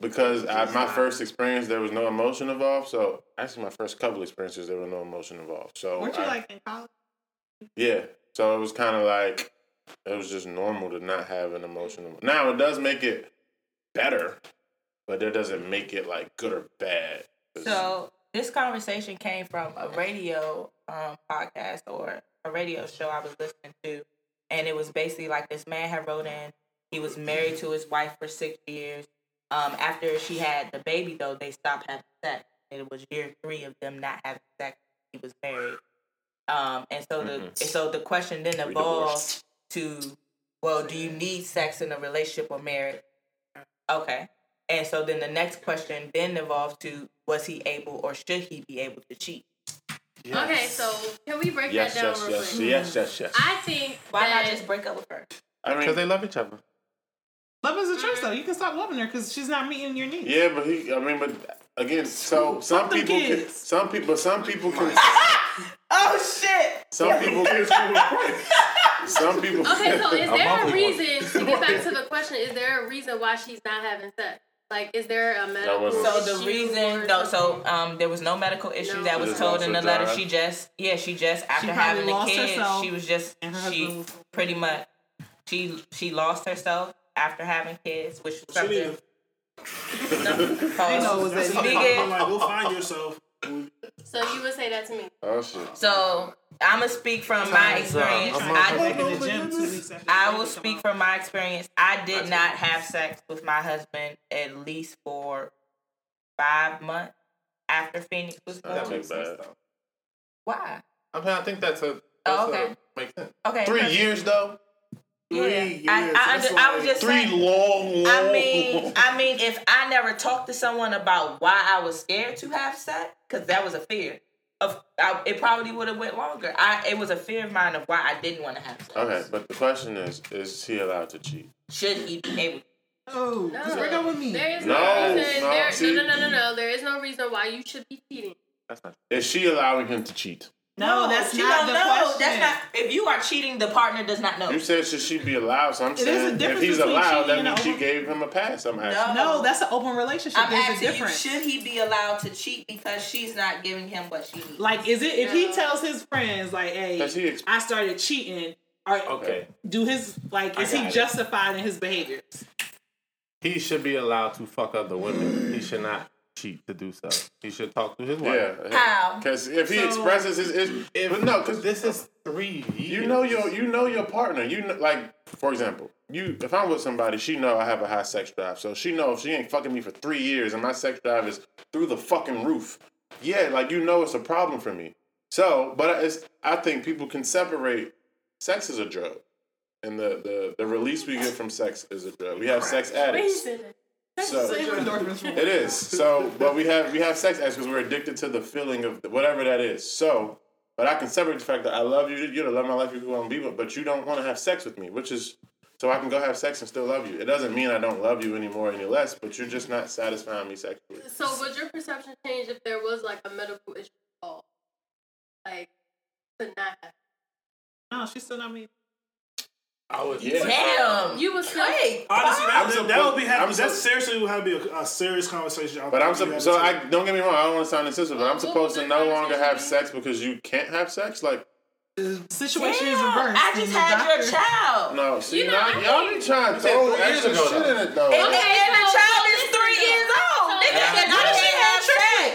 Speaker 5: because at my first experience there was no emotion involved. So actually, my first couple experiences there was no emotion involved. So
Speaker 7: Weren't you
Speaker 5: I-
Speaker 7: like in college?
Speaker 5: yeah. So it was kind of like it was just normal to not have an emotional. Now it does make it better, but it doesn't make it like good or bad.
Speaker 6: So this conversation came from a radio um, podcast or a radio show I was listening to, and it was basically like this man had wrote in. He was married to his wife for six years. Um, after she had the baby, though, they stopped having sex. And it was year three of them not having sex. He was married. Um, and so the
Speaker 5: Mhm.
Speaker 6: and so the question then
Speaker 5: We
Speaker 6: evolved to, well, do you need sex in a relationship or marriage? Okay. And so then the next question then evolved to was he able or should he be able to cheat?
Speaker 3: Okay, so can we break
Speaker 5: yes,
Speaker 3: that down
Speaker 5: yes,
Speaker 3: real
Speaker 5: yes,
Speaker 3: quick?
Speaker 5: yes, yes, yes.
Speaker 3: I think
Speaker 6: Why
Speaker 3: that
Speaker 6: not just break up with her?
Speaker 5: I mean, Because
Speaker 2: they love each other.
Speaker 7: Love is a choice, though. You can stop loving her because she's not meeting your needs.
Speaker 5: yeah, but he. I mean, but again, so some people can. Some people, some people can.
Speaker 6: Oh shit!
Speaker 5: Some people. (laughs) Some people.
Speaker 3: Okay, so is there a
Speaker 2: monthly
Speaker 3: reason to get back to the question? Is there a reason why she's not having sex? Like, is there a medical?
Speaker 6: So the reason, no, so um, there was no medical issue
Speaker 3: No.
Speaker 6: that was told in the letter.
Speaker 5: job.
Speaker 6: She just, yeah, she just after
Speaker 7: probably
Speaker 6: having the kids, she was just, she pretty much, she she lost herself after having kids, which was
Speaker 4: She need
Speaker 6: something.
Speaker 4: to-
Speaker 6: No, (laughs)
Speaker 7: They
Speaker 6: pause.
Speaker 7: know was that
Speaker 4: something
Speaker 6: Nigga.
Speaker 4: I'm like, go find yourself.
Speaker 3: So you would say that to me?
Speaker 5: Oh shit.
Speaker 6: So I'm gonna speak from my experience.
Speaker 2: I'm
Speaker 6: I,
Speaker 7: in the gym two weeks after
Speaker 6: I will speak from my experience. I did not have sex with my husband at least for five months after Phoenix was
Speaker 5: That
Speaker 6: born.
Speaker 5: makes bad.
Speaker 6: Why?
Speaker 2: I mean, I think that's a. That's
Speaker 6: Oh, okay.
Speaker 2: A, makes sense.
Speaker 6: Okay.
Speaker 5: Three years though.
Speaker 6: Yeah.
Speaker 4: Three
Speaker 6: I,
Speaker 4: years,
Speaker 6: I,
Speaker 4: that's
Speaker 6: under, I was just
Speaker 5: Three
Speaker 6: saying.
Speaker 5: long, long.
Speaker 6: I mean, I mean, if I never talked to someone about why I was scared to have sex, because that was a fear. of I, it probably would have went longer. I it was a fear of mine of why I didn't want to have sex.
Speaker 5: Okay, but the question is: Is he allowed to cheat?
Speaker 6: Should he be able?
Speaker 7: Oh,
Speaker 3: No.
Speaker 7: just break up with me.
Speaker 3: There is
Speaker 5: No,
Speaker 3: no, reason.
Speaker 5: no,
Speaker 3: there, no, no, no, no, no. There is no reason why you should be cheating.
Speaker 2: That's not.
Speaker 5: Is she allowing him to cheat?
Speaker 7: No, that's
Speaker 6: she
Speaker 7: not
Speaker 6: don't
Speaker 7: the
Speaker 6: know.
Speaker 7: question.
Speaker 6: That's not. If you are cheating, the partner does not know.
Speaker 5: You said should she be allowed? So I'm
Speaker 7: is a
Speaker 5: saying if he's allowed,
Speaker 7: cheating
Speaker 5: that
Speaker 7: and
Speaker 5: means she gave him a pass. I'm asking.
Speaker 7: No, that's an open relationship.
Speaker 6: I'm
Speaker 7: There's a
Speaker 6: asking you,
Speaker 7: difference.
Speaker 6: should he be allowed to cheat because she's not giving him what she needs?
Speaker 7: Like, is it if he tells his friends like, "Hey,
Speaker 5: Does he ex-
Speaker 7: I started cheating," or
Speaker 2: Okay.
Speaker 7: do his like, is he
Speaker 2: got it.
Speaker 7: justified in his behaviors?
Speaker 2: He should be allowed to fuck other women. He should not cheat to do so. He should talk to his wife.
Speaker 5: Yeah.
Speaker 6: How?
Speaker 5: Because if he
Speaker 7: So-
Speaker 5: expresses his, his
Speaker 2: If,
Speaker 5: but no, because
Speaker 2: this is three years.
Speaker 5: you know your you know your partner. You know, like for example, you if I'm with somebody, she know I have a high sex drive, so she know if she ain't fucking me for three years and my sex drive is through the fucking roof. Yeah, like you know it's a problem for me. So, but it's I think people can separate. Sex is a drug, and the the the release we get from sex is a drug. We have sex addicts. (laughs) So it is. So, but we have we have sex addicts because we're addicted to the feeling of whatever that is. So, but I can separate the fact that I love you, you're the love of my life, you want to be, but but you don't want to have sex with me, which is so I can go have sex and still love you. It doesn't mean I don't love you anymore any less, but you're just not satisfying me sexually.
Speaker 3: So would your perception change if there was like a medical issue involved? Like to not have
Speaker 7: No, she's still not me.
Speaker 2: I would.
Speaker 5: Yeah.
Speaker 6: Damn.
Speaker 3: you would still
Speaker 6: Wait.
Speaker 4: Honestly, that,
Speaker 5: I'm
Speaker 4: that, that would be happy. That
Speaker 5: suppo-
Speaker 4: seriously would have to be a, a serious conversation.
Speaker 5: But I'm
Speaker 4: you
Speaker 5: sup- so I don't get me wrong. I don't want to sound insistent, but I'm
Speaker 3: What
Speaker 5: supposed to no longer have sex because you can't have sex. Like
Speaker 7: The situation is reversed.
Speaker 6: I just
Speaker 7: the
Speaker 6: had your child.
Speaker 5: no, see
Speaker 3: You know,
Speaker 5: now
Speaker 3: I
Speaker 5: y'all
Speaker 3: think-
Speaker 5: be trying to
Speaker 2: You
Speaker 5: throw
Speaker 2: years
Speaker 5: extra
Speaker 2: ago,
Speaker 5: shit
Speaker 2: though.
Speaker 5: in it though.
Speaker 6: And,
Speaker 3: Okay,
Speaker 6: and the child is three
Speaker 3: though.
Speaker 6: years old.
Speaker 3: So-
Speaker 6: Nigga
Speaker 3: Yeah.
Speaker 6: cannot
Speaker 7: What if she
Speaker 6: have
Speaker 7: had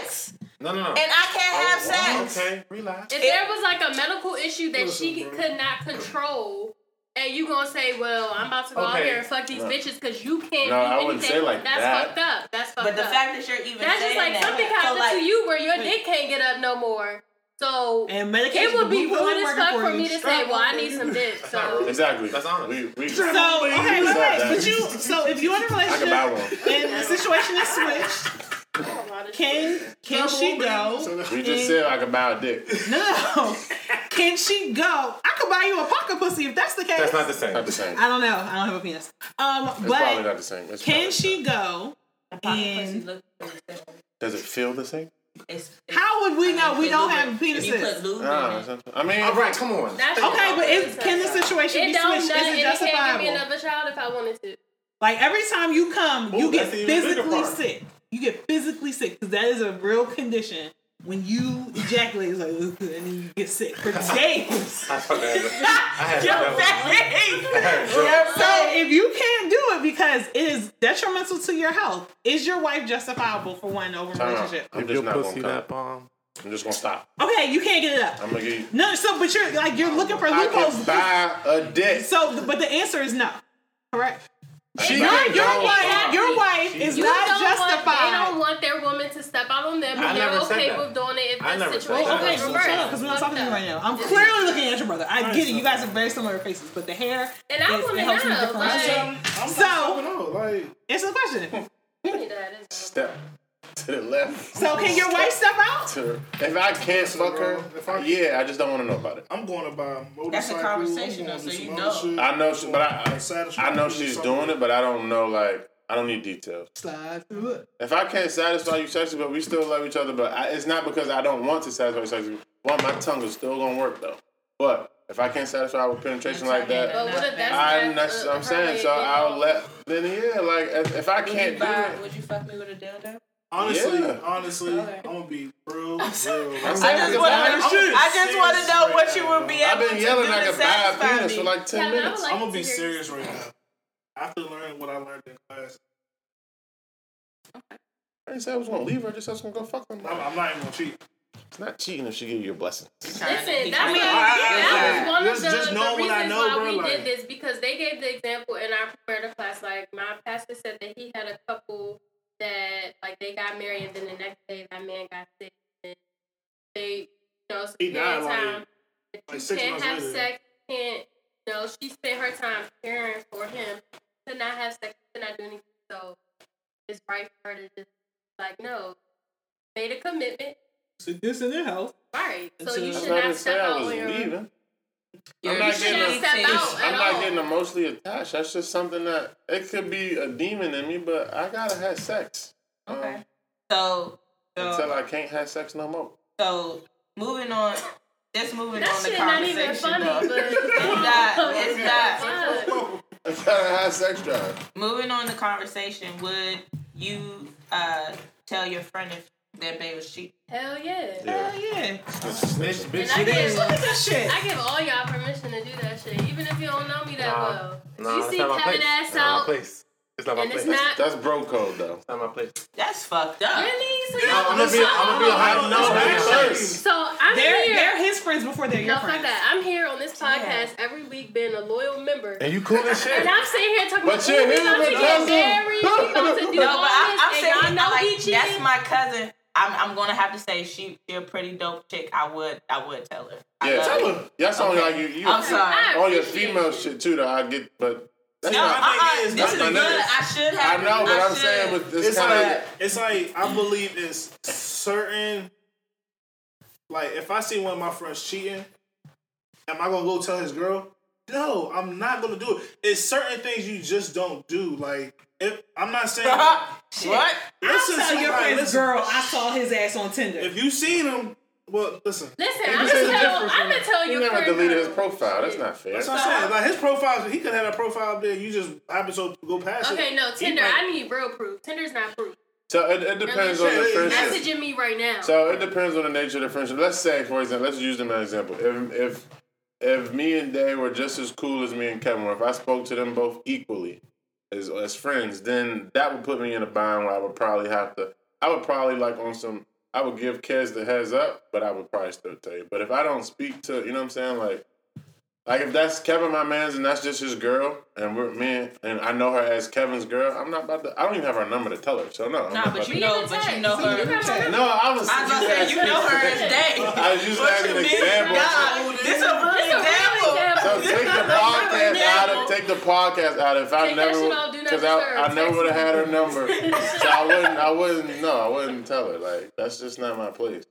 Speaker 6: sex.
Speaker 2: No, no, no.
Speaker 6: And I can't oh, have
Speaker 2: Oh,
Speaker 6: sex.
Speaker 2: Okay, relax.
Speaker 3: If there was like a medical issue that she could not control, and you gonna say, "Well, I'm about to go out here and fuck these
Speaker 5: No.
Speaker 3: bitches because you can't
Speaker 5: No,
Speaker 3: do
Speaker 5: I wouldn't say like
Speaker 3: that's
Speaker 5: that.
Speaker 3: fucked up. That's fucked up.
Speaker 6: But the fact that you're even
Speaker 3: that's just like
Speaker 6: that,
Speaker 3: something
Speaker 6: so
Speaker 3: happened
Speaker 6: like,
Speaker 3: to you where your dick can't get up no more. So
Speaker 7: And medication.
Speaker 3: it would be
Speaker 7: the blue
Speaker 3: rude as fuck for me to say, "Well, I need some dick." So (laughs)
Speaker 5: Exactly.
Speaker 2: That's honest.
Speaker 5: We, we,
Speaker 7: So okay, wait, wait. But you, so if you're in a relationship and the situation is switched, (laughs) can can she go?
Speaker 5: We just said I could buy a dick.
Speaker 7: No, (laughs) no. Can she go? I could buy you a pocket pussy if that's the case.
Speaker 2: That's not the same.
Speaker 5: Not the same.
Speaker 7: I don't know. I don't have a penis. Um,
Speaker 5: It's probably
Speaker 7: but
Speaker 5: not the same. It's
Speaker 7: can
Speaker 5: probably
Speaker 7: she
Speaker 5: not.
Speaker 7: go? And
Speaker 5: Does it feel the same?
Speaker 7: how would we know we don't have
Speaker 6: If you put
Speaker 7: penises?
Speaker 6: lube in it.
Speaker 5: I mean,
Speaker 2: All right, come on.
Speaker 3: that's
Speaker 7: Okay, but is, can the situation
Speaker 3: it
Speaker 7: be
Speaker 3: don't
Speaker 7: switched?
Speaker 3: nothing.
Speaker 7: Is
Speaker 3: and
Speaker 7: it
Speaker 3: it can't give me another child if I wanted to.
Speaker 7: Like every time you come, you get
Speaker 2: that's the even bigger
Speaker 7: physically sick. You get physically sick because that is a real condition. When you ejaculate, it's like, and then you get sick for (laughs) days.
Speaker 2: I fucking had to- I had to that one.
Speaker 7: So if you can't do it because it is detrimental to your health, is your wife justifiable for wanting over
Speaker 5: time out.
Speaker 7: relationship?
Speaker 5: I'm
Speaker 2: If
Speaker 5: just
Speaker 2: your
Speaker 5: not
Speaker 2: pussy
Speaker 5: gonna
Speaker 2: that
Speaker 5: come.
Speaker 2: bomb.
Speaker 5: I'm just gonna stop.
Speaker 7: Okay, you can't get it up.
Speaker 5: I'm gonna give you.
Speaker 7: No, so but you're like you're looking for
Speaker 5: I
Speaker 7: loopholes.
Speaker 5: can buy a dick.
Speaker 7: So, but the answer is no. Correct.
Speaker 5: She
Speaker 7: Your, your
Speaker 5: go.
Speaker 7: wife, your wife is
Speaker 3: You
Speaker 7: not
Speaker 3: don't want, they don't want their woman to step out on them,
Speaker 2: I
Speaker 3: but they're
Speaker 2: never said
Speaker 3: okay
Speaker 2: that.
Speaker 3: with doing it if
Speaker 2: I
Speaker 3: the
Speaker 2: never said
Speaker 3: situation
Speaker 2: that.
Speaker 7: Okay, so
Speaker 3: reversed.
Speaker 7: shut up because we're not talking to you right now. I'm clearly looking at your brother. I get it. You guys have very similar faces, but the hair
Speaker 3: And I
Speaker 7: it,
Speaker 3: want
Speaker 7: it
Speaker 3: to
Speaker 7: helps me
Speaker 3: know,
Speaker 7: differentiate.
Speaker 3: like,
Speaker 4: I'm, I'm
Speaker 7: So-
Speaker 4: not fucking out. Like,
Speaker 7: Answer the question. (laughs)
Speaker 5: Step (laughs) to the left.
Speaker 7: So can your wife step out?
Speaker 5: To, if I can't fuck her,
Speaker 4: If I-
Speaker 5: yeah, I just don't want to know about it.
Speaker 4: I'm going to buy a motorcycle.
Speaker 6: That's a
Speaker 4: I'm
Speaker 6: conversation, though, so
Speaker 4: some
Speaker 6: you know.
Speaker 4: shit.
Speaker 5: I know, she, but I,
Speaker 4: I'm
Speaker 5: I know she's doing it, but I don't know. Like, I don't need details.
Speaker 7: Slide through it.
Speaker 5: If I can't satisfy you sexually, but we still love each other, but I, it's not because I don't want to satisfy you sexually. Well, my tongue is still gonna work though. But if I can't satisfy with penetration like that,
Speaker 3: But what if that's
Speaker 5: I
Speaker 3: not,
Speaker 5: that's what I'm
Speaker 3: her
Speaker 5: saying. So I'll let. Then yeah, like if, if I
Speaker 6: Would you,
Speaker 5: can't do it,
Speaker 6: would you fuck me with a dildo?
Speaker 4: Honestly,
Speaker 5: Yeah.
Speaker 4: honestly, I'm gonna be real, real.
Speaker 5: I'm
Speaker 6: I
Speaker 5: saying
Speaker 6: just want
Speaker 5: I-
Speaker 6: to.
Speaker 4: I'm
Speaker 6: I just want to know
Speaker 4: right
Speaker 6: what
Speaker 4: now,
Speaker 6: you would be able.
Speaker 5: I've
Speaker 6: able
Speaker 5: been
Speaker 6: to
Speaker 5: yelling
Speaker 6: do
Speaker 5: like
Speaker 6: to
Speaker 5: a bad
Speaker 6: satisfy
Speaker 5: penis
Speaker 6: me.
Speaker 5: for like ten
Speaker 3: Yeah,
Speaker 5: minutes.
Speaker 3: like
Speaker 4: I'm gonna be
Speaker 3: hear-
Speaker 4: serious right now. After learning what I learned in class,
Speaker 5: I didn't say I was gonna leave her. I just said I was gonna go fuck them.
Speaker 4: I'm, I'm not even gonna cheat.
Speaker 5: It's not cheating if she give you a blessing.
Speaker 3: Listen, that's what, that was one of
Speaker 4: Just-
Speaker 3: the,
Speaker 4: just
Speaker 3: the reasons
Speaker 4: what I know,
Speaker 3: why
Speaker 4: bro,
Speaker 3: we
Speaker 4: like-
Speaker 3: did this because they gave the example in our preparative class. Like my pastor said that he had a couple that like they got married and then the next day that man got sick and they you know
Speaker 4: He died,
Speaker 3: spent
Speaker 4: like-
Speaker 3: time.
Speaker 4: like
Speaker 3: you
Speaker 4: six
Speaker 3: can't
Speaker 4: months
Speaker 3: have
Speaker 4: later.
Speaker 3: sex. Can't you know? She spent her time caring for him to not have sex, to not do anything. So it's right for her to just like no, made a commitment.
Speaker 7: sit this in their house.
Speaker 3: Right. So
Speaker 7: So-
Speaker 3: you
Speaker 7: That's
Speaker 3: should
Speaker 5: I
Speaker 3: not
Speaker 5: didn't say
Speaker 3: step out on your.
Speaker 5: leaving.
Speaker 6: You're
Speaker 5: I'm not getting.
Speaker 3: not
Speaker 5: a-
Speaker 3: step out
Speaker 5: I'm not getting emotionally attached. That's just something that it could be a demon in me, but I gotta have sex. Um,
Speaker 6: Okay. So,
Speaker 5: until
Speaker 6: so,
Speaker 5: I can't have sex no more.
Speaker 6: so moving on. Just moving
Speaker 3: That
Speaker 6: on the
Speaker 3: shit not even
Speaker 6: conversation.
Speaker 3: funny,
Speaker 6: though.
Speaker 3: but
Speaker 6: It's not. It's not. (laughs)
Speaker 3: Fuck.
Speaker 5: I gotta have sex drive.
Speaker 6: Moving on the conversation, would you uh tell your friend if their babe was cheating?
Speaker 3: Hell yeah.
Speaker 5: Yeah.
Speaker 7: Hell yeah.
Speaker 2: Bitch, bitch,
Speaker 3: And I give.
Speaker 7: Look at that shit.
Speaker 3: I give all y'all permission to do that shit, even if you don't know me that
Speaker 2: Nah,
Speaker 3: well.
Speaker 2: Nah,
Speaker 3: you
Speaker 2: that's
Speaker 3: see
Speaker 2: not my
Speaker 3: Kevin
Speaker 2: place.
Speaker 3: ass
Speaker 2: It's not my
Speaker 3: out,
Speaker 2: place. It's not my
Speaker 3: and
Speaker 2: place.
Speaker 3: it's not
Speaker 5: That's bro code though.
Speaker 2: It's not my place.
Speaker 6: That's fucked up.
Speaker 3: really. So
Speaker 2: I'm
Speaker 3: y'all
Speaker 2: gonna be. I'm gonna be a high. No,
Speaker 5: That's
Speaker 2: first.
Speaker 3: So I'm
Speaker 7: They're
Speaker 3: here.
Speaker 7: they're his friends before they're your
Speaker 3: no, fuck
Speaker 7: friends.
Speaker 3: that. I'm here on this podcast every week, being a loyal member.
Speaker 2: And you cool as shit.
Speaker 3: And I'm sitting here talking
Speaker 5: But
Speaker 3: about,
Speaker 5: you're
Speaker 3: "Ooh, we
Speaker 5: his
Speaker 3: about to get
Speaker 5: cousin."
Speaker 3: married, we about to do (laughs)
Speaker 6: No, but I, I'm
Speaker 3: and
Speaker 6: saying
Speaker 3: y'all know
Speaker 6: like that's my cousin. I'm I'm gonna have to say she she a pretty dope chick. I would I would tell her. I
Speaker 5: Yeah, tell
Speaker 6: her.
Speaker 5: her. That's only like you. you
Speaker 6: I'm sorry.
Speaker 5: All your female
Speaker 3: it.
Speaker 5: shit too. That I get, but that's
Speaker 6: No,
Speaker 5: not.
Speaker 4: my
Speaker 6: uh-uh,
Speaker 4: is-
Speaker 6: this is good.
Speaker 5: niggas.
Speaker 6: I should have.
Speaker 5: I know, but
Speaker 6: I
Speaker 5: I'm
Speaker 6: should.
Speaker 5: saying with this
Speaker 4: It's
Speaker 5: kind
Speaker 4: like
Speaker 5: of.
Speaker 4: it's like I believe it's certain. Like if I see one of my friends cheating, am I gonna go tell his girl? No, I'm not gonna do it. It's certain things you just don't do. Like if I'm not saying. (laughs)
Speaker 6: what?
Speaker 4: listen,
Speaker 7: Tell
Speaker 4: to
Speaker 7: your
Speaker 4: like,
Speaker 7: friend's
Speaker 4: listen,
Speaker 7: girl I saw his ass on Tinder.
Speaker 4: If you seen him, well, listen.
Speaker 3: Listen,
Speaker 4: Maybe
Speaker 3: I'm
Speaker 4: this
Speaker 3: gonna tell,
Speaker 4: different
Speaker 3: I'm gonna
Speaker 4: from-
Speaker 3: tell
Speaker 5: He
Speaker 3: your
Speaker 5: never deleted
Speaker 3: girl.
Speaker 5: his profile. That's not fair.
Speaker 4: That's what I'm saying. Like his profile, he could have a profile up there. You just happen to go past it.
Speaker 3: Okay, no, Tinder.
Speaker 4: might-
Speaker 3: I need real proof. Tinder's not proof.
Speaker 5: So it, it depends on the
Speaker 4: Really?
Speaker 5: friendship.
Speaker 3: Messaging me right now.
Speaker 5: So it depends on the nature of the friendship. Let's say, for example, let's use them as an example. If if if me and Day were just as cool as me and Kevin, or if I spoke to them both equally as as friends, then that would put me in a bind where I would probably have to. I would probably like on some. I would give Kez the heads up, but I would probably still tell you. But if I don't speak to, you know what I'm saying, like. Like if that's Kevin, my man's, and that's just his girl, and we're me, and I know her as Kevin's girl. I'm not about to. I don't even have her number to tell her, so no. I'm
Speaker 6: Nah, but you know, but you know her.
Speaker 5: No, I was.
Speaker 6: I was gonna say you know her as day.
Speaker 5: I was using that as an
Speaker 6: What you mean?
Speaker 5: example.
Speaker 6: Nah, this a real
Speaker 3: It's a real
Speaker 6: example.
Speaker 3: Example.
Speaker 5: So (laughs) take the podcast out of take the podcast out. of. If I
Speaker 3: Take that
Speaker 5: never,
Speaker 3: shit off, do not
Speaker 5: because I. I never would have had her number, (laughs) so I wouldn't. I wouldn't. No, I wouldn't tell her. Like that's just not my place.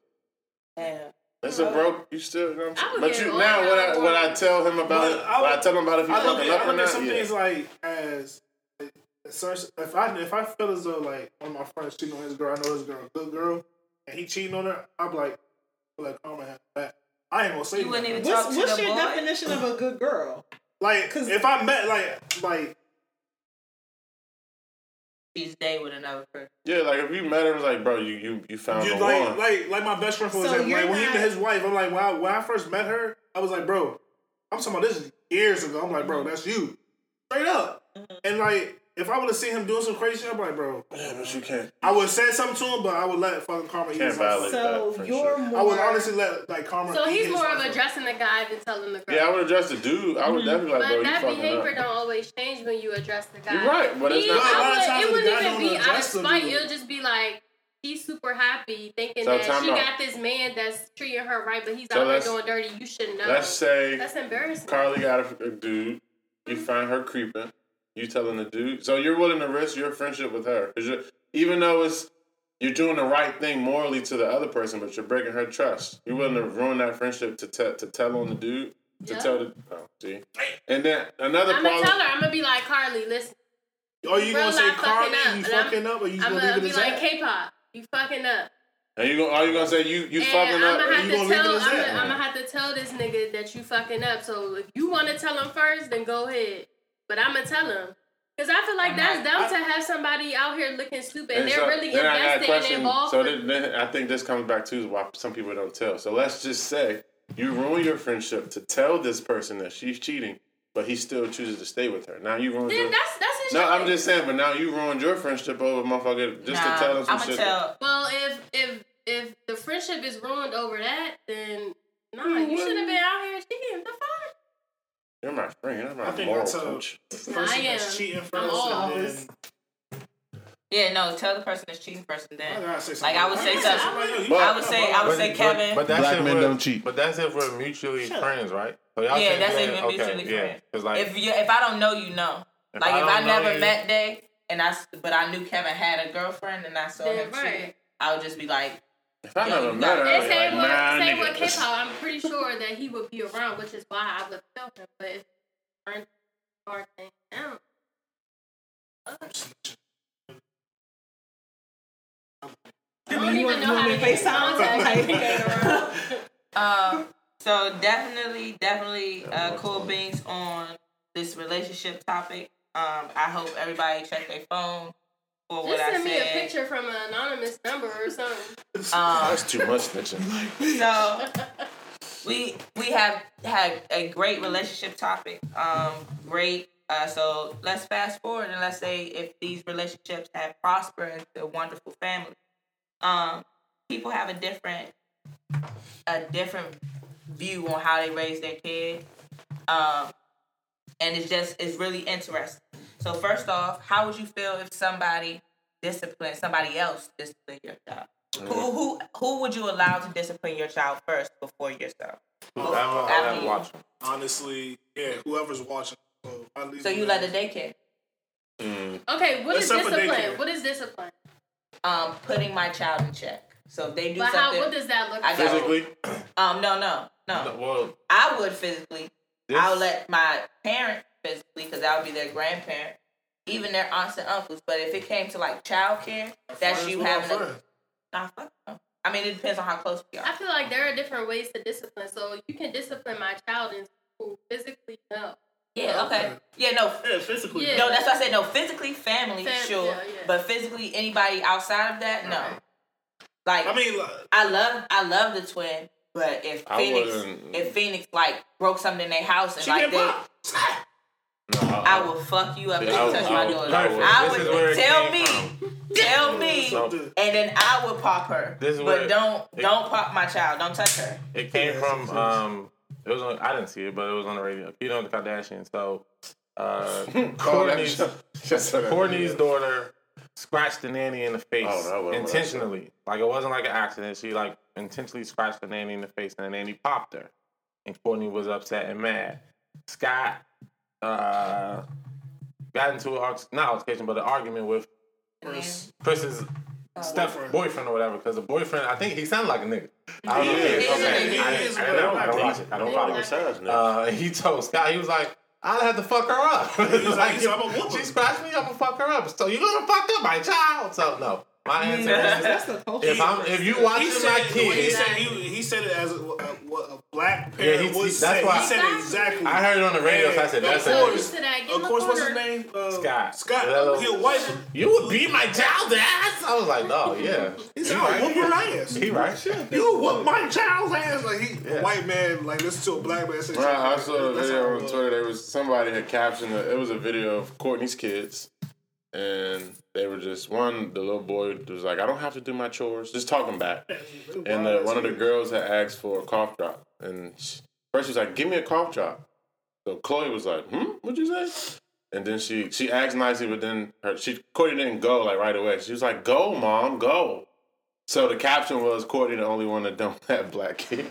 Speaker 6: Yeah.
Speaker 5: It's a broke. You still, you know what I'm saying? But you now when I
Speaker 3: that
Speaker 5: when I tell him about it,
Speaker 4: I
Speaker 5: when I tell him about if he's
Speaker 4: I look
Speaker 5: fucking
Speaker 4: at,
Speaker 5: up or not,
Speaker 4: some things like as. If I if I feel as though like one of my friends cheating on his girl, I know his girl a good girl, and he cheating on her, I'm like, feel like karma has back. I ain't gonna say
Speaker 6: You wouldn't
Speaker 4: nothing.
Speaker 6: even talk
Speaker 7: What's,
Speaker 6: to
Speaker 7: what's
Speaker 6: the
Speaker 7: your
Speaker 6: boy.
Speaker 7: definition of a good girl?
Speaker 4: Like,
Speaker 7: Cause
Speaker 4: if I met like like
Speaker 6: She's day with another person.
Speaker 5: Yeah, like if you met him, it's like, bro, you you you found
Speaker 4: you
Speaker 5: the
Speaker 4: like
Speaker 5: one.
Speaker 4: like like my best friend for
Speaker 7: So
Speaker 4: example,
Speaker 7: you're
Speaker 4: like when he met his wife, I'm like when I, when I first met her, I was like, bro, I'm talking about this years ago. I'm like, bro, that's you, straight up.
Speaker 7: Mm-hmm.
Speaker 4: And like if I would have seen him doing some crazy shit, I'm like, bro,
Speaker 5: yeah, but you can't.
Speaker 4: I would have said something to him, but I would let fucking karma eat
Speaker 5: Can't
Speaker 4: his
Speaker 5: violate
Speaker 7: So
Speaker 5: that, for
Speaker 7: you're
Speaker 5: sure.
Speaker 7: more.
Speaker 4: I would honestly let like karma.
Speaker 3: So
Speaker 4: eat
Speaker 3: he's
Speaker 4: his
Speaker 3: more of addressing the guy than telling the girl.
Speaker 5: Yeah, I would address the dude. I would mm-hmm. definitely like,
Speaker 3: but
Speaker 5: bro, you
Speaker 3: that
Speaker 5: fucking
Speaker 3: behavior
Speaker 5: up.
Speaker 3: don't always change when you address the guy.
Speaker 5: You're right, but it's
Speaker 3: Me,
Speaker 5: not-
Speaker 4: But a lot of
Speaker 3: I would,
Speaker 4: times
Speaker 3: it wouldn't even
Speaker 4: don't
Speaker 3: be out of
Speaker 4: address the
Speaker 3: spite.
Speaker 4: dude.
Speaker 3: It'll just be like she's super happy thinking
Speaker 5: So
Speaker 3: that she
Speaker 5: out.
Speaker 3: got this man that's treating her right, but he's
Speaker 5: So
Speaker 3: out here
Speaker 5: let's-
Speaker 3: doing dirty. You should know.
Speaker 5: Let's say
Speaker 3: That's embarrassing.
Speaker 5: Carly got a, a dude. You find her creeping. You telling the dude. So you're willing to risk your friendship with her even though it's you're doing the right thing morally to the other person, but you're breaking her trust. You're willing to mm-hmm. ruin that friendship to tell to tell on the dude to
Speaker 3: Yeah.
Speaker 5: tell the. Oh, see. And then another
Speaker 3: I'm gonna tell her. I'm gonna be like Carly. Listen,
Speaker 4: Are you gonna say
Speaker 3: fucking
Speaker 4: Carly,
Speaker 3: up,
Speaker 4: you fucking up, or you gonna
Speaker 3: gonna
Speaker 4: leave it
Speaker 3: be
Speaker 4: as
Speaker 3: like
Speaker 4: that?
Speaker 3: K-pop. You fucking up.
Speaker 5: And you gonna are you gonna say you you
Speaker 3: and
Speaker 5: fucking
Speaker 3: I'm
Speaker 5: up?
Speaker 3: gonna have
Speaker 4: you gonna leave it
Speaker 3: tell.
Speaker 4: as
Speaker 3: I'm
Speaker 4: that?
Speaker 3: gonna, I'm gonna have to tell this nigga that you fucking up. So if you want to tell him first, then go ahead. But I'm gonna tell him. Cause I feel like
Speaker 6: I'm
Speaker 3: that's
Speaker 6: not-
Speaker 3: dumb to have somebody out here looking stupid and,
Speaker 5: And
Speaker 3: they're
Speaker 5: so-
Speaker 3: really
Speaker 5: then I got a
Speaker 3: invested and
Speaker 5: question.
Speaker 3: involved.
Speaker 5: So then, then I think this comes back to why some people don't tell. So let's just say you ruin your friendship to tell this person that she's cheating, but he still chooses to stay with her. Now you ruined
Speaker 3: then
Speaker 5: your.
Speaker 3: that's that's his
Speaker 5: No,
Speaker 3: shit.
Speaker 5: I'm just saying, but now you ruined your friendship over motherfucker just
Speaker 6: nah,
Speaker 5: to tell him some
Speaker 6: I'm
Speaker 5: shit.
Speaker 6: gonna tell.
Speaker 3: Well, if if if the friendship is ruined over that, then nah,
Speaker 5: Mm,
Speaker 3: you
Speaker 5: well-
Speaker 3: should have been out here cheating. The fuck?
Speaker 5: You're my friend. You're my
Speaker 4: I think
Speaker 5: moral
Speaker 4: that's a-
Speaker 5: coach.
Speaker 4: Person
Speaker 3: I
Speaker 4: that's
Speaker 3: am.
Speaker 4: cheating
Speaker 3: I'm
Speaker 4: first,
Speaker 3: all
Speaker 4: and
Speaker 3: this.
Speaker 4: then
Speaker 6: Yeah, no, tell the person that's cheating first and
Speaker 4: I
Speaker 6: then.
Speaker 4: gotta say
Speaker 6: Like. I would say
Speaker 4: gotta
Speaker 6: something.
Speaker 4: something. Yo, you
Speaker 5: But-
Speaker 6: I would say. I would say Kevin.
Speaker 2: But that's
Speaker 5: Black
Speaker 2: if
Speaker 5: men
Speaker 2: we're-
Speaker 5: don't cheat.
Speaker 2: But that's if we're mutually
Speaker 4: Shut
Speaker 2: friends, right? So y'all
Speaker 6: Yeah,
Speaker 2: saying
Speaker 6: that's
Speaker 2: that-
Speaker 6: if we're
Speaker 2: okay,
Speaker 6: mutually
Speaker 2: yeah.
Speaker 6: friends.
Speaker 2: Cause like,
Speaker 6: if you if I don't know, you know.
Speaker 2: If
Speaker 6: like
Speaker 2: I
Speaker 6: if I
Speaker 2: don't know
Speaker 6: never
Speaker 2: you-
Speaker 6: met Day and I s- but I knew Kevin had a girlfriend and I saw
Speaker 3: Then
Speaker 6: him cheating. I would just be like,
Speaker 5: If I
Speaker 6: Yo,
Speaker 5: never
Speaker 6: you
Speaker 5: met her,
Speaker 6: got-
Speaker 5: I'd
Speaker 3: And
Speaker 5: be like,
Speaker 3: same with,
Speaker 5: nah,
Speaker 3: same with. K-pop, I'm pretty sure that he would be around, which is why I would tell him. But if aren't hard thing down, I don't even know how
Speaker 7: want
Speaker 3: to
Speaker 7: me to
Speaker 3: get
Speaker 7: FaceTime?
Speaker 3: contact if he ain't around. (laughs)
Speaker 6: Um, so definitely, definitely, uh, cool beans on this relationship topic. Um, I hope everybody check their phone for what
Speaker 3: Just
Speaker 6: I
Speaker 3: send me a picture from an anonymous number or something. (laughs)
Speaker 6: Um,
Speaker 5: That's too much snitching.
Speaker 6: so we we have had a great relationship topic. Um, great. Uh, so let's fast forward and let's say if these relationships have prospered into a wonderful family. Um, people have a different a different view on how they raise their kid. Um, and it's just it's really interesting. So first off, how would you feel if somebody disciplined somebody else disciplined your child? Who who who would you allow to discipline your child first before yourself?
Speaker 2: Whoever,
Speaker 6: After
Speaker 2: whoever
Speaker 6: you.
Speaker 2: watching.
Speaker 4: Honestly, yeah, whoever's watching. So, I leave
Speaker 6: So you let the daycare.
Speaker 5: Mm.
Speaker 3: Okay, what is
Speaker 4: Except for
Speaker 3: discipline? What is discipline?
Speaker 6: Um, putting my child in check. So if they do
Speaker 3: But how?
Speaker 6: something.
Speaker 3: What does that look like?
Speaker 6: got-
Speaker 5: Physically,
Speaker 6: um, no, no, no.
Speaker 2: No, well,
Speaker 6: I would physically.
Speaker 2: this,
Speaker 6: I'll let my parent physically because I would be their grandparent, even their aunts and uncles. But if it came to like childcare, that's you having
Speaker 4: our
Speaker 6: a nah, fuck no. I mean, it depends on how close we are.
Speaker 3: I feel like there are different ways to discipline. So you can discipline my child in school physically, no.
Speaker 6: Yeah, okay. Yeah, no,
Speaker 4: Yeah, physically.
Speaker 3: Yeah.
Speaker 6: no. That's why I said no. Physically, family,
Speaker 3: Fam-
Speaker 6: sure,
Speaker 3: yeah, yeah.
Speaker 6: but physically, anybody outside of that, no.
Speaker 3: Right.
Speaker 6: Like,
Speaker 4: I mean, like,
Speaker 6: I love, I love the twin, but if
Speaker 5: I
Speaker 6: Phoenix,
Speaker 5: wouldn't-
Speaker 6: if Phoenix like broke something in their house and like
Speaker 4: get
Speaker 6: they,
Speaker 4: popped. (laughs)
Speaker 2: no,
Speaker 6: I will fuck you up if
Speaker 5: Yeah,
Speaker 6: you touch my daughter.
Speaker 5: I would-
Speaker 6: I
Speaker 2: This is
Speaker 6: would tell me,
Speaker 2: from.
Speaker 6: tell me,
Speaker 2: So-
Speaker 6: and then I would pop her.
Speaker 2: This is
Speaker 6: but
Speaker 2: where-
Speaker 6: don't
Speaker 2: it-
Speaker 6: don't pop my child. Don't touch her.
Speaker 2: It came from um it was on I didn't see it, but it was on the radio. Keto and the Kardashians. So (laughs) uh Kourtney's
Speaker 5: shit- just so that-
Speaker 2: Kourtney's daughter scratched the nanny in the face
Speaker 5: Oh, that wasn't what I
Speaker 2: intentionally. Like it wasn't like an accident. She like intentionally scratched the nanny in the face and the nanny popped her. And Kourtney was upset and mad. Scott uh got into an arg- not altercation, but an argument with
Speaker 4: Kris.
Speaker 2: Kris's step
Speaker 4: Boyfriend.
Speaker 2: boyfriend or whatever. Because the boyfriend, I think he sounded like a nigga. I don't know.
Speaker 5: He is,
Speaker 2: okay,
Speaker 4: he
Speaker 2: I,
Speaker 4: is,
Speaker 2: I, I, don't, I don't watch it. I don't follow
Speaker 5: What
Speaker 2: it.
Speaker 5: size, nigga?
Speaker 2: Uh, he told Scott, he was like, I had to fuck her up. (laughs) He's was
Speaker 4: like, "I'm a woman."
Speaker 2: she scratched me, I'm gonna fuck her up. So you're gonna fuck up my child? So no, my answer is
Speaker 7: That's the culture.
Speaker 2: if I'm if you
Speaker 4: He
Speaker 2: watching
Speaker 4: said,
Speaker 2: my
Speaker 4: the way he
Speaker 2: kid,
Speaker 4: said he, he said it as a, a, what a black
Speaker 2: Yeah, he-
Speaker 4: would
Speaker 2: he- that's
Speaker 4: say.
Speaker 2: why-
Speaker 4: he said it exactly.
Speaker 2: I heard it on the radio, so I said
Speaker 4: Yeah,
Speaker 2: that's
Speaker 4: of
Speaker 2: it.
Speaker 4: course.
Speaker 3: To that,
Speaker 4: Of course, what's his name? Uh,
Speaker 2: Scott.
Speaker 4: Scott.
Speaker 2: Hello.
Speaker 4: He a white.
Speaker 2: You would beat my child's ass. I was like, oh yeah.
Speaker 4: He said, "I'll whoop her ass."
Speaker 2: He right.
Speaker 4: You whoop my child's ass. Like he,
Speaker 2: Yeah.
Speaker 4: a white man, like listen to a black man say.
Speaker 5: Bro, I saw a video on. Twitter. There was somebody had captioned it. It was a video of Kourtney's kids, and they were just one. The little boy was like, "I don't have to do my chores." Just talking back. And uh, one of the girls had asked for a cough drop, and she, first she was like, "Give me a cough drop." So Khloe was like, "Hmm, what'd you say?" And then she she asked nicely, but then her she Kourtney didn't go like right away. She was like, "Go, mom, go." So the caption was Kourtney the only one that don't (laughs) have black kids.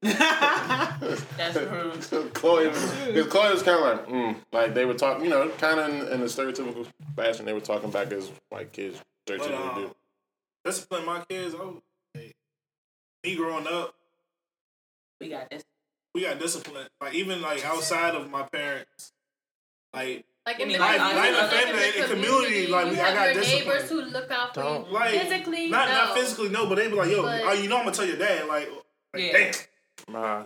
Speaker 5: (laughs)
Speaker 6: That's rude.
Speaker 5: Khloe, because Khloe was kind of like, mm, like they were talking, you know, kind of in, in the stereotypical fashion. They were talking back as white kids
Speaker 4: But,
Speaker 5: stereotypically
Speaker 4: um,
Speaker 5: do.
Speaker 4: discipline my kids. Oh, hey, me growing up,
Speaker 6: We got this.
Speaker 4: we got discipline. Like even like outside of my parents, like
Speaker 3: Like in
Speaker 6: Like-
Speaker 3: the
Speaker 6: like
Speaker 3: community,
Speaker 6: in the
Speaker 3: like in
Speaker 4: family,
Speaker 3: the
Speaker 4: in community, like, we- I got
Speaker 3: your
Speaker 4: discipline.
Speaker 3: neighbors who look out for
Speaker 2: Don't-
Speaker 3: you.
Speaker 4: like
Speaker 3: Physically,
Speaker 4: not
Speaker 3: no.
Speaker 4: not physically no, but they be like, yo,
Speaker 3: But-
Speaker 4: oh, you know, I'm gonna tell your dad, like, like
Speaker 6: Yeah.
Speaker 4: damn.
Speaker 2: Uh,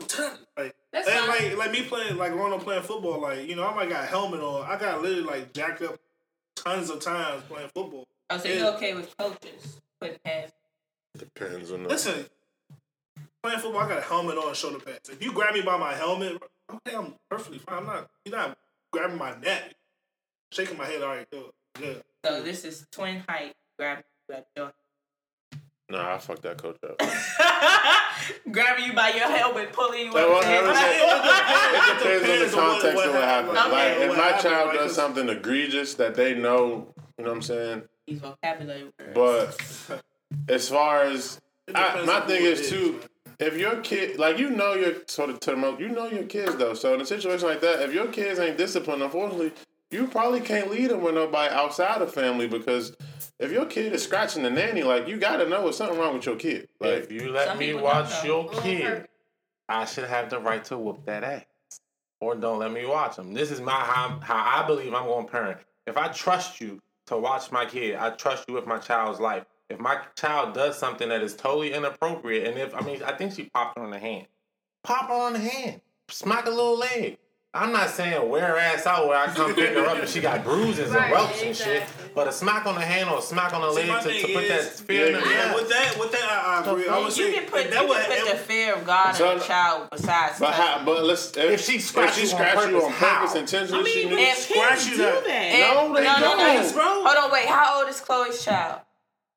Speaker 4: Like,
Speaker 3: That's
Speaker 4: and
Speaker 3: fine.
Speaker 4: like like me playing like growing up playing football, like you know I might got a helmet on. I got literally like jacked up tons of times playing football.
Speaker 6: Oh, so
Speaker 4: Yeah.
Speaker 6: you okay with coaches putting hands?
Speaker 5: Depends on the.
Speaker 4: Listen, playing football, I got a helmet on and shoulder pads. If you grab me by my helmet, okay, I'm perfectly fine. I'm not. You're not grabbing my neck, shaking my head. All right, good, good.
Speaker 6: So this is twin height. Grab grab your
Speaker 5: Nah, I fucked that coach up. (laughs)
Speaker 6: grabbing you by your helmet, pulling you
Speaker 5: That
Speaker 6: up.
Speaker 5: was-
Speaker 6: and-
Speaker 5: that was- It depends on the
Speaker 4: Depends on what-
Speaker 5: context
Speaker 4: what
Speaker 5: of what happened.
Speaker 4: happened.
Speaker 5: Like, if
Speaker 4: What
Speaker 5: my
Speaker 4: happened,
Speaker 5: child does something egregious that they know, you know what I'm saying?
Speaker 6: These vocabulary words.
Speaker 5: But as far as I, my thing is,
Speaker 4: it
Speaker 5: too, if your kid, like you know your sort of to the most, you know your kids though. So in a situation like that, if your kids ain't disciplined, unfortunately, you probably can't lead them with nobody outside the family because if your kid is scratching the nanny, like you gotta know there's something wrong with your kid. Like
Speaker 2: If you let
Speaker 6: Some
Speaker 2: me watch your kid. I should have the right to whoop that ass. Or don't let me watch them. This is my how, how I believe I'm going to parent. If I trust you to watch my kid, I trust you with my child's life. If my child does something that is totally inappropriate, and if I mean, I think she popped her on the hand. Pop her on the hand. Smack a little leg. I'm not saying wear her ass out where I come pick her up and she got bruises and
Speaker 3: Right,
Speaker 2: welts and shit. But a smack on the hand or a smack on the
Speaker 4: See,
Speaker 2: leg to, to
Speaker 4: thing
Speaker 2: put that
Speaker 4: is-
Speaker 2: fear in the
Speaker 4: Yeah,
Speaker 2: yeah.
Speaker 4: with that, with that, I, I agree. I would
Speaker 6: You
Speaker 4: say
Speaker 6: can put,
Speaker 4: if
Speaker 6: you
Speaker 4: that
Speaker 6: can
Speaker 4: would,
Speaker 6: put the fear of God
Speaker 5: So-
Speaker 6: in the child besides.
Speaker 5: But how, but let's if,
Speaker 2: If she scratch
Speaker 5: if she
Speaker 2: you on
Speaker 5: scratch you on
Speaker 2: purpose,
Speaker 5: purpose
Speaker 2: how?
Speaker 5: intentionally,
Speaker 7: I mean,
Speaker 5: she.
Speaker 6: If
Speaker 4: Scratch you
Speaker 7: do
Speaker 4: that-
Speaker 7: that.
Speaker 6: And-
Speaker 5: No, they
Speaker 6: no, no, no.
Speaker 5: don't.
Speaker 4: bro.
Speaker 6: Hold on, wait. How old is Khloe's child?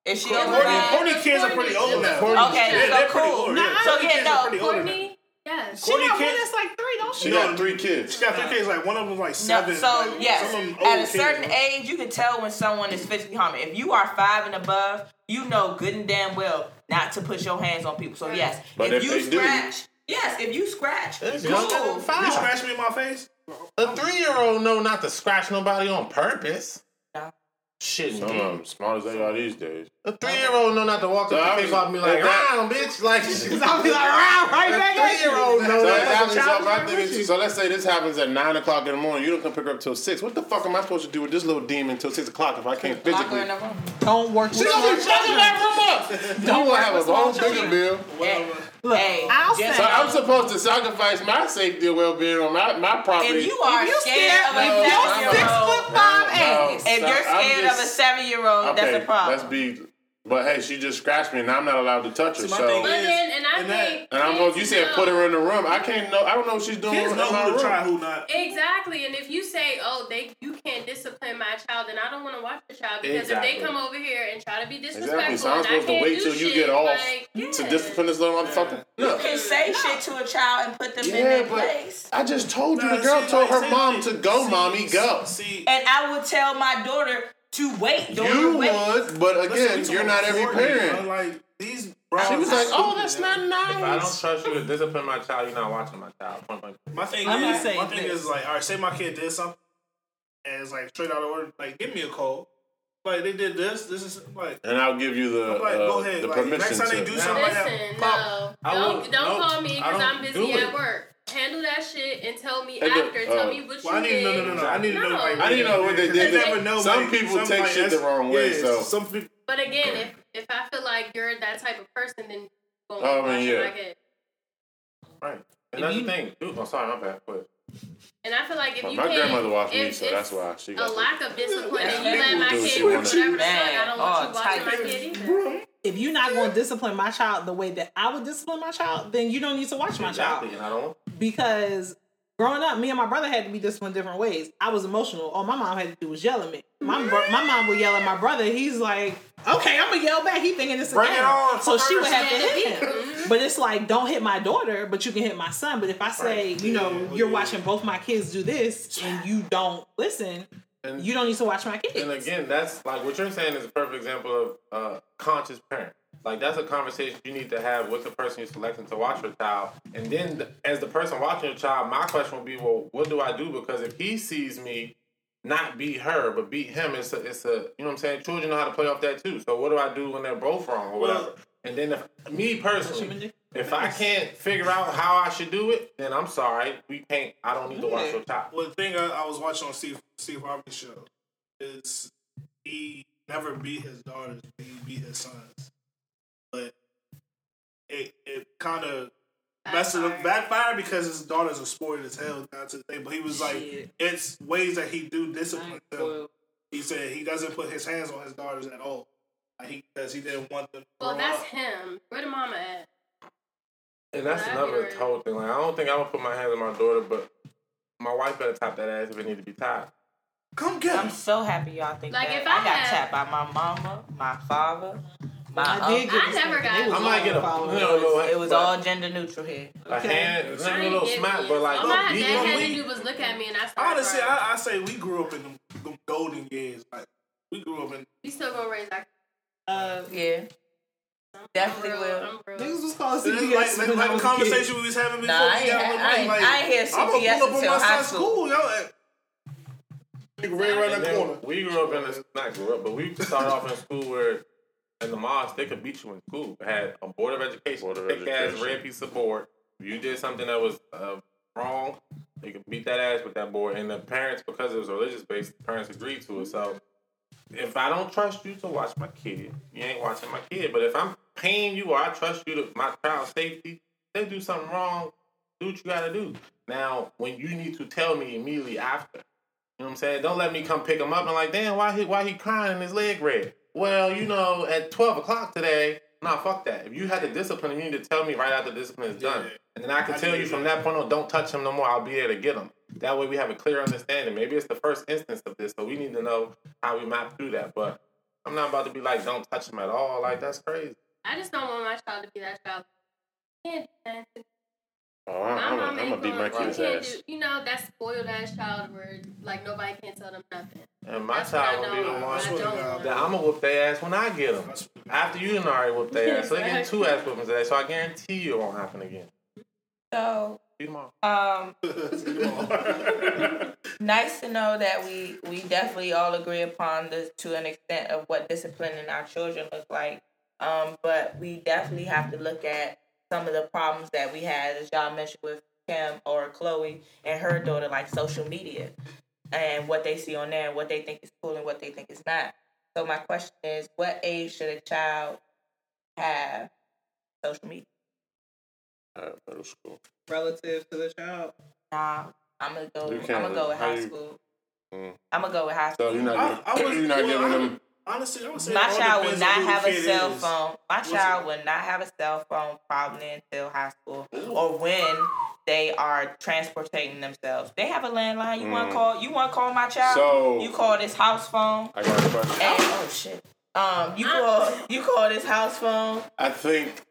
Speaker 6: Is she over
Speaker 4: Kourtney,
Speaker 6: five?
Speaker 4: Kourtney kids are pretty old now.
Speaker 5: Kourtney-
Speaker 6: Okay,
Speaker 4: Yeah,
Speaker 6: so
Speaker 4: they're pretty
Speaker 6: cool.
Speaker 4: old.
Speaker 7: Nah,
Speaker 6: so yeah, no.
Speaker 4: are pretty old now.
Speaker 3: Kourtney, yes.
Speaker 7: She
Speaker 4: Kourtney
Speaker 7: got one
Speaker 4: kids-
Speaker 7: that's like three, don't
Speaker 5: She
Speaker 7: she?
Speaker 5: got three kids.
Speaker 4: She got three kids. Like one of them, like
Speaker 6: No,
Speaker 4: seven.
Speaker 6: so
Speaker 4: like,
Speaker 6: yes,
Speaker 4: some of them
Speaker 6: at a
Speaker 4: kids,
Speaker 6: certain
Speaker 4: man.
Speaker 6: age, you can tell when someone is physically harming. If you are five and above, you know good and damn well not to put your hands on people. So yes,
Speaker 5: But
Speaker 6: if
Speaker 5: if
Speaker 6: you
Speaker 5: they do-
Speaker 6: scratch, yes, if you scratch,
Speaker 2: It's
Speaker 6: cool.
Speaker 2: younger than
Speaker 4: You
Speaker 2: five.
Speaker 4: scratch me in my face.
Speaker 2: A three year old know not to scratch nobody on purpose.
Speaker 6: No.
Speaker 2: Shit,
Speaker 5: Some of them smart as they are these days.
Speaker 2: A three year old know not to walk
Speaker 5: So
Speaker 2: up
Speaker 5: I
Speaker 2: and
Speaker 5: was-
Speaker 2: pick up and be like,
Speaker 5: that-
Speaker 2: round, bitch. Like, (laughs) (laughs)
Speaker 7: I'll be like, "Rah, right back at
Speaker 2: three year old know
Speaker 5: So,
Speaker 2: that.
Speaker 5: happens, so, my thing is, so let's say this happens at nine o'clock in the morning. You don't come pick her up till six. What the fuck am I supposed to do with this little demon till six o'clock if I can't physically?
Speaker 6: in.
Speaker 7: Don't work with
Speaker 5: She gonna be
Speaker 7: small
Speaker 5: fucking that room up.
Speaker 7: Don't
Speaker 5: You
Speaker 7: work
Speaker 5: have a
Speaker 7: small
Speaker 5: whole bigger bill.
Speaker 6: Hey,
Speaker 7: Look,
Speaker 6: Hey,
Speaker 7: I'll say.
Speaker 5: So I'm supposed to sacrifice my safety and well being on my, my property.
Speaker 6: if you are
Speaker 7: If you
Speaker 6: scared
Speaker 7: scared
Speaker 6: of a
Speaker 7: of your
Speaker 6: seven
Speaker 7: six
Speaker 6: year old,
Speaker 7: foot five
Speaker 5: No,
Speaker 7: ass,
Speaker 6: if
Speaker 5: so
Speaker 6: you're
Speaker 5: I'm
Speaker 6: scared of a seven year old,
Speaker 5: okay,
Speaker 6: that's a problem.
Speaker 5: Let's be. But hey, she just scratched me, and I'm not allowed to touch her.
Speaker 4: See, my
Speaker 5: So,
Speaker 4: thing is-
Speaker 3: and I
Speaker 4: and that-
Speaker 3: think.
Speaker 5: and I'm supposed. You said
Speaker 3: kids
Speaker 5: put her in the room. I can't know. I don't know what she's doing
Speaker 4: Kids
Speaker 5: in
Speaker 4: know
Speaker 5: my
Speaker 4: who
Speaker 5: room.
Speaker 4: to try, who not.
Speaker 3: Exactly, and if you say, "Oh, they you can't discipline my child," then I don't want to watch the child because
Speaker 2: Exactly.
Speaker 3: if they come over here and try to be disrespectful,
Speaker 5: Exactly. So I'm
Speaker 3: and I
Speaker 5: supposed to
Speaker 3: can't
Speaker 5: wait
Speaker 3: do
Speaker 5: till you
Speaker 3: shit,
Speaker 5: get off
Speaker 3: like,
Speaker 5: to discipline this little motherfucker.
Speaker 6: You
Speaker 5: No.
Speaker 6: can say shit to a child and put them in
Speaker 5: Yeah,
Speaker 6: their place.
Speaker 5: I just told you
Speaker 4: Nah,
Speaker 5: the girl
Speaker 4: see,
Speaker 5: told
Speaker 4: like,
Speaker 5: her
Speaker 4: see,
Speaker 5: mom to go,
Speaker 4: see,
Speaker 5: mommy, go.
Speaker 4: See,
Speaker 6: And I would tell my daughter to wait. Daughter,
Speaker 5: You
Speaker 6: wait.
Speaker 5: would, but again,
Speaker 4: talking
Speaker 5: you're not every
Speaker 4: Kourtney,
Speaker 5: parent.
Speaker 4: bro. Like these.
Speaker 5: She was like, "Oh, that's not nice."
Speaker 2: If I don't trust you to discipline my child, you're not watching my child.
Speaker 4: My thing
Speaker 7: Let me
Speaker 4: is,
Speaker 7: say
Speaker 4: my thing
Speaker 7: this.
Speaker 4: is like, all right, say my kid did something, and it's like straight out of order. Like, give me a call. Like they did this. This is like.
Speaker 5: And I'll give you the
Speaker 4: I'm like, go
Speaker 5: uh,
Speaker 4: ahead.
Speaker 5: the
Speaker 4: Like,
Speaker 5: permission
Speaker 4: next time they
Speaker 5: to.
Speaker 4: do
Speaker 2: Now-
Speaker 4: something like
Speaker 3: Listen,
Speaker 4: that,
Speaker 3: no,
Speaker 4: pop.
Speaker 2: I
Speaker 3: don't don't
Speaker 2: no,
Speaker 3: call me because I'm busy at work. Handle that shit and tell me
Speaker 5: Hey, look,
Speaker 3: after. tell
Speaker 5: uh,
Speaker 3: me what
Speaker 4: Well, I
Speaker 3: you
Speaker 4: need
Speaker 3: did.
Speaker 4: no, no, no, no. I need to know. Like,
Speaker 5: I need to know what they did.
Speaker 4: You never know.
Speaker 5: Some people
Speaker 4: some,
Speaker 5: take
Speaker 4: like,
Speaker 5: shit the wrong way,
Speaker 4: yeah,
Speaker 5: so-
Speaker 4: some people.
Speaker 3: But again, if if I feel like you're that type of person, then go
Speaker 5: Oh, I mean, yeah.
Speaker 2: Right. And
Speaker 7: If
Speaker 2: that's
Speaker 7: you-
Speaker 2: the thing. Dude, I'm sorry, my bad. But
Speaker 3: And I feel like if
Speaker 5: But
Speaker 3: you
Speaker 5: my
Speaker 3: can't,
Speaker 5: grandmother watched me, so that's why she got a
Speaker 3: lack of discipline,
Speaker 6: Yeah,
Speaker 3: and you let my kid
Speaker 5: what
Speaker 3: do
Speaker 5: you
Speaker 3: whatever the
Speaker 5: want.
Speaker 3: fuck, I don't want
Speaker 6: All
Speaker 3: you watching my kid either.
Speaker 7: if you're not going to discipline my child the way that I would discipline my child, then you don't need to watch my child.
Speaker 2: exactly, and I don't.
Speaker 7: because growing up, me and my brother had to be disciplined different ways. I was emotional. All my mom had to do was yell at me. My bro- my mom would yell at my brother. He's like, "Okay, I'm gonna yell back." He thinking it's a
Speaker 4: Bring
Speaker 7: game.
Speaker 4: it on,
Speaker 7: So she would have to hit him. But it's like, don't hit my daughter, but you can hit my son. But if I say, you know, you're watching both my kids do this and you don't listen,
Speaker 2: And
Speaker 7: you don't need to watch my kids.
Speaker 2: And again, that's like what you're saying is a perfect example of uh, conscious parent. Like that's a conversation you need to have with the person you're selecting to watch your child. And then, th- as the person watching your child, my question would be, well, what do I do? Because if he sees me not beat her but beat him, it's a, it's a, you know what I'm saying. Children know how to play off that too. So what do I do when they're both wrong or whatever? And then, if me personally, if I can't figure out how I should do it, then I'm sorry, we can't. I don't need to watch your top.
Speaker 4: Well, the thing I, I was watching on Steve Steve Harvey's show is he never beat his daughters, he beat his sons. But it it kind of messed up backfire because his daughters are spoiled as hell down to the thing. But he was like,
Speaker 7: Shit.
Speaker 4: it's ways that he do discipline them. He said he doesn't put his hands on his daughters at all. Like he because he didn't want them.
Speaker 3: Well,
Speaker 4: grow
Speaker 3: that's
Speaker 4: up.
Speaker 3: him. Where the mama at?
Speaker 2: And that's another
Speaker 3: right.
Speaker 2: whole thing. Like I don't think I would put my hands on my daughter, but my wife better tap that ass if it need to be tied.
Speaker 4: Come get
Speaker 6: I'm so happy y'all think
Speaker 3: Like,
Speaker 6: that.
Speaker 3: if
Speaker 6: I,
Speaker 3: I
Speaker 6: got
Speaker 3: had-
Speaker 6: tapped by my mama, my father, my
Speaker 7: I did get
Speaker 3: I never
Speaker 7: thing.
Speaker 3: got-
Speaker 7: It was
Speaker 2: I might get a
Speaker 7: all
Speaker 2: you know,
Speaker 6: It was all gender neutral here.
Speaker 2: a hand, it's not a
Speaker 3: I
Speaker 2: little
Speaker 3: didn't
Speaker 2: smack, but like
Speaker 3: all my
Speaker 2: beat
Speaker 3: dad had to do was look at me, and I started.
Speaker 4: Honestly,
Speaker 3: crying.
Speaker 4: I, I say we grew up in them, them golden years. Like we grew up in.
Speaker 3: we still gonna raise our.
Speaker 7: Uh,
Speaker 6: Yeah. Definitely
Speaker 3: I'm real,
Speaker 6: will.
Speaker 3: I'm real.
Speaker 7: niggas was calling
Speaker 4: It's
Speaker 7: CPS
Speaker 4: like, like, like
Speaker 7: I
Speaker 4: the
Speaker 7: was a kid.
Speaker 4: conversation we was having before
Speaker 6: Nah, I
Speaker 4: we
Speaker 6: ain't,
Speaker 4: got
Speaker 6: had-
Speaker 4: on the
Speaker 6: I
Speaker 4: mic.
Speaker 6: ain't,
Speaker 4: Like,
Speaker 6: I ain't hear
Speaker 4: I'm gonna pull up on
Speaker 6: until
Speaker 4: my
Speaker 6: high
Speaker 4: son's
Speaker 6: school.
Speaker 4: school. Yo, like,
Speaker 5: Nigga right around
Speaker 2: And
Speaker 5: that corner.
Speaker 2: we grew up in this, not grew up, but we started off in school where in the mosque they could beat you in school. Had a board of education,
Speaker 5: Board of
Speaker 2: thick ass red piece of board. If you did something that was uh, wrong, they could beat that ass with that board. And the parents, because it was religious based, the parents agreed to it. So if I don't trust you to watch my kid, you ain't watching my kid. But if I'm paying you or I trust you to my child's safety, they do something wrong, do what you gotta do. Now, when you need to tell me immediately after, you know what I'm saying? Don't let me come pick him up and like, damn, why he why he crying and his leg red? Well, you know, at twelve o'clock today, nah, fuck that. If you had the discipline, you need to tell me right after the discipline is done.
Speaker 4: Yeah.
Speaker 2: And then I can
Speaker 4: I
Speaker 2: tell you from
Speaker 4: that.
Speaker 2: that point on, don't touch him no more. I'll be there to get him. That way we have a clear understanding. Maybe it's the first instance of this, so we need to know how we map through that. But I'm not about to be like, don't touch him at all. Like that's crazy.
Speaker 3: I just don't want my child to be that child. Can't do that.
Speaker 5: Oh,
Speaker 3: My
Speaker 5: I'm, I'm gonna beat my
Speaker 3: gonna-
Speaker 5: kid's
Speaker 3: can't
Speaker 5: ass.
Speaker 3: do- You know that spoiled ass child where like nobody can tell them nothing.
Speaker 2: And my
Speaker 3: That's
Speaker 2: child gonna be the one
Speaker 3: I
Speaker 4: swear to
Speaker 3: don't
Speaker 4: God.
Speaker 3: want.
Speaker 2: that I'm gonna whoop their ass when I get them. After you done already whooped their ass, so they get two ass whoopings today. So I guarantee you it won't happen again.
Speaker 6: So,
Speaker 2: See you tomorrow.
Speaker 6: um, (laughs) (laughs) nice to know that we we definitely all agree upon this to an extent of what disciplining our children look like. Um, but we definitely have to look at some of the problems that we had, as y'all mentioned with Kim or Khloe and her daughter, like social media and what they see on there, and what they think is cool and what they think is not. So my question is, what age should a child have social media?
Speaker 5: Uh, middle school.
Speaker 7: Relative to the child.
Speaker 6: Nah, I'm gonna go. I'm gonna go with high
Speaker 5: you-
Speaker 6: school.
Speaker 5: Mm.
Speaker 6: I'm gonna go with high school.
Speaker 5: So you're not,
Speaker 4: I- I (laughs) was-
Speaker 5: you're not
Speaker 4: well,
Speaker 5: giving
Speaker 4: I-
Speaker 5: them.
Speaker 4: Honestly, I would say
Speaker 6: My
Speaker 4: it
Speaker 6: child would not
Speaker 4: on who the
Speaker 6: have a cell
Speaker 4: is.
Speaker 6: phone. My
Speaker 4: What's
Speaker 6: child
Speaker 4: it?
Speaker 6: would not have a cell phone probably until high school or when they are transporting themselves. They have a landline. You want
Speaker 5: Mm.
Speaker 6: to call? You want to call my child?
Speaker 5: So-
Speaker 6: you call this house phone.
Speaker 5: I got a question.
Speaker 6: And, oh shit. Um, you call you call this house phone.
Speaker 5: I think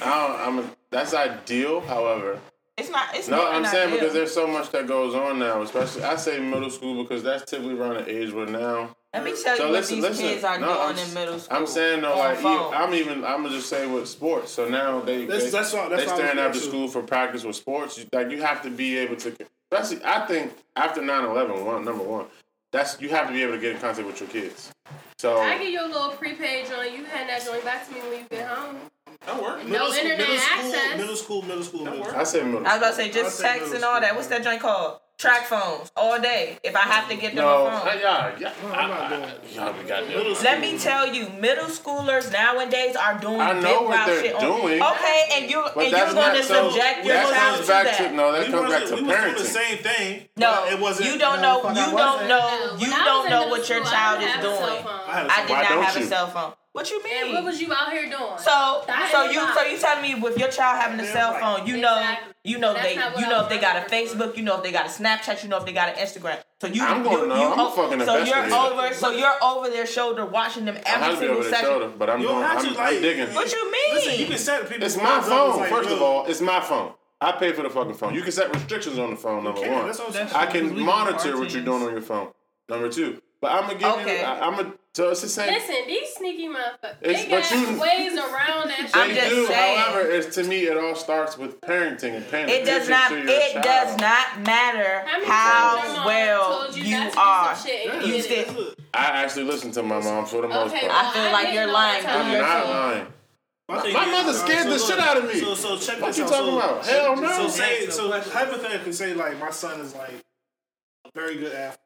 Speaker 5: I don't, I'm. A, that's ideal. However,
Speaker 6: It's not. It's
Speaker 5: no,
Speaker 6: not
Speaker 5: I'm saying
Speaker 6: ideal.
Speaker 5: because there's so much that goes on now. Especially, I say middle school because that's typically around the age where now.
Speaker 6: Let me tell you
Speaker 5: So
Speaker 6: what
Speaker 5: listen,
Speaker 6: these
Speaker 5: listen.
Speaker 6: kids are
Speaker 5: No,
Speaker 6: doing
Speaker 5: I'm,
Speaker 6: in middle school.
Speaker 5: I'm saying though, like
Speaker 6: phones.
Speaker 5: I'm even. I'm gonna just say with sports. So now they
Speaker 4: That's-
Speaker 5: they,
Speaker 4: that's what- that's
Speaker 5: they
Speaker 4: what
Speaker 5: staring after
Speaker 4: to.
Speaker 5: school for practice with sports. You, like you have to be able to. Especially, I think after 9/11, one number one, that's you have to be able to get in contact with your kids. So
Speaker 3: I give you a little prepaid joint. You hand that joint back to me when you get home.
Speaker 2: That works.
Speaker 3: No
Speaker 4: Middle school,
Speaker 3: internet
Speaker 4: middle school,
Speaker 3: access.
Speaker 4: middle school, middle school, middle school.
Speaker 5: I say middle.
Speaker 6: I was about to say just
Speaker 4: I'll
Speaker 6: text and all
Speaker 4: school.
Speaker 6: that. What's that joint called? Track phones all day. If I have to get them
Speaker 5: No,
Speaker 6: a phone.
Speaker 5: yeah, yeah.
Speaker 4: I'm not doing that.
Speaker 5: Y'all be goddamn.
Speaker 4: Middle
Speaker 6: Let me tell you, middle schoolers nowadays are doing
Speaker 5: I know
Speaker 6: big
Speaker 5: what they're
Speaker 6: shit on-
Speaker 5: doing.
Speaker 6: Okay, and you
Speaker 5: But
Speaker 6: and
Speaker 5: that's
Speaker 6: you're gonna
Speaker 5: not so.
Speaker 6: subject your
Speaker 5: that
Speaker 6: child
Speaker 5: comes
Speaker 6: to
Speaker 5: back
Speaker 6: that.
Speaker 5: to no. That
Speaker 4: We
Speaker 5: comes back
Speaker 4: wasn't-
Speaker 5: to
Speaker 4: we was doing the same thing.
Speaker 6: no,
Speaker 4: it wasn't.
Speaker 6: you don't know. You don't know. You don't know what your child is
Speaker 3: didn't have a cell
Speaker 6: doing.
Speaker 4: I had a
Speaker 6: I did not have a cell phone. What you
Speaker 3: And what was you out here doing?
Speaker 6: So,
Speaker 3: I
Speaker 6: so you, so you telling me with your child having a cell phone, you know,
Speaker 3: Exactly.
Speaker 6: you know they, you know if they got a. Facebook, you know if they got a Snapchat, you know if they got an Instagram. So you,
Speaker 5: I'm
Speaker 6: you,
Speaker 5: gonna know.
Speaker 6: you,
Speaker 5: I'm fucking
Speaker 6: so you're over, so you're over their shoulder watching them
Speaker 5: I have
Speaker 6: every
Speaker 5: to be over
Speaker 6: single
Speaker 5: their
Speaker 6: second.
Speaker 5: shoulder, but I'm
Speaker 4: You don't
Speaker 5: doing. I'm,
Speaker 4: like-
Speaker 5: I'm digging.
Speaker 6: What you mean?
Speaker 4: Listen, you can set people.
Speaker 5: It's my phone.
Speaker 4: like,
Speaker 5: First of all, it's my phone. I pay for the fucking phone. You can set restrictions on the phone. Number one,
Speaker 4: I'm saying.
Speaker 5: I
Speaker 7: Because we
Speaker 5: can monitor what you're doing on your phone. Number two, but I'm gonna give you. I'm gonna. So it's the same.
Speaker 3: Listen, these sneaky motherfuckers, they
Speaker 5: but
Speaker 3: got
Speaker 5: you-
Speaker 3: ways around that (laughs)
Speaker 6: I'm
Speaker 5: They
Speaker 6: just
Speaker 5: do.
Speaker 6: saying.
Speaker 5: However, it's to me, it all starts with parenting and paying
Speaker 6: It does not. It
Speaker 5: child.
Speaker 6: does not matter
Speaker 3: How
Speaker 6: how
Speaker 3: times your mom
Speaker 6: well
Speaker 3: told you,
Speaker 6: you
Speaker 3: not to do
Speaker 6: are.
Speaker 3: some
Speaker 6: You
Speaker 3: did
Speaker 6: still-
Speaker 5: I actually listen to my mom for the most
Speaker 3: Okay,
Speaker 5: part.
Speaker 6: I feel
Speaker 3: well,
Speaker 6: like you're lying
Speaker 3: that
Speaker 6: through
Speaker 5: I'm not
Speaker 6: phone.
Speaker 5: lying.
Speaker 4: My,
Speaker 5: My mother
Speaker 4: alright,
Speaker 5: scared
Speaker 4: so
Speaker 5: the
Speaker 4: look,
Speaker 5: shit out of me.
Speaker 4: So, so check
Speaker 5: What
Speaker 4: this
Speaker 5: you
Speaker 4: out.
Speaker 5: talking
Speaker 4: so,
Speaker 5: about? Hell no.
Speaker 4: So say, so
Speaker 8: the
Speaker 4: hypothetically, say like my son is like a very good athlete.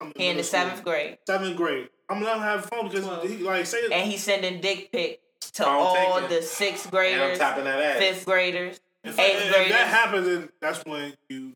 Speaker 4: I'm
Speaker 6: He in the seventh grade,
Speaker 4: Seventh grade. I'm gonna have a phone because
Speaker 8: Twelve.
Speaker 4: he like say
Speaker 6: and he's sending dick pics to all the sixth
Speaker 2: And I'm
Speaker 6: graders,
Speaker 2: tapping that ass.
Speaker 6: fifth graders,
Speaker 4: if,
Speaker 6: eighth
Speaker 4: if
Speaker 6: graders.
Speaker 4: that happens, then that's when you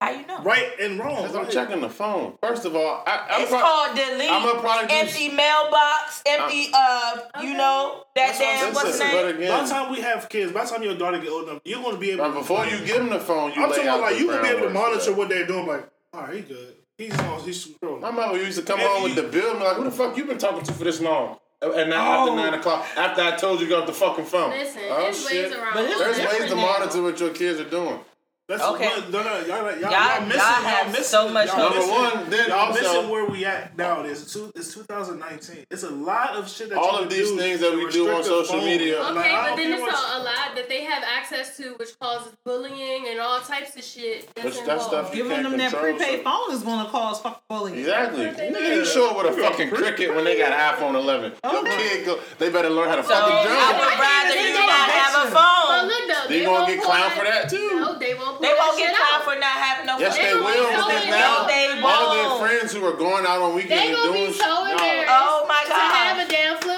Speaker 6: How you know?
Speaker 4: right and wrong.
Speaker 5: Because I'm checking the phone. First of all, I, I'm
Speaker 6: It's
Speaker 5: pro-
Speaker 6: called delete.
Speaker 5: I'ma probably do-
Speaker 6: empty mailbox, empty. Uh, you know that
Speaker 4: That's what I'm
Speaker 6: damn what's the
Speaker 5: Listen,
Speaker 6: name?
Speaker 5: but
Speaker 4: By the time we have kids, by the time your daughter get old enough, you're gonna be able.
Speaker 5: but before you give them the phone, you
Speaker 4: I'm
Speaker 5: lay
Speaker 4: talking
Speaker 5: out
Speaker 4: about like
Speaker 5: the
Speaker 4: you gonna be able to monitor
Speaker 5: that.
Speaker 4: what they're doing. Like, all right, he good. He's on. He's scrolling.
Speaker 5: My mother used to come
Speaker 4: And
Speaker 5: home with the bill and be like, "Who the fuck you been talking to for this long?" And now after
Speaker 4: Oh.
Speaker 5: nine o'clock, after I told you to go off the fucking phone.
Speaker 3: Listen,
Speaker 5: oh
Speaker 3: there's
Speaker 5: shit.
Speaker 3: ways around.
Speaker 6: But
Speaker 5: There's ways to
Speaker 6: different now.
Speaker 5: monitor what your kids are doing.
Speaker 4: That's
Speaker 6: Okay.
Speaker 4: what, no, no, y'all, like, y'all,
Speaker 6: Y'all-
Speaker 4: y'all missing,
Speaker 6: y'all
Speaker 4: y'all
Speaker 6: have
Speaker 4: missing,
Speaker 6: so much
Speaker 4: y'all.
Speaker 5: Number
Speaker 4: missing-
Speaker 5: one, then
Speaker 4: y'all missing where we at now. It's, two, it's 2019. It's a lot of shit that
Speaker 5: all of these things that we do on social
Speaker 4: phone.
Speaker 5: media.
Speaker 3: Okay,
Speaker 4: Like, I
Speaker 3: but
Speaker 4: don't
Speaker 3: then it's
Speaker 4: what-
Speaker 3: a, a lot that they have access to, which causes bullying and all types of shit. That's
Speaker 5: Which that stuff you
Speaker 7: Giving
Speaker 5: can't
Speaker 7: them that prepaid
Speaker 5: so-
Speaker 7: phone is going to cause fucking bullying.
Speaker 5: Exactly.
Speaker 3: Yeah.
Speaker 5: Nigga, you show up with a fucking cricket when they got an iPhone 11.
Speaker 7: Okay.
Speaker 5: go, they better learn how to
Speaker 6: So
Speaker 5: fucking
Speaker 6: I would rather you
Speaker 3: They
Speaker 6: not have a
Speaker 3: But
Speaker 6: phone.
Speaker 3: look though,
Speaker 5: They
Speaker 3: they
Speaker 5: gonna get
Speaker 3: pull
Speaker 5: clowned for that too.
Speaker 3: No, they won't. Pull
Speaker 6: They won't get
Speaker 3: shit
Speaker 6: clowned
Speaker 3: out.
Speaker 6: for not having no
Speaker 5: Yes,
Speaker 6: phone.
Speaker 5: they
Speaker 3: gonna
Speaker 5: will.
Speaker 3: be so
Speaker 5: Because now
Speaker 6: they
Speaker 5: all their friends who are going out on
Speaker 3: They
Speaker 5: weekends and
Speaker 3: gonna
Speaker 5: doing
Speaker 3: be so
Speaker 5: Nah.
Speaker 3: embarrassed
Speaker 6: Oh my
Speaker 3: to have a damn flip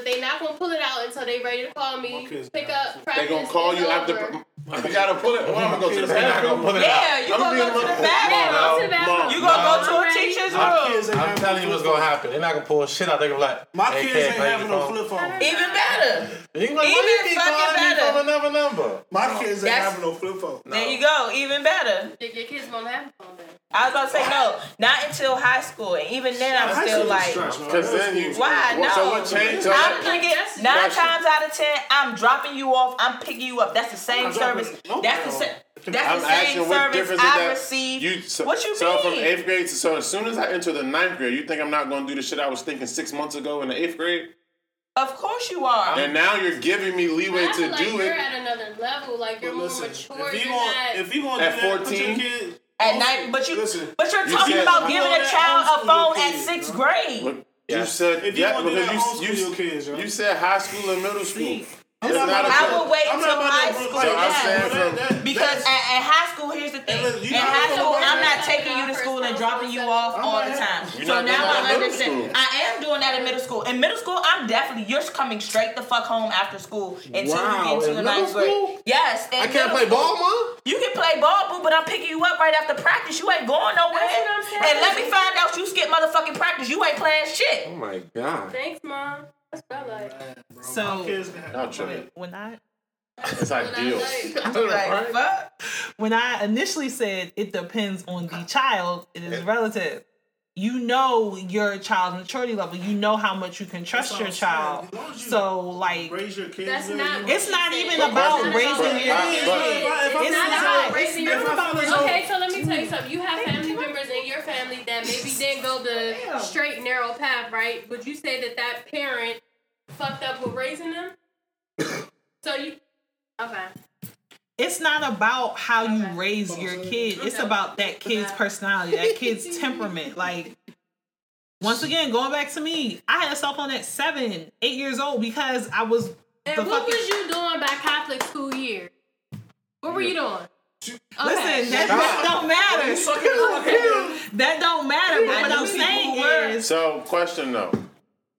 Speaker 3: phone that they not gonna pull it out until they ready to call me, pick
Speaker 4: so-
Speaker 3: up,
Speaker 5: They gonna call
Speaker 3: it's
Speaker 5: you after.
Speaker 3: over.
Speaker 5: You gotta pull it. Well, I'm gonna go to the
Speaker 2: They're not gonna
Speaker 5: bathroom.
Speaker 2: pull it
Speaker 6: Yeah,
Speaker 2: out.
Speaker 6: you
Speaker 5: I'm
Speaker 6: gonna
Speaker 5: being
Speaker 6: go to the bathroom.
Speaker 3: Go to the bathroom.
Speaker 6: You gonna go to a teacher's room.
Speaker 2: I'm telling you what's gonna happen. They're not gonna pull shit out. They're gonna be like,
Speaker 4: My
Speaker 2: hey,
Speaker 4: kids ain't having no flip phone.
Speaker 6: Even better.
Speaker 2: You can be
Speaker 6: Even
Speaker 2: why you keep
Speaker 6: fucking
Speaker 2: calling me
Speaker 6: better.
Speaker 2: from another number?
Speaker 4: My kids ain't having no flip phone.
Speaker 6: There you go. Even better.
Speaker 3: Your, your kids won't have a phone then.
Speaker 6: I was about to say no, not until high school, and even then I'm still like.
Speaker 5: Because then you.
Speaker 6: why no?
Speaker 5: So what changed? So
Speaker 6: I'm picking nine
Speaker 5: Question.
Speaker 6: times out of ten. I'm dropping you off. I'm picking you up. That's the same
Speaker 4: I'm
Speaker 6: service.
Speaker 4: no
Speaker 6: That's the same. That's
Speaker 5: I'm
Speaker 6: the
Speaker 5: asking
Speaker 6: same
Speaker 5: what
Speaker 6: service
Speaker 5: difference
Speaker 6: I
Speaker 5: that?
Speaker 6: received.
Speaker 5: You, so,
Speaker 6: what you
Speaker 5: so
Speaker 6: mean?
Speaker 5: from eighth grade to so as soon as I enter the ninth grade, you think I'm not gonna do the shit I was thinking six months ago in the eighth grade?
Speaker 6: Of course you are.
Speaker 5: And now you're giving me leeway to
Speaker 3: feel like
Speaker 5: do
Speaker 3: you're
Speaker 5: it.
Speaker 3: at another level. Like you're
Speaker 4: But
Speaker 3: more
Speaker 4: listen,
Speaker 3: mature.
Speaker 4: if you want,
Speaker 3: not.
Speaker 4: if you want
Speaker 5: At
Speaker 4: that,
Speaker 5: 14?
Speaker 4: kid
Speaker 6: At night, but you,
Speaker 4: Listen,
Speaker 6: but you're talking
Speaker 5: said-
Speaker 6: about giving a child a phone
Speaker 4: your
Speaker 6: at sixth grade.
Speaker 5: Look,
Speaker 2: Yeah.
Speaker 5: You said
Speaker 4: If you
Speaker 5: yeah,
Speaker 4: wanna do that,
Speaker 5: because
Speaker 4: homeschool
Speaker 5: you,
Speaker 4: kids, yo.
Speaker 5: you, you said high school and middle school.
Speaker 7: See,
Speaker 5: It's
Speaker 4: not
Speaker 5: not a
Speaker 6: I will wait until
Speaker 4: not
Speaker 6: high school.
Speaker 4: Like,
Speaker 5: So
Speaker 6: yes.
Speaker 5: saying
Speaker 4: that-
Speaker 5: from-
Speaker 4: that-
Speaker 6: Because at, at high school, here's the thing.
Speaker 4: Hey, look,
Speaker 6: in high school, I'm not taking you to school and dropping you off
Speaker 4: I'm
Speaker 6: all
Speaker 4: not
Speaker 6: the time. So now I understand. I am doing that in middle school. In middle school, I'm definitely you're coming straight the fuck home after school until
Speaker 2: Wow,
Speaker 6: you get to
Speaker 2: in
Speaker 6: the
Speaker 2: middle
Speaker 6: ninth grade.
Speaker 2: school?
Speaker 6: Yes.
Speaker 2: I can't play
Speaker 6: school.
Speaker 2: ball, mom.
Speaker 6: You can play ball, boo, but I'm picking you up right after practice. You ain't going nowhere.
Speaker 3: That's what I'm.
Speaker 6: And let me find out you skip motherfucking practice. You ain't playing shit.
Speaker 2: Oh my god.
Speaker 3: Thanks, mom. That's what I like.
Speaker 4: Bro,
Speaker 7: So-
Speaker 4: my kids have-
Speaker 5: Y'all tripping.
Speaker 7: when I
Speaker 5: It's ideal. (laughs)
Speaker 6: Like, fuck.
Speaker 7: when I initially said it depends on the child, it is relative. You know your child's maturity level. You know how much you can trust your child.
Speaker 4: As you
Speaker 7: So like
Speaker 4: raise your kids.
Speaker 3: That's
Speaker 4: well,
Speaker 3: not.
Speaker 4: you-
Speaker 7: It's not even
Speaker 3: It's
Speaker 7: about
Speaker 3: not
Speaker 7: raising
Speaker 3: about
Speaker 7: your kids.
Speaker 5: But-
Speaker 3: kids.
Speaker 4: but-
Speaker 3: It's
Speaker 4: but-
Speaker 3: not about raising your
Speaker 4: if I feel as though-
Speaker 3: Okay, so let me tell you something. You have family members in your family that maybe didn't go the
Speaker 7: Damn.
Speaker 3: straight narrow path, right? Would you say that that parent fucked up with raising them? (coughs) so you, okay.
Speaker 7: it's not about how you raise your kid. It's about that kid's personality, that kid's (laughs) temperament. Like once again, going back to me, I had a cell phone at seven, eight years old because I was
Speaker 3: And
Speaker 7: the
Speaker 3: what
Speaker 7: fucking
Speaker 3: was you doing by Catholic school year? What were you doing?
Speaker 7: Listen, that, that don't matter. (laughs) that don't matter. But
Speaker 6: I
Speaker 7: what I'm saying is,
Speaker 5: So, question though,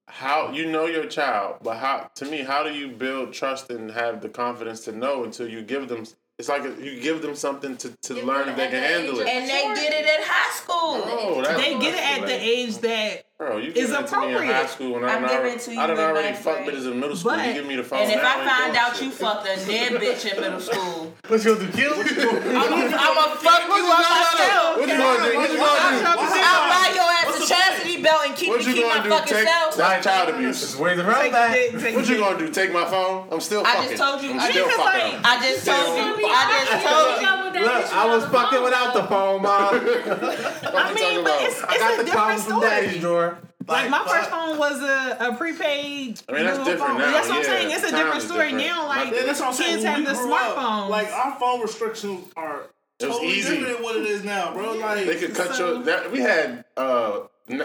Speaker 5: how you know your child, but how to me, how do you build trust and have the confidence to know until you give them? It's like you give them something to, to
Speaker 3: Give
Speaker 5: learn if they can handle it.
Speaker 6: And they get it at high school.
Speaker 5: Oh, that's
Speaker 7: they get it at the age that
Speaker 5: Bro, you
Speaker 7: is
Speaker 5: give it to me in high school when
Speaker 6: I'm
Speaker 5: I
Speaker 6: giving
Speaker 5: already,
Speaker 6: it to you
Speaker 5: I done
Speaker 6: in
Speaker 5: already
Speaker 6: ninth
Speaker 5: fucked
Speaker 6: grade.
Speaker 5: bitches in middle school.
Speaker 7: But-
Speaker 5: you give me the phone.
Speaker 6: And if
Speaker 5: now,
Speaker 6: I find out
Speaker 5: shit.
Speaker 6: you fucked a dead bitch in middle school, (laughs)
Speaker 2: What you gonna do? Kill?
Speaker 6: I'm gonna fuck you up myself.
Speaker 5: What you gonna do? What you gonna do?
Speaker 6: I'll buy your ass a chastity belt and keep
Speaker 5: What
Speaker 6: me
Speaker 5: you
Speaker 6: keep my
Speaker 5: gonna do?
Speaker 6: fucking
Speaker 5: Take
Speaker 6: self.
Speaker 5: that's child abuse.
Speaker 2: Just ways around
Speaker 7: take
Speaker 2: that.
Speaker 7: take
Speaker 5: What you gonna do? Take my phone? I'm still fucking.
Speaker 6: I
Speaker 5: fucking.
Speaker 6: just told you.
Speaker 5: I'm
Speaker 6: I
Speaker 5: still
Speaker 6: just,
Speaker 5: fucking.
Speaker 6: I just told you. I just told you.
Speaker 2: Look, I was fucking without the phone, mom. (laughs)
Speaker 7: I mean, but it's,
Speaker 2: I got
Speaker 7: a
Speaker 2: the
Speaker 7: different
Speaker 2: problem from daddy's
Speaker 7: story.
Speaker 2: drawer.
Speaker 7: Like my first phone was a, a prepaid.
Speaker 5: I mean, that's different
Speaker 7: phone.
Speaker 5: now,
Speaker 7: That's what I'm
Speaker 5: yeah.
Speaker 7: saying. It's a
Speaker 5: Time
Speaker 7: different story
Speaker 5: different.
Speaker 7: now. Like
Speaker 4: Yeah, that's what I'm
Speaker 7: kids
Speaker 4: When
Speaker 7: have the
Speaker 4: grew up,
Speaker 7: smartphones.
Speaker 4: Like our phone restrictions are
Speaker 5: It was
Speaker 4: totally
Speaker 5: easy.
Speaker 4: different than what it is now, bro. Like
Speaker 5: They could cut
Speaker 7: So-
Speaker 5: your. That, we had uh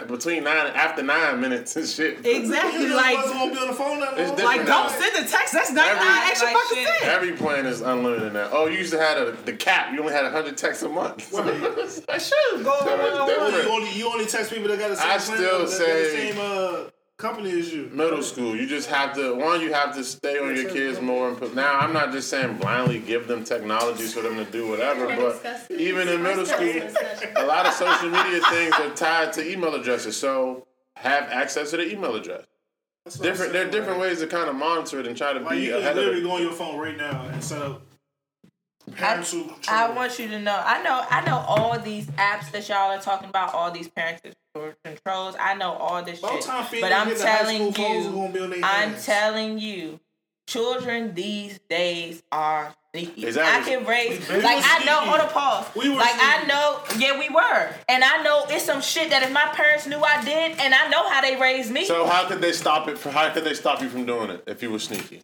Speaker 5: between nine after nine minutes and shit. (laughs)
Speaker 7: exactly.
Speaker 4: you
Speaker 7: Like
Speaker 4: wasn't gonna be on the phone that long.
Speaker 7: like don't send a text. That's ninety nine
Speaker 5: Every-
Speaker 7: extra
Speaker 6: Like
Speaker 7: fucking
Speaker 6: shit.
Speaker 7: cents.
Speaker 5: Every plan is unlimited now. Oh, you used to have a, the cap. You only had hundred texts a month. (laughs) I should
Speaker 7: Go
Speaker 5: So it's
Speaker 7: on,
Speaker 4: you only you only text people that got the same
Speaker 5: I
Speaker 4: plan,
Speaker 5: still
Speaker 4: that got
Speaker 5: say-
Speaker 4: same uh, company as you.
Speaker 5: Middle school, you just have to one. You have to stay on your kids more. And put, now, I'm not just saying blindly give them technology for them to do whatever, but even in middle school, a lot of social media things are tied to email addresses. So have access to the email address.
Speaker 4: That's what I'm
Speaker 5: Different. There are different
Speaker 4: like,
Speaker 5: ways to kind of monitor it and try to
Speaker 4: Like
Speaker 5: be
Speaker 4: you can
Speaker 5: ahead of
Speaker 4: literally
Speaker 5: it.
Speaker 4: go on your phone right now and set up
Speaker 6: I,
Speaker 4: parental control.
Speaker 6: I want you to know. I know. I know all these apps that y'all are talking about. All these parental controls. I know all this
Speaker 4: By
Speaker 6: shit. But I'm
Speaker 4: get to high
Speaker 6: telling
Speaker 4: school, phones are
Speaker 6: you,
Speaker 4: gonna be on their
Speaker 6: I'm
Speaker 4: hands.
Speaker 6: telling you, children these days are sneaky.
Speaker 5: Exactly.
Speaker 6: I can raise
Speaker 4: We
Speaker 6: like I know. on a pause.
Speaker 4: We were
Speaker 6: like I know. Yeah, we were, and I know it's some shit that if my parents knew I did, and I know how they raised me.
Speaker 5: So how could they stop it? How could they stop you from doing it if you were sneaky?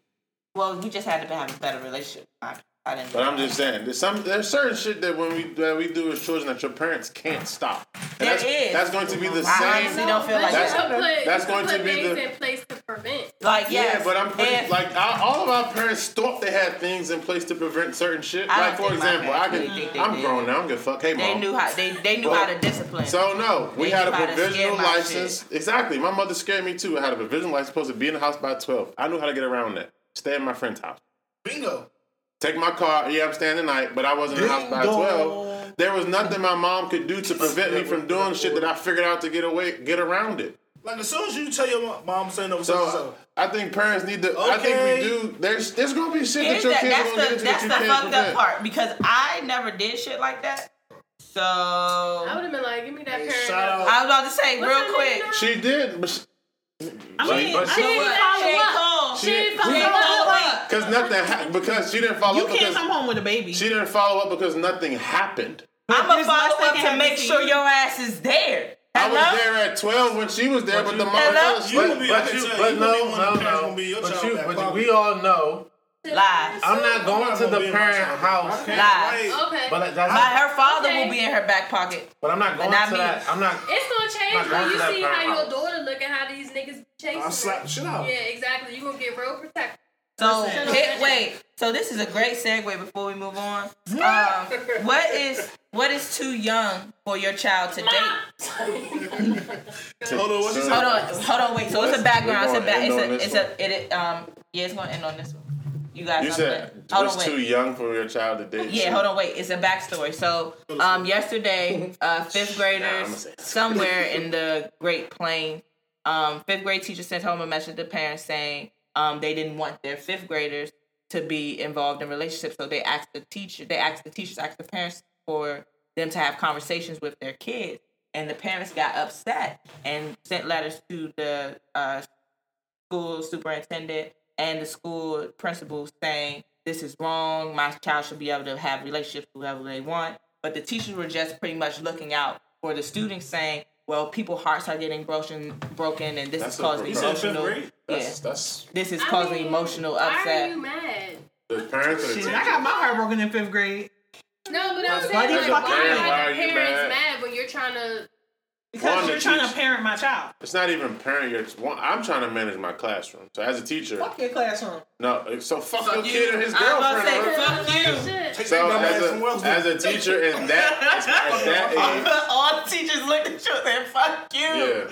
Speaker 6: well, you just had to have a better relationship. I, I didn't.
Speaker 5: But I'm just saying, there's some there's certain shit that when we that we do as children that your parents can't stop. And
Speaker 6: There
Speaker 5: that's,
Speaker 6: is.
Speaker 5: That's going to be the
Speaker 6: I honestly
Speaker 5: same.
Speaker 6: don't feel
Speaker 3: but
Speaker 6: like
Speaker 3: you
Speaker 5: That's-
Speaker 3: can put,
Speaker 5: that's going
Speaker 3: can
Speaker 5: to
Speaker 3: put
Speaker 5: be
Speaker 3: things
Speaker 5: the-
Speaker 3: in place to prevent.
Speaker 6: like yes,
Speaker 5: Yeah, but I'm pretty
Speaker 6: and-
Speaker 5: like I, all of our parents thought they had things in place to prevent certain shit.
Speaker 6: I
Speaker 5: like
Speaker 6: don't
Speaker 5: for
Speaker 6: think my
Speaker 5: example, I
Speaker 6: parents
Speaker 5: can
Speaker 6: really think they
Speaker 5: I'm
Speaker 6: did.
Speaker 5: grown now. I'm gonna fuck. Hey
Speaker 6: they
Speaker 5: mom.
Speaker 6: knew how they they knew
Speaker 5: Well,
Speaker 6: how to discipline.
Speaker 5: So no, we
Speaker 6: They
Speaker 5: had a
Speaker 6: knew how to
Speaker 5: provisional
Speaker 6: scare my
Speaker 5: license. Exactly. My mother scared me too. I had a provisional license supposed to be in the house by twelve. I knew how to get around that. Stay at my friend's house.
Speaker 4: Bingo.
Speaker 5: Take my car. Yeah, I'm staying the night, but I wasn't in the house by twelve. There was nothing my mom could do to prevent me from doing shit that I figured out to get away, get around it.
Speaker 4: Like as soon as you tell your mom, mom saying over so,
Speaker 5: So
Speaker 4: so
Speaker 5: I think parents need to. I think we do. There's there's gonna be shit
Speaker 6: Here's
Speaker 5: that your kids
Speaker 6: that's
Speaker 5: are gonna get into
Speaker 6: that's
Speaker 5: that
Speaker 6: the
Speaker 5: you can't
Speaker 6: fucked up
Speaker 5: prevent.
Speaker 6: part because I never did shit like that. So
Speaker 3: I
Speaker 6: I
Speaker 3: would have been like, give me that
Speaker 4: Hey,
Speaker 3: parent.
Speaker 4: shout out.
Speaker 6: was about to say
Speaker 3: What's
Speaker 6: real quick.
Speaker 5: She did, but she,
Speaker 7: I mean,
Speaker 2: but
Speaker 7: I
Speaker 2: she-
Speaker 7: didn't follow
Speaker 6: She
Speaker 7: up.
Speaker 6: called.
Speaker 3: She didn't follow
Speaker 6: She didn't
Speaker 3: up.
Speaker 6: follow up.
Speaker 5: because nothing ha- because she didn't follow
Speaker 7: You
Speaker 5: up
Speaker 7: can't
Speaker 5: because
Speaker 7: come home with a baby.
Speaker 5: she didn't follow up because nothing happened.
Speaker 6: I'm gonna follow up to make
Speaker 7: to
Speaker 6: sure your ass is there.
Speaker 5: I was there at twelve when she was there, but,
Speaker 2: But
Speaker 5: the
Speaker 2: you-
Speaker 5: mother
Speaker 6: Hello?
Speaker 5: fell
Speaker 4: You
Speaker 5: asleep.
Speaker 4: would be- I
Speaker 2: But you, but no,
Speaker 4: gonna be one
Speaker 2: no,
Speaker 4: of the parents
Speaker 2: no.
Speaker 4: gonna be your
Speaker 2: But you, but
Speaker 4: pocket.
Speaker 2: we all know.
Speaker 6: Lies.
Speaker 2: I'm not going
Speaker 4: I'm
Speaker 2: to
Speaker 4: gonna
Speaker 2: the
Speaker 4: be in my
Speaker 2: parent house,
Speaker 4: I
Speaker 6: Lies.
Speaker 3: Okay.
Speaker 2: but that's
Speaker 6: But her father
Speaker 3: Okay.
Speaker 6: will be in her back pocket.
Speaker 2: but I'm not going
Speaker 6: not
Speaker 2: to
Speaker 6: me.
Speaker 2: that. I'm not.
Speaker 3: It's gonna change when you see
Speaker 2: parent
Speaker 3: how your
Speaker 2: house.
Speaker 3: daughter look and how these niggas be chasing.
Speaker 4: I'll slap
Speaker 3: her.
Speaker 4: the shit out.
Speaker 3: Yeah, exactly. You are gonna get real protected.
Speaker 6: So
Speaker 3: Listen.
Speaker 6: hit, wait. So this is a great segue before we move on. Um, what is what is too young for your child to date? (laughs)
Speaker 4: Hold on, what
Speaker 6: Hold on, hold on, wait. So it's a background. It's a
Speaker 5: gonna
Speaker 6: back. It's a. It's a. It. um. Yeah, it's gonna end on this one. You guys.
Speaker 5: You said
Speaker 6: that. Hold
Speaker 5: was
Speaker 6: on,
Speaker 5: too young for your child to date.
Speaker 6: Yeah, hold on, wait. It's a backstory. So, um, yesterday, uh, fifth graders
Speaker 5: it.
Speaker 6: somewhere (laughs) in the Great Plains, um, fifth grade teacher sent home a message to parents saying um, they didn't want their fifth graders to be involved in relationships. So they asked the teacher, they asked the teachers, asked the parents for them to have conversations with their kids. And the parents got upset and sent letters to the uh, school superintendent and the school principal saying this is wrong. My child should be able to have relationships with whoever they want. But the teachers were just pretty much looking out for the students, saying, "Well, people's hearts are getting broken, broken, and this
Speaker 5: That's
Speaker 6: is causing
Speaker 5: You
Speaker 6: emotional.
Speaker 4: grade?
Speaker 6: Yeah,
Speaker 5: That's that's
Speaker 6: this is
Speaker 3: I
Speaker 6: causing
Speaker 3: mean,
Speaker 6: emotional
Speaker 3: Why are
Speaker 6: upset.
Speaker 3: you mad?
Speaker 5: the parents or the
Speaker 7: Shit. I got my heart broken in fifth grade
Speaker 3: No, but I'm saying
Speaker 7: do
Speaker 3: like,
Speaker 7: fucking
Speaker 3: why
Speaker 7: mad?
Speaker 3: are the parents
Speaker 5: mad?
Speaker 3: mad when you're trying to?
Speaker 7: Because
Speaker 5: One,
Speaker 7: you're
Speaker 5: the
Speaker 7: trying
Speaker 5: teach-
Speaker 7: to parent my child.
Speaker 5: It's not even parent your. One, I'm trying to manage my classroom. So as a teacher,
Speaker 7: Fuck your classroom.
Speaker 5: no. So fuck,
Speaker 6: Fuck
Speaker 5: your
Speaker 6: you.
Speaker 5: kid and his
Speaker 6: I was about to
Speaker 5: girlfriend.
Speaker 6: say, fuck you.
Speaker 3: Shit.
Speaker 5: So
Speaker 4: that dumb ass
Speaker 5: as a, as a teacher in (laughs) that at that age,
Speaker 6: All teachers look at you and said, "Fuck you."
Speaker 5: yeah.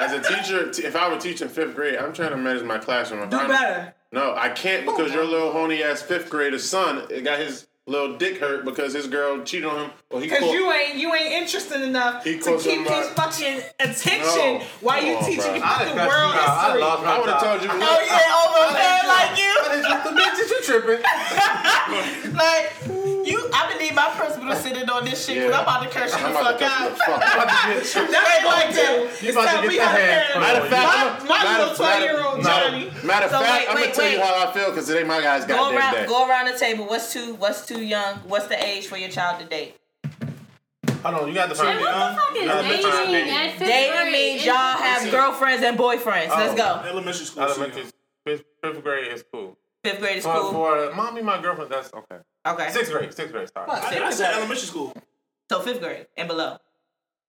Speaker 5: As a teacher, t- if I were teaching fifth grade, I'm trying to manage my classroom. I'm
Speaker 7: Do
Speaker 5: trying-
Speaker 7: better.
Speaker 5: No, I can't because your little horny ass fifth grader son it got his little dick hurt because his girl cheated on him. Or he
Speaker 7: Cause
Speaker 5: caught-
Speaker 7: you ain't you ain't interested enough
Speaker 5: He
Speaker 7: to
Speaker 5: caught
Speaker 7: keep his fucking attention
Speaker 5: No.
Speaker 7: while
Speaker 5: Come
Speaker 7: you
Speaker 5: on,
Speaker 7: teaching
Speaker 5: bro.
Speaker 2: I
Speaker 7: the
Speaker 2: done
Speaker 7: world
Speaker 2: you out. I
Speaker 7: history.
Speaker 2: lost
Speaker 5: I would have told you.
Speaker 6: Oh yeah, almost bad like you.
Speaker 2: The bitches you tripping. (laughs)
Speaker 6: Like you, I believe my principal sitting on this shit because
Speaker 5: Yeah.
Speaker 6: I'm about to curse you the fuck out.
Speaker 5: the fuck out.
Speaker 2: About (laughs)
Speaker 7: That ain't like that.
Speaker 2: You
Speaker 7: It's
Speaker 2: about
Speaker 7: time
Speaker 2: to
Speaker 7: we
Speaker 2: get the
Speaker 7: have a
Speaker 2: hand.
Speaker 5: Matter of fact,
Speaker 7: My-
Speaker 5: I'm-
Speaker 7: my
Speaker 5: matter-
Speaker 7: little 12-year-old
Speaker 5: matter-
Speaker 7: Johnny.
Speaker 5: Matter of
Speaker 6: So
Speaker 5: fact,
Speaker 6: wait,
Speaker 5: I'm
Speaker 6: wait,
Speaker 5: gonna tell you
Speaker 6: wait.
Speaker 5: how I feel because it ain't my guy's
Speaker 6: Go
Speaker 5: goddamn
Speaker 6: around,
Speaker 5: day.
Speaker 6: go around the table. What's too, what's too young? What's the age for your child to date?
Speaker 2: Hold on, you got the
Speaker 3: And
Speaker 2: first
Speaker 3: what the fuck is
Speaker 2: Elementary
Speaker 3: dating
Speaker 2: school.
Speaker 3: at
Speaker 6: Dating means y'all have girlfriends and boyfriends. Let's
Speaker 2: Oh.
Speaker 6: go.
Speaker 4: Elementary school.
Speaker 2: Elementary, fifth, fifth grade is cool.
Speaker 6: Fifth grade is
Speaker 2: For,
Speaker 6: cool.
Speaker 2: for mommy, my girlfriend, that's okay.
Speaker 6: Okay.
Speaker 2: Sixth grade, sixth grade, sorry.
Speaker 7: Fuck.
Speaker 4: I, I said elementary school.
Speaker 6: So fifth grade and below.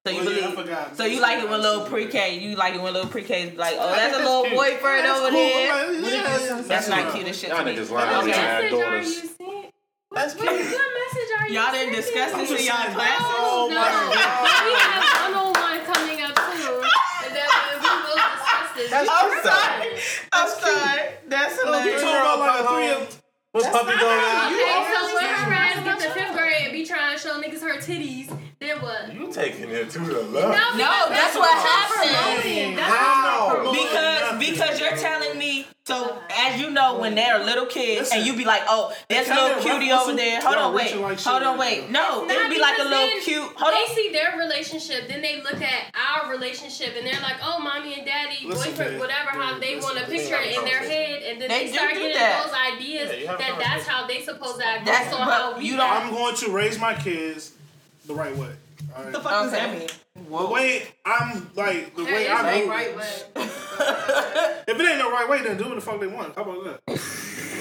Speaker 6: So you
Speaker 4: Oh, yeah, I
Speaker 6: believe?
Speaker 4: forgot.
Speaker 6: So you like it when little pre-K? You like it when little pre-K is like, oh,
Speaker 2: I
Speaker 6: that's a little
Speaker 2: cute.
Speaker 6: boyfriend over there.
Speaker 4: there.
Speaker 6: That's not cute as shit
Speaker 5: Y'all niggas lying.
Speaker 3: What
Speaker 5: Yeah,
Speaker 3: message are you
Speaker 5: daughters.
Speaker 2: That's
Speaker 3: What, what message are you
Speaker 6: Y'all didn't discuss this
Speaker 4: just
Speaker 6: in y'all
Speaker 4: saying.
Speaker 6: classes.
Speaker 4: Oh, my God.
Speaker 3: we have one-on-one coming up soon, and then we will discuss this.
Speaker 2: That's
Speaker 3: You
Speaker 6: I'm
Speaker 2: cute,
Speaker 6: sorry. I'm sorry. That's oh,
Speaker 4: You
Speaker 6: hilarious.
Speaker 4: talking about like a three of
Speaker 2: What's puppy going on?
Speaker 3: Okay, so when her ass get to fifth grade and be trying to show niggas her titties, then what?
Speaker 2: You taking it to the
Speaker 3: No,
Speaker 2: left.
Speaker 6: No, that's what happened.
Speaker 3: That's
Speaker 2: How?
Speaker 3: what I'm.
Speaker 6: Because because you're telling me so as you know, when they're little kids, and you be like, "Oh, there's a little cutie
Speaker 4: rough-
Speaker 6: over there." Hold on, wait,
Speaker 4: like
Speaker 6: hold on,
Speaker 4: right
Speaker 6: wait. No, it'd be like a little cute. Hold
Speaker 3: they
Speaker 6: on.
Speaker 3: see their relationship, then they look at our relationship, and they're like, "Oh, mommy and daddy,
Speaker 4: Listen,
Speaker 3: boyfriend,
Speaker 4: babe.
Speaker 3: whatever." How they want to picture it in their head, and then
Speaker 6: They
Speaker 3: they, start getting
Speaker 6: that.
Speaker 3: those ideas
Speaker 2: Yeah,
Speaker 3: that that's how they supposed to act.
Speaker 6: That's-
Speaker 3: based on how we
Speaker 6: you don't-
Speaker 4: I'm going to raise my kids the right way. All
Speaker 7: What the
Speaker 4: right?
Speaker 7: fuck does that
Speaker 6: Okay.
Speaker 7: mean?
Speaker 4: The way I'm like the
Speaker 3: There
Speaker 4: way I
Speaker 3: no
Speaker 4: do.
Speaker 3: right way. (laughs)
Speaker 4: If it ain't the right way, then do what the fuck they want. How about that?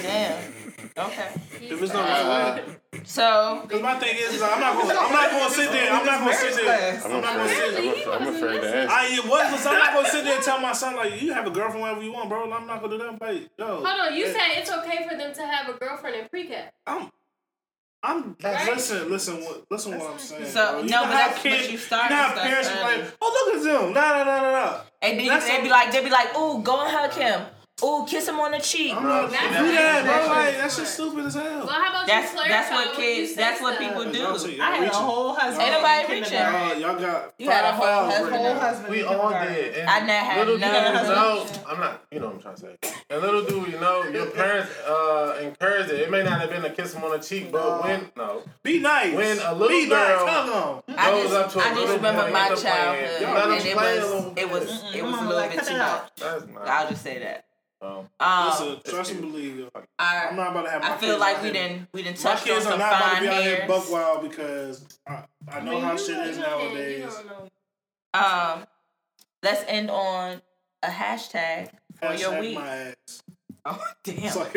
Speaker 6: Damn. Okay.
Speaker 4: If it's not the right way,
Speaker 6: So
Speaker 4: because my thing is, I'm not going. I'm not going to sit there. I'm not going to sit there.
Speaker 2: I'm
Speaker 4: I'm not going to sit there.
Speaker 2: I'm, af- I'm afraid to ask.
Speaker 4: I it was, but I'm not gonna sit there and tell my son like you have a girlfriend whenever you want, bro. I'm not gonna do that. Like, yo,
Speaker 3: Hold on, you
Speaker 4: yeah,
Speaker 3: said it's okay for them to have a girlfriend in pre-K.
Speaker 4: I'm, I'm
Speaker 3: Right?
Speaker 4: listen, listen, what, listen, what I'm saying.
Speaker 6: So,
Speaker 4: bro.
Speaker 6: no,
Speaker 4: know
Speaker 6: but
Speaker 4: how
Speaker 6: that's- but
Speaker 4: kids,
Speaker 6: you start
Speaker 4: know how
Speaker 6: stuff
Speaker 4: parents be like, oh look at them, nah, nah, nah, nah, nah.
Speaker 6: and then
Speaker 4: That's
Speaker 6: they be like, they be like, "Ooh, go and hug him. Ooh, kiss him on the cheek."
Speaker 4: I'm not
Speaker 3: That's-
Speaker 4: do that, bro. Like that's just stupid as hell.
Speaker 3: Well, how about
Speaker 6: That's
Speaker 3: you clarify
Speaker 6: that's what kids. That's what people do.
Speaker 7: I had a whole husband.
Speaker 6: Ain't nobody
Speaker 7: in
Speaker 6: reaching.
Speaker 7: kindergarten.
Speaker 4: Uh, y'all got
Speaker 6: You had a
Speaker 4: five
Speaker 6: whole
Speaker 4: files
Speaker 6: husband.
Speaker 4: right
Speaker 7: Whole husband.
Speaker 2: We all did. And
Speaker 6: I never had
Speaker 2: little do
Speaker 6: none.
Speaker 2: you know, I'm not, you know what I'm trying to say. And little do you know, your parents uh, encouraged it. It may not have been a kiss him on the cheek, but when, no,
Speaker 4: Be nice.
Speaker 2: When a little
Speaker 4: Be
Speaker 2: girl-
Speaker 4: nice. Hug on.
Speaker 6: I
Speaker 2: goes
Speaker 6: just,
Speaker 2: up to a
Speaker 6: I just
Speaker 2: little
Speaker 6: remember
Speaker 2: boy,
Speaker 6: my
Speaker 2: end up playing.
Speaker 6: childhood, and it was, it was, it was a little bit too much.
Speaker 7: out.
Speaker 2: that's not.
Speaker 6: I'll just say that.
Speaker 2: Um,
Speaker 6: Um,
Speaker 4: Listen, trust and believe. yo. I'm not about to have. My
Speaker 6: I feel
Speaker 4: kids
Speaker 6: like we didn't, we didn't
Speaker 4: My
Speaker 6: touch on
Speaker 4: kids are
Speaker 6: some
Speaker 4: not about to
Speaker 6: fine
Speaker 4: be out here buck wild because I, I know how shit is
Speaker 3: You don't- you
Speaker 4: nowadays.
Speaker 6: Um, let's end on a hashtag for your week.
Speaker 4: my ass. (laughs)
Speaker 6: Oh damn.
Speaker 4: It's (laughs) like,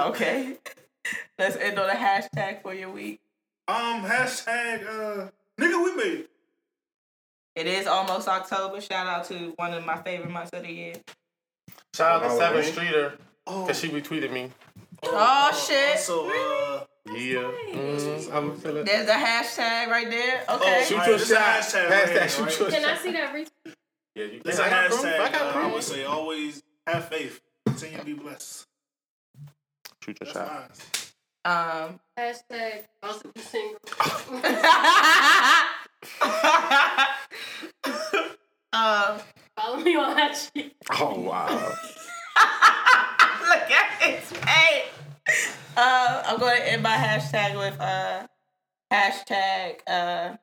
Speaker 6: Okay. (laughs) Let's end on a hashtag for your week.
Speaker 4: Um, hashtag, uh, nigga, we made it.
Speaker 6: It is almost October. Shout out to one of my favorite months of the year.
Speaker 2: Shout out to Sevyn
Speaker 5: Halloween.
Speaker 2: Streeter
Speaker 4: Oh,
Speaker 2: because she retweeted me.
Speaker 6: Oh shit.
Speaker 4: So, uh,
Speaker 2: Yeah, mm, I'm feeling.
Speaker 6: There's a hashtag right there. Okay.
Speaker 2: shoot
Speaker 4: Alright,
Speaker 2: your
Speaker 4: this a
Speaker 2: shot.
Speaker 4: hashtag right here,
Speaker 2: shoot
Speaker 4: right?
Speaker 2: your
Speaker 3: Can I see that retweet?
Speaker 2: Yeah, you
Speaker 4: this
Speaker 2: can.
Speaker 4: a
Speaker 2: I got proof.
Speaker 4: hashtag.
Speaker 2: I got
Speaker 4: uh, I would say always have faith. Continue to be blessed.
Speaker 2: Shoot your
Speaker 4: That's
Speaker 2: shot.
Speaker 4: mine.
Speaker 6: Um.
Speaker 3: Hashtag also be single. (laughs)
Speaker 6: um.
Speaker 3: Follow me on IG.
Speaker 2: Oh wow. (laughs)
Speaker 6: Look at his face. Uh, I'm going to end my hashtag with uh, hashtag uh,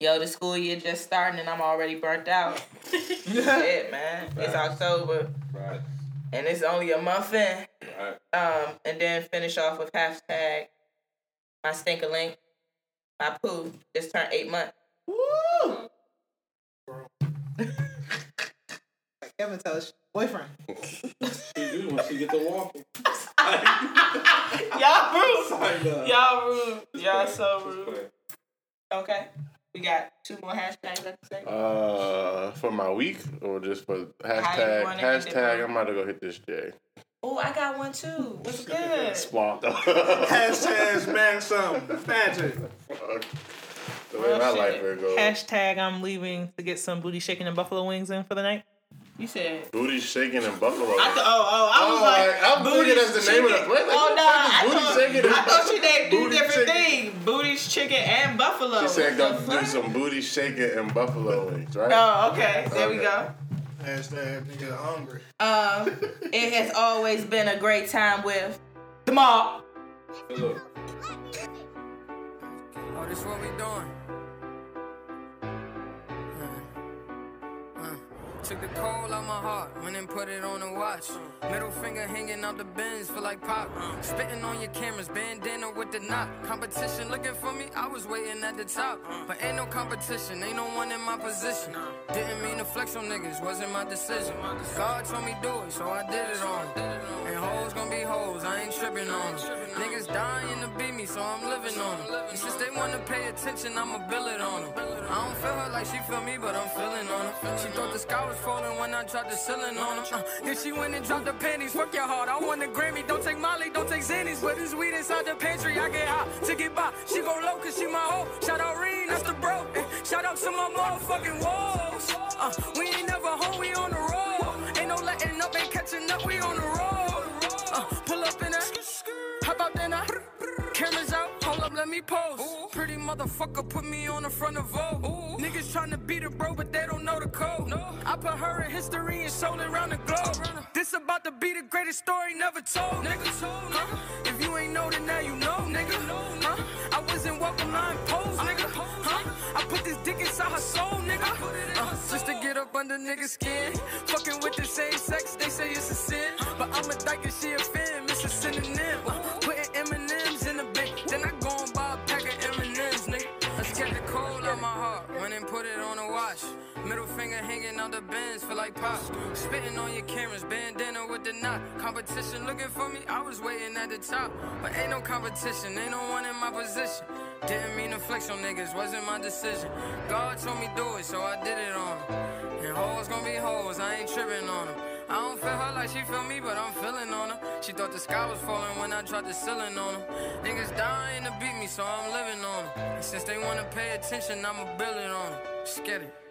Speaker 6: yo, the school year just starting and I'm already burnt out. (laughs) Shit, man. It's October
Speaker 2: right.
Speaker 6: and it's only a month in.
Speaker 2: Right.
Speaker 6: Um, and then finish off with hashtag my stinker link. My poo just turned eight months. (laughs)
Speaker 7: Kevin tells you, boyfriend. (laughs)
Speaker 2: She do when she get to walking.
Speaker 6: Y'all rude. (laughs) Y'all rude. Y'all so rude. Okay. We got two more hashtags I can say.
Speaker 2: Uh, for my week or just for hashtag
Speaker 6: wanna end it,
Speaker 2: hashtag? I'm about to go hit this J.
Speaker 6: Oh, I got one too. What's good?
Speaker 2: Swamp though. (laughs)
Speaker 4: Hashtag smack something. Magic.
Speaker 2: the way my
Speaker 6: Real
Speaker 2: life
Speaker 6: shit.
Speaker 2: will go.
Speaker 7: Hashtag I'm leaving to get some booty shaking and buffalo wings in for the night.
Speaker 6: You said.
Speaker 2: Booty shaking and buffalo.
Speaker 6: I th- oh, oh, I was
Speaker 2: Oh,
Speaker 6: like,
Speaker 2: I'm thinking as the name of the place. Like,
Speaker 6: Oh no,
Speaker 2: the fuck is
Speaker 6: I
Speaker 2: booty
Speaker 6: thought,
Speaker 2: shaking
Speaker 6: I thought she named two
Speaker 2: Booty
Speaker 6: different
Speaker 2: chicken.
Speaker 6: things: booties, chicken, and buffalo.
Speaker 2: She said
Speaker 6: What
Speaker 2: go do some booty shaking and buffalo wings, right?
Speaker 6: Oh, okay. There we go.
Speaker 4: Hashtag nigga hungry.
Speaker 6: Um, it has always been a great time with the mob.
Speaker 2: Look.
Speaker 8: Oh, this what we doing? Took the coal out my heart, went and put it on the watch. Middle finger hanging out the bins, feel like pop. Spitting on your cameras, bandana with the knot. Competition looking for me, I was waiting at the top. But ain't no competition, ain't no one in my position. Didn't mean to flex on niggas, wasn't my decision. God told me do it, so I did it on. And hoes gonna be hoes, I ain't tripping on. Niggas dying to beat me, so I'm living on. And since they wanna pay attention, I'ma bill it on 'em. I don't feel her like she feel me, but I'm feeling on her. She thought the sky was falling when I dropped the ceiling on her. Uh, then she went and dropped the panties. Fuck your heart, I want a Grammy. Don't take Molly, don't take Xannies. But this weed inside the pantry, I get hot to get by. She go low cause she my hoe. Shout out Reen, that's the bro. Eh, Shout out to my motherfucking walls. Uh, we ain't never home, we on the road. Ain't no letting up, ain't catching up, we on the road. Uh, pull up in that. How about then I? Cameras out, hold up, let me pose. Pretty motherfucker put me on the front of Vogue. Niggas tryna beat a bro, but they don't know the code. No. I put her in history and sold it around the globe. This about to be the greatest story never told, nigga. Huh? If you ain't know, then now you know, nigga. Huh? I wasn't welcome, I imposed, nigga. Huh? I put this dick inside her soul, nigga. Uh, just to get up under niggas' skin. Fucking with the same sex, they say it's a sin. But I'm a dyke and she a fan, it's a synonym. Put it on a watch. Middle finger hanging out the bins, feel like pop. Spitting on your cameras, bandana with the knot. Competition looking for me, I was waiting at the top. But ain't no competition, ain't no one in my position. Didn't mean to flex on niggas, wasn't my decision. God told me do it, so I did it on him. And hoes gonna be hoes, I ain't tripping on them. I don't feel her like she feel me, but I'm feeling on her. She thought the sky was falling when I dropped the ceiling on her. Niggas dying to beat me, so I'm living on them. And since they wanna pay attention, I'ma build it on them. Just get it.